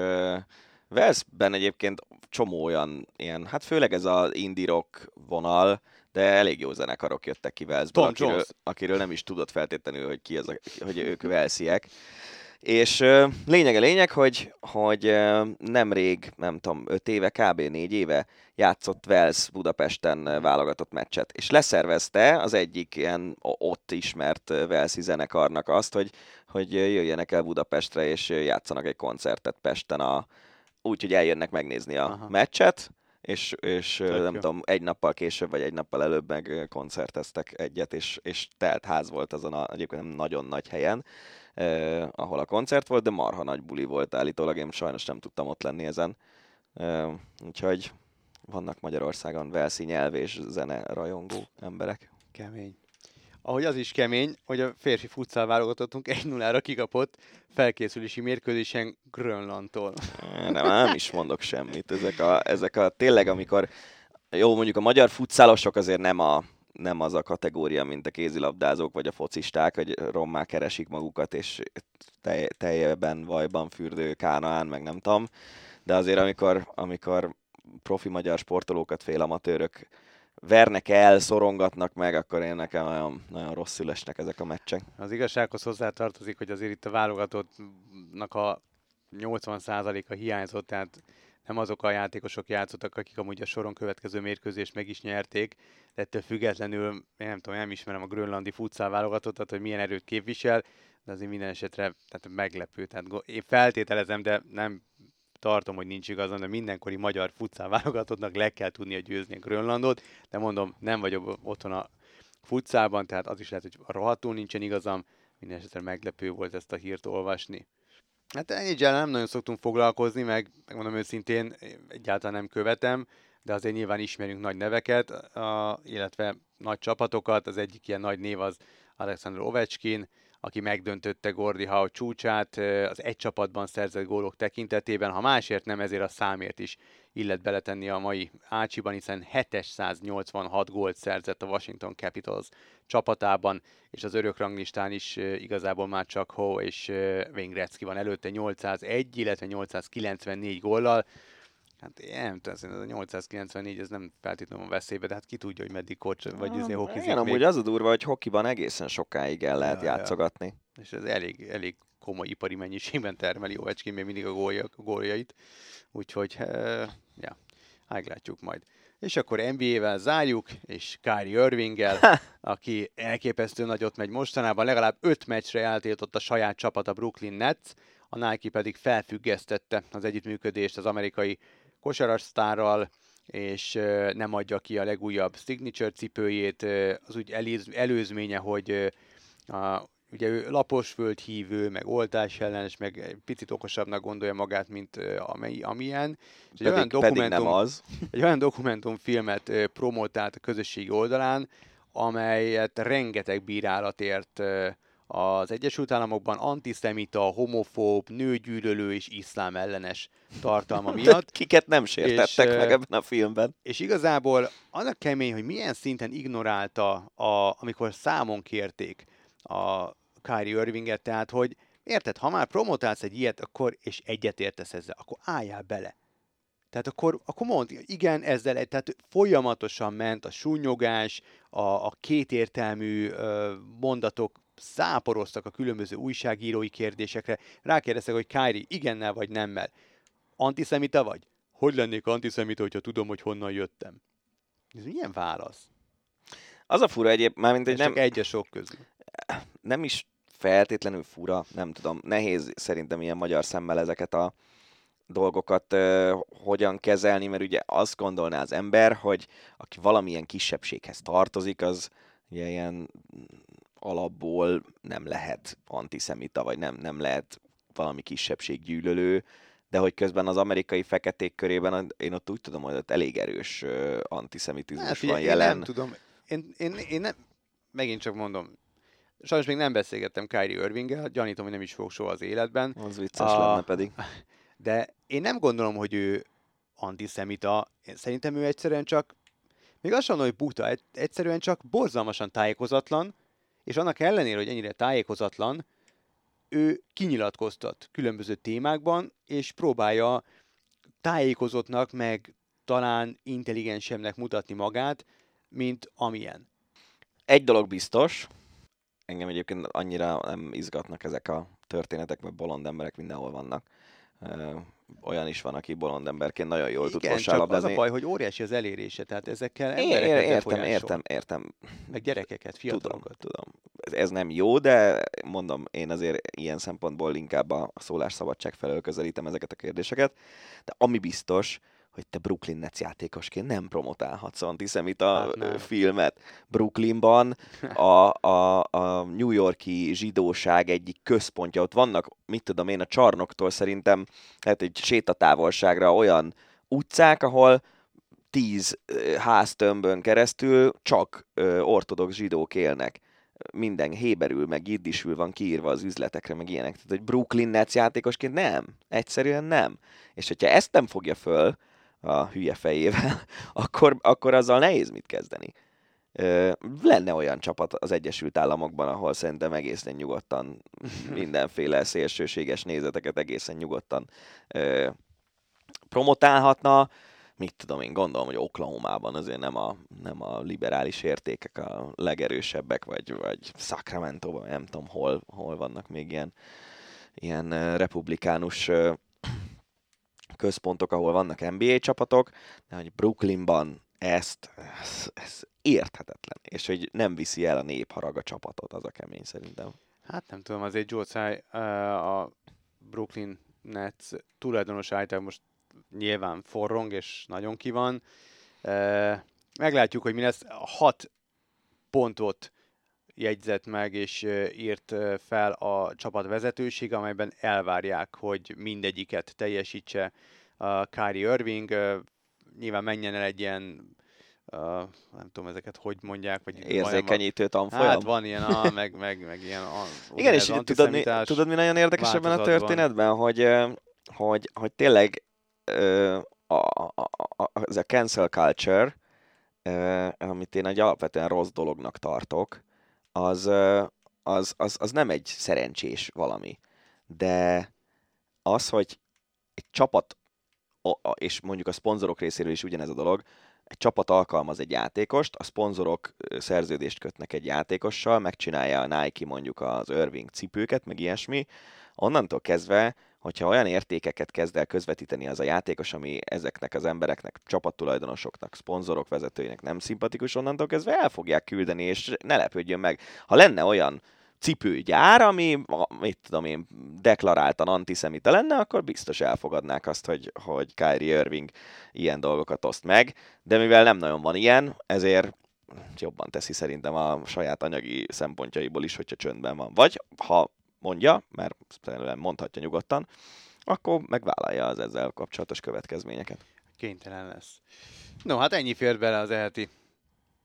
Velszben egyébként csomó olyan ilyen, hát főleg ez az indie rock vonal, de elég jó zenekarok jöttek ki Velszből, akiről, akiről nem is tudott feltétlenül, hogy ki az, a, hogy ők Velsziek. És uh, lényeg a lényeg, hogy, hogy uh, nemrég, nem tudom, 5 éve, kb. 4 éve játszott Vels Budapesten válogatott meccset, és leszervezte az egyik ilyen ott ismert Velszi zenekarnak azt, hogy, hogy jöjjenek el Budapestre, és játszanak egy koncertet Pesten a, úgy, hogy eljönnek megnézni a Aha. meccset, és, és nem jó. tudom, egy nappal később, vagy egy nappal előbb meg koncerteztek egyet, és, és telt ház volt azon a egyébként nem nagyon nagy helyen, eh, ahol a koncert volt, de marha nagy buli volt állítólag, én sajnos nem tudtam ott lenni ezen. Eh, úgyhogy vannak Magyarországon velszi nyelv és zene rajongó emberek. Kemény ahogy az is kemény, hogy a férfi futszál válogatottunk 1-0-ra kikapott felkészülési mérkőzésen Grönlandtól. Nem, nem is mondok semmit. Ezek a, ezek a tényleg, amikor jó, mondjuk a magyar futszálosok azért nem a, nem az a kategória, mint a kézilabdázók vagy a focisták, hogy rommá keresik magukat, és tej, tejben, vajban fürdő kánaán, meg nem tudom. De azért, amikor, amikor profi magyar sportolókat félamatőrök vernek el, szorongatnak meg, akkor én nekem nagyon, nagyon rosszul esnek ezek a meccsek. Az igazsághoz hozzátartozik, hogy azért itt a válogatottnak a 80%-a hiányzott, tehát nem azok a játékosok játszottak, akik amúgy a soron következő mérkőzést meg is nyerték, de ettől függetlenül, én nem tudom, nem ismerem a grönlandi futszál válogatottat, hogy milyen erőt képvisel, de azért minden esetre tehát meglepő. Tehát én feltételezem, de nem tartom, hogy nincs igazam, de mindenkori magyar futszál válogatottnak le kell tudnia győzni Grönlandot, de mondom, nem vagyok otthon a futszában, tehát az is lehet, hogy rohadtul nincsen igazam, minden esetre meglepő volt ezt a hírt olvasni. Hát ennyi nem nagyon szoktunk foglalkozni, meg megmondom őszintén, egyáltalán nem követem, de azért nyilván ismerünk nagy neveket, a, illetve nagy csapatokat. Az egyik ilyen nagy név az Alexander Ovechkin, aki megdöntötte Gordi Howe csúcsát az egy csapatban szerzett gólok tekintetében. Ha másért nem, ezért a számért is illet beletenni a mai Ácsiban, hiszen 786 gólt szerzett a Washington Capitals csapatában, és az örök ranglistán is igazából már csak Ho és Wayne Gretzky van előtte 801, illetve 894 góllal. Hát én nem tudom, ez a 894 ez nem feltétlenül a veszélybe, de hát ki tudja, hogy meddig kocs, vagy ah, izé hokizik Igen, amúgy az a durva, hogy hokiban egészen sokáig el lehet ja, játszogatni. Ja. És ez elég, elég komoly ipari mennyiségben termeli Ovechkin még mindig a, gólja, góljait. Úgyhogy, uh, ja, meglátjuk majd. És akkor NBA-vel zárjuk, és Kyrie Irvinggel, (laughs) aki elképesztő nagyot megy mostanában, legalább öt meccsre eltiltott a saját csapat a Brooklyn Nets, a Nike pedig felfüggesztette az együttműködést az amerikai kosarasztárral, és nem adja ki a legújabb signature cipőjét. Az úgy előzménye, hogy a, ugye ő lapos földhívő, meg oltás ellenes, meg egy picit okosabbnak gondolja magát, mint amely, amilyen. És pedig, egy olyan dokumentum, pedig nem az. (laughs) Egy olyan dokumentumfilmet promotált a közösségi oldalán, amelyet rengeteg bírálat ért az Egyesült Államokban antiszemita, homofób, nőgyűlölő és iszlám ellenes tartalma (laughs) miatt. Kiket nem sértettek és, meg ebben a filmben. És igazából az a kemény, hogy milyen szinten ignorálta, a, amikor számon kérték a Kyrie Irvinget, tehát hogy érted, ha már promotálsz egy ilyet, akkor, és egyet értesz ezzel, akkor álljál bele. Tehát akkor, akkor mondd, igen, ezzel, tehát folyamatosan ment a súnyogás, a, a kétértelmű ö, mondatok száporoztak a különböző újságírói kérdésekre. Rákérdeztek, hogy Kyrie igennel vagy nemmel. Antiszemita vagy? Hogy lennék antiszemita, hogyha tudom, hogy honnan jöttem? Ez milyen válasz? Az a fura egyéb, mármint egy nem... Csak egy a sok közül. Nem is feltétlenül fura, nem tudom, nehéz szerintem ilyen magyar szemmel ezeket a dolgokat uh, hogyan kezelni, mert ugye azt gondolná az ember, hogy aki valamilyen kisebbséghez tartozik, az ugye ilyen alapból nem lehet antiszemita, vagy nem, nem lehet valami kisebbség gyűlölő, de hogy közben az amerikai feketék körében én ott úgy tudom, hogy ott elég erős antiszemitizmus hát, van jelen. Én nem tudom. Én, én, én nem, megint csak mondom, sajnos még nem beszélgettem Kyrie Irvinggel, gyanítom, hogy nem is fog soha az életben. Az vicces a, lenne pedig. (laughs) De én nem gondolom, hogy ő antiszemita. Én szerintem ő egyszerűen csak, még azt mondom, hogy buta, egyszerűen csak borzalmasan tájékozatlan, és annak ellenére, hogy ennyire tájékozatlan, ő kinyilatkoztat különböző témákban, és próbálja tájékozottnak, meg talán intelligensebbnek mutatni magát, mint amilyen. Egy dolog biztos, engem egyébként annyira nem izgatnak ezek a történetek, mert bolond emberek mindenhol vannak olyan is van, aki bolond emberként nagyon jól Igen, tud kosárlabdázni. az a baj, hogy óriási az elérése, tehát ezekkel é, értem, értem, értem. Meg gyerekeket, fiatalokat. Tudom, tudom. Ez, ez nem jó, de mondom, én azért ilyen szempontból inkább a szólásszabadság felől közelítem ezeket a kérdéseket. De ami biztos, hogy te Brooklyn Nets játékosként nem promotálhatsz antiszemita hát filmet. Brooklynban (laughs) a, a, a New Yorki zsidóság egyik központja, ott vannak, mit tudom én, a csarnoktól szerintem lehet egy sétatávolságra olyan utcák, ahol tíz háztömbön keresztül csak ortodox zsidók élnek minden héberül, meg jiddisül van kiírva az üzletekre, meg ilyenek. Tehát, hogy Brooklyn Nets játékosként nem. Egyszerűen nem. És hogyha ezt nem fogja föl, a hülye fejével, (laughs) akkor, akkor azzal nehéz mit kezdeni. Lenne olyan csapat az Egyesült Államokban, ahol szerintem egészen nyugodtan (laughs) mindenféle szélsőséges nézeteket egészen nyugodtan promotálhatna. Mit tudom én, gondolom, hogy Oklahoma-ban azért nem a, nem a liberális értékek a legerősebbek, vagy, vagy Sacramento-ban, nem tudom, hol, hol vannak még ilyen, ilyen republikánus központok, ahol vannak NBA csapatok, de hogy Brooklynban ezt, ez, ez érthetetlen, és hogy nem viszi el a népharag a csapatot, az a kemény szerintem. Hát nem tudom, azért Joe Tsai, a Brooklyn Nets tulajdonos által most nyilván forrong, és nagyon ki van. Meglátjuk, hogy mi lesz. Hat pontot jegyzett meg és írt fel a csapat vezetőség, amelyben elvárják, hogy mindegyiket teljesítse a Kyrie Irving. Nyilván menjen el egy ilyen uh, nem tudom ezeket hogy mondják, vagy érzékenyítő tanfolyam. Hát van ilyen, a, meg, meg, meg ilyen a, Igen, és tudod mi, tudod mi nagyon érdekes ebben a történetben, hogy, hogy, hogy tényleg a, a, a, ez a cancel culture, amit én egy alapvetően rossz dolognak tartok, az, az, az, az nem egy szerencsés valami. De az, hogy egy csapat, és mondjuk a szponzorok részéről is ugyanez a dolog, egy csapat alkalmaz egy játékost, a szponzorok szerződést kötnek egy játékossal, megcsinálja a Nike mondjuk az Irving cipőket, meg ilyesmi, onnantól kezdve, hogyha olyan értékeket kezd el közvetíteni az a játékos, ami ezeknek az embereknek, csapattulajdonosoknak, szponzorok, vezetőinek nem szimpatikus, onnantól kezdve el fogják küldeni, és ne lepődjön meg. Ha lenne olyan cipőgyár, ami, mit tudom én, deklaráltan antiszemita lenne, akkor biztos elfogadnák azt, hogy, hogy Kyrie Irving ilyen dolgokat oszt meg, de mivel nem nagyon van ilyen, ezért jobban teszi szerintem a saját anyagi szempontjaiból is, hogyha csöndben van. Vagy ha mondja, mert mondhatja nyugodtan, akkor megvállalja az ezzel kapcsolatos következményeket. Kénytelen lesz. No, hát ennyi fér bele az eheti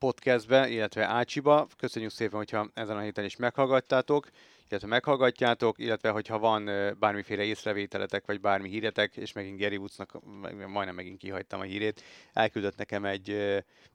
podcastbe, illetve Ácsiba. Köszönjük szépen, hogyha ezen a héten is meghallgattátok, illetve meghallgatjátok, illetve hogyha van bármiféle észrevételetek, vagy bármi híretek, és megint Gary Woodsnak, majdnem megint kihagytam a hírét, elküldött nekem egy,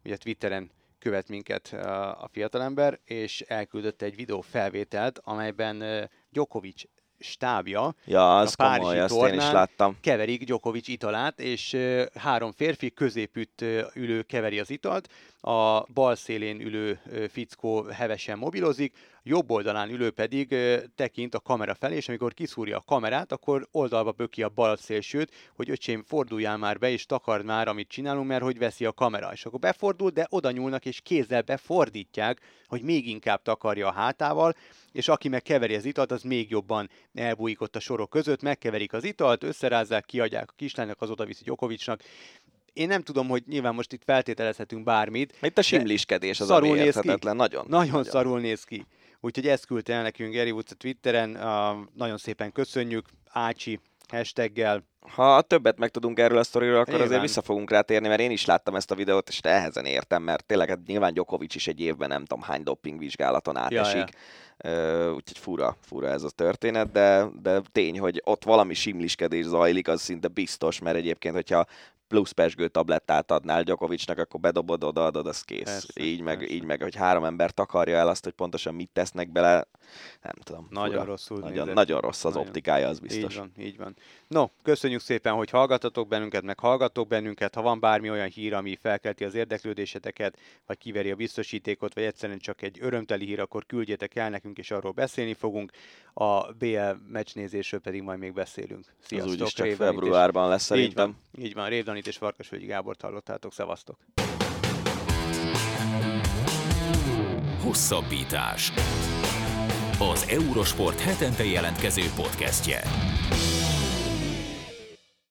ugye Twitteren követ minket a fiatalember, és elküldött egy videó felvételt, amelyben Djokovic stábja. Ja, az a komoly, azt én is láttam. Keverik Djokovic italát, és három férfi középütt ülő keveri az italt, a bal szélén ülő fickó hevesen mobilozik, jobb oldalán ülő pedig tekint a kamera felé, és amikor kiszúrja a kamerát, akkor oldalba böki a bal szélsőt, hogy öcsém, forduljál már be, és takard már, amit csinálunk, mert hogy veszi a kamera. És akkor befordul, de oda nyúlnak, és kézzel befordítják, hogy még inkább takarja a hátával, és aki meg keveri az italt, az még jobban elbújik ott a sorok között, megkeverik az italt, összerázzák, kiadják a kislánynak, az oda viszi Gyokovicsnak, én nem tudom, hogy nyilván most itt feltételezhetünk bármit. Itt a simliskedés az, ami érthetetlen. Nagyon, nagyon. Nagyon szarul néz ki. Úgyhogy ezt küldte el nekünk Gary Woods a Twitteren. Uh, nagyon szépen köszönjük. Ácsi hashtaggel. Ha többet megtudunk erről a sztoriról, akkor Nyilván. azért vissza fogunk rátérni, mert én is láttam ezt a videót, és nehezen értem, mert tényleg hát nyilván Djokovic is egy évben nem tudom hány doping vizsgálaton átesik. Ja, ja. Uh, úgyhogy fura, fura ez a történet, de, de tény, hogy ott valami simliskedés zajlik, az szinte biztos, mert egyébként, hogyha plusz pesgő tablettát adnál Gyokovicsnak, akkor bedobod, odaadod, az kész. Persze, így, meg, persze. így meg, hogy három ember takarja el azt, hogy pontosan mit tesznek bele, nem tudom. Nagyon fura. rosszul nagyon, nagyon rossz az nagyon. optikája, az biztos. Így van, így van. No, köszönjük szépen, hogy hallgatatok bennünket, meg hallgatok bennünket. Ha van bármi olyan hír, ami felkelti az érdeklődéseteket, vagy kiveri a biztosítékot, vagy egyszerűen csak egy örömteli hír, akkor küldjétek el nekünk, és arról beszélni fogunk. A BL meccsnézésről pedig majd még beszélünk. Sziasztok, az úgyis csak februárban lesz szerintem. Így van, így van. Révdanit és Farkasvölgyi Gábort hallottátok. Szevasztok! Hosszabbítás. Az Eurosport hetente jelentkező podcastje.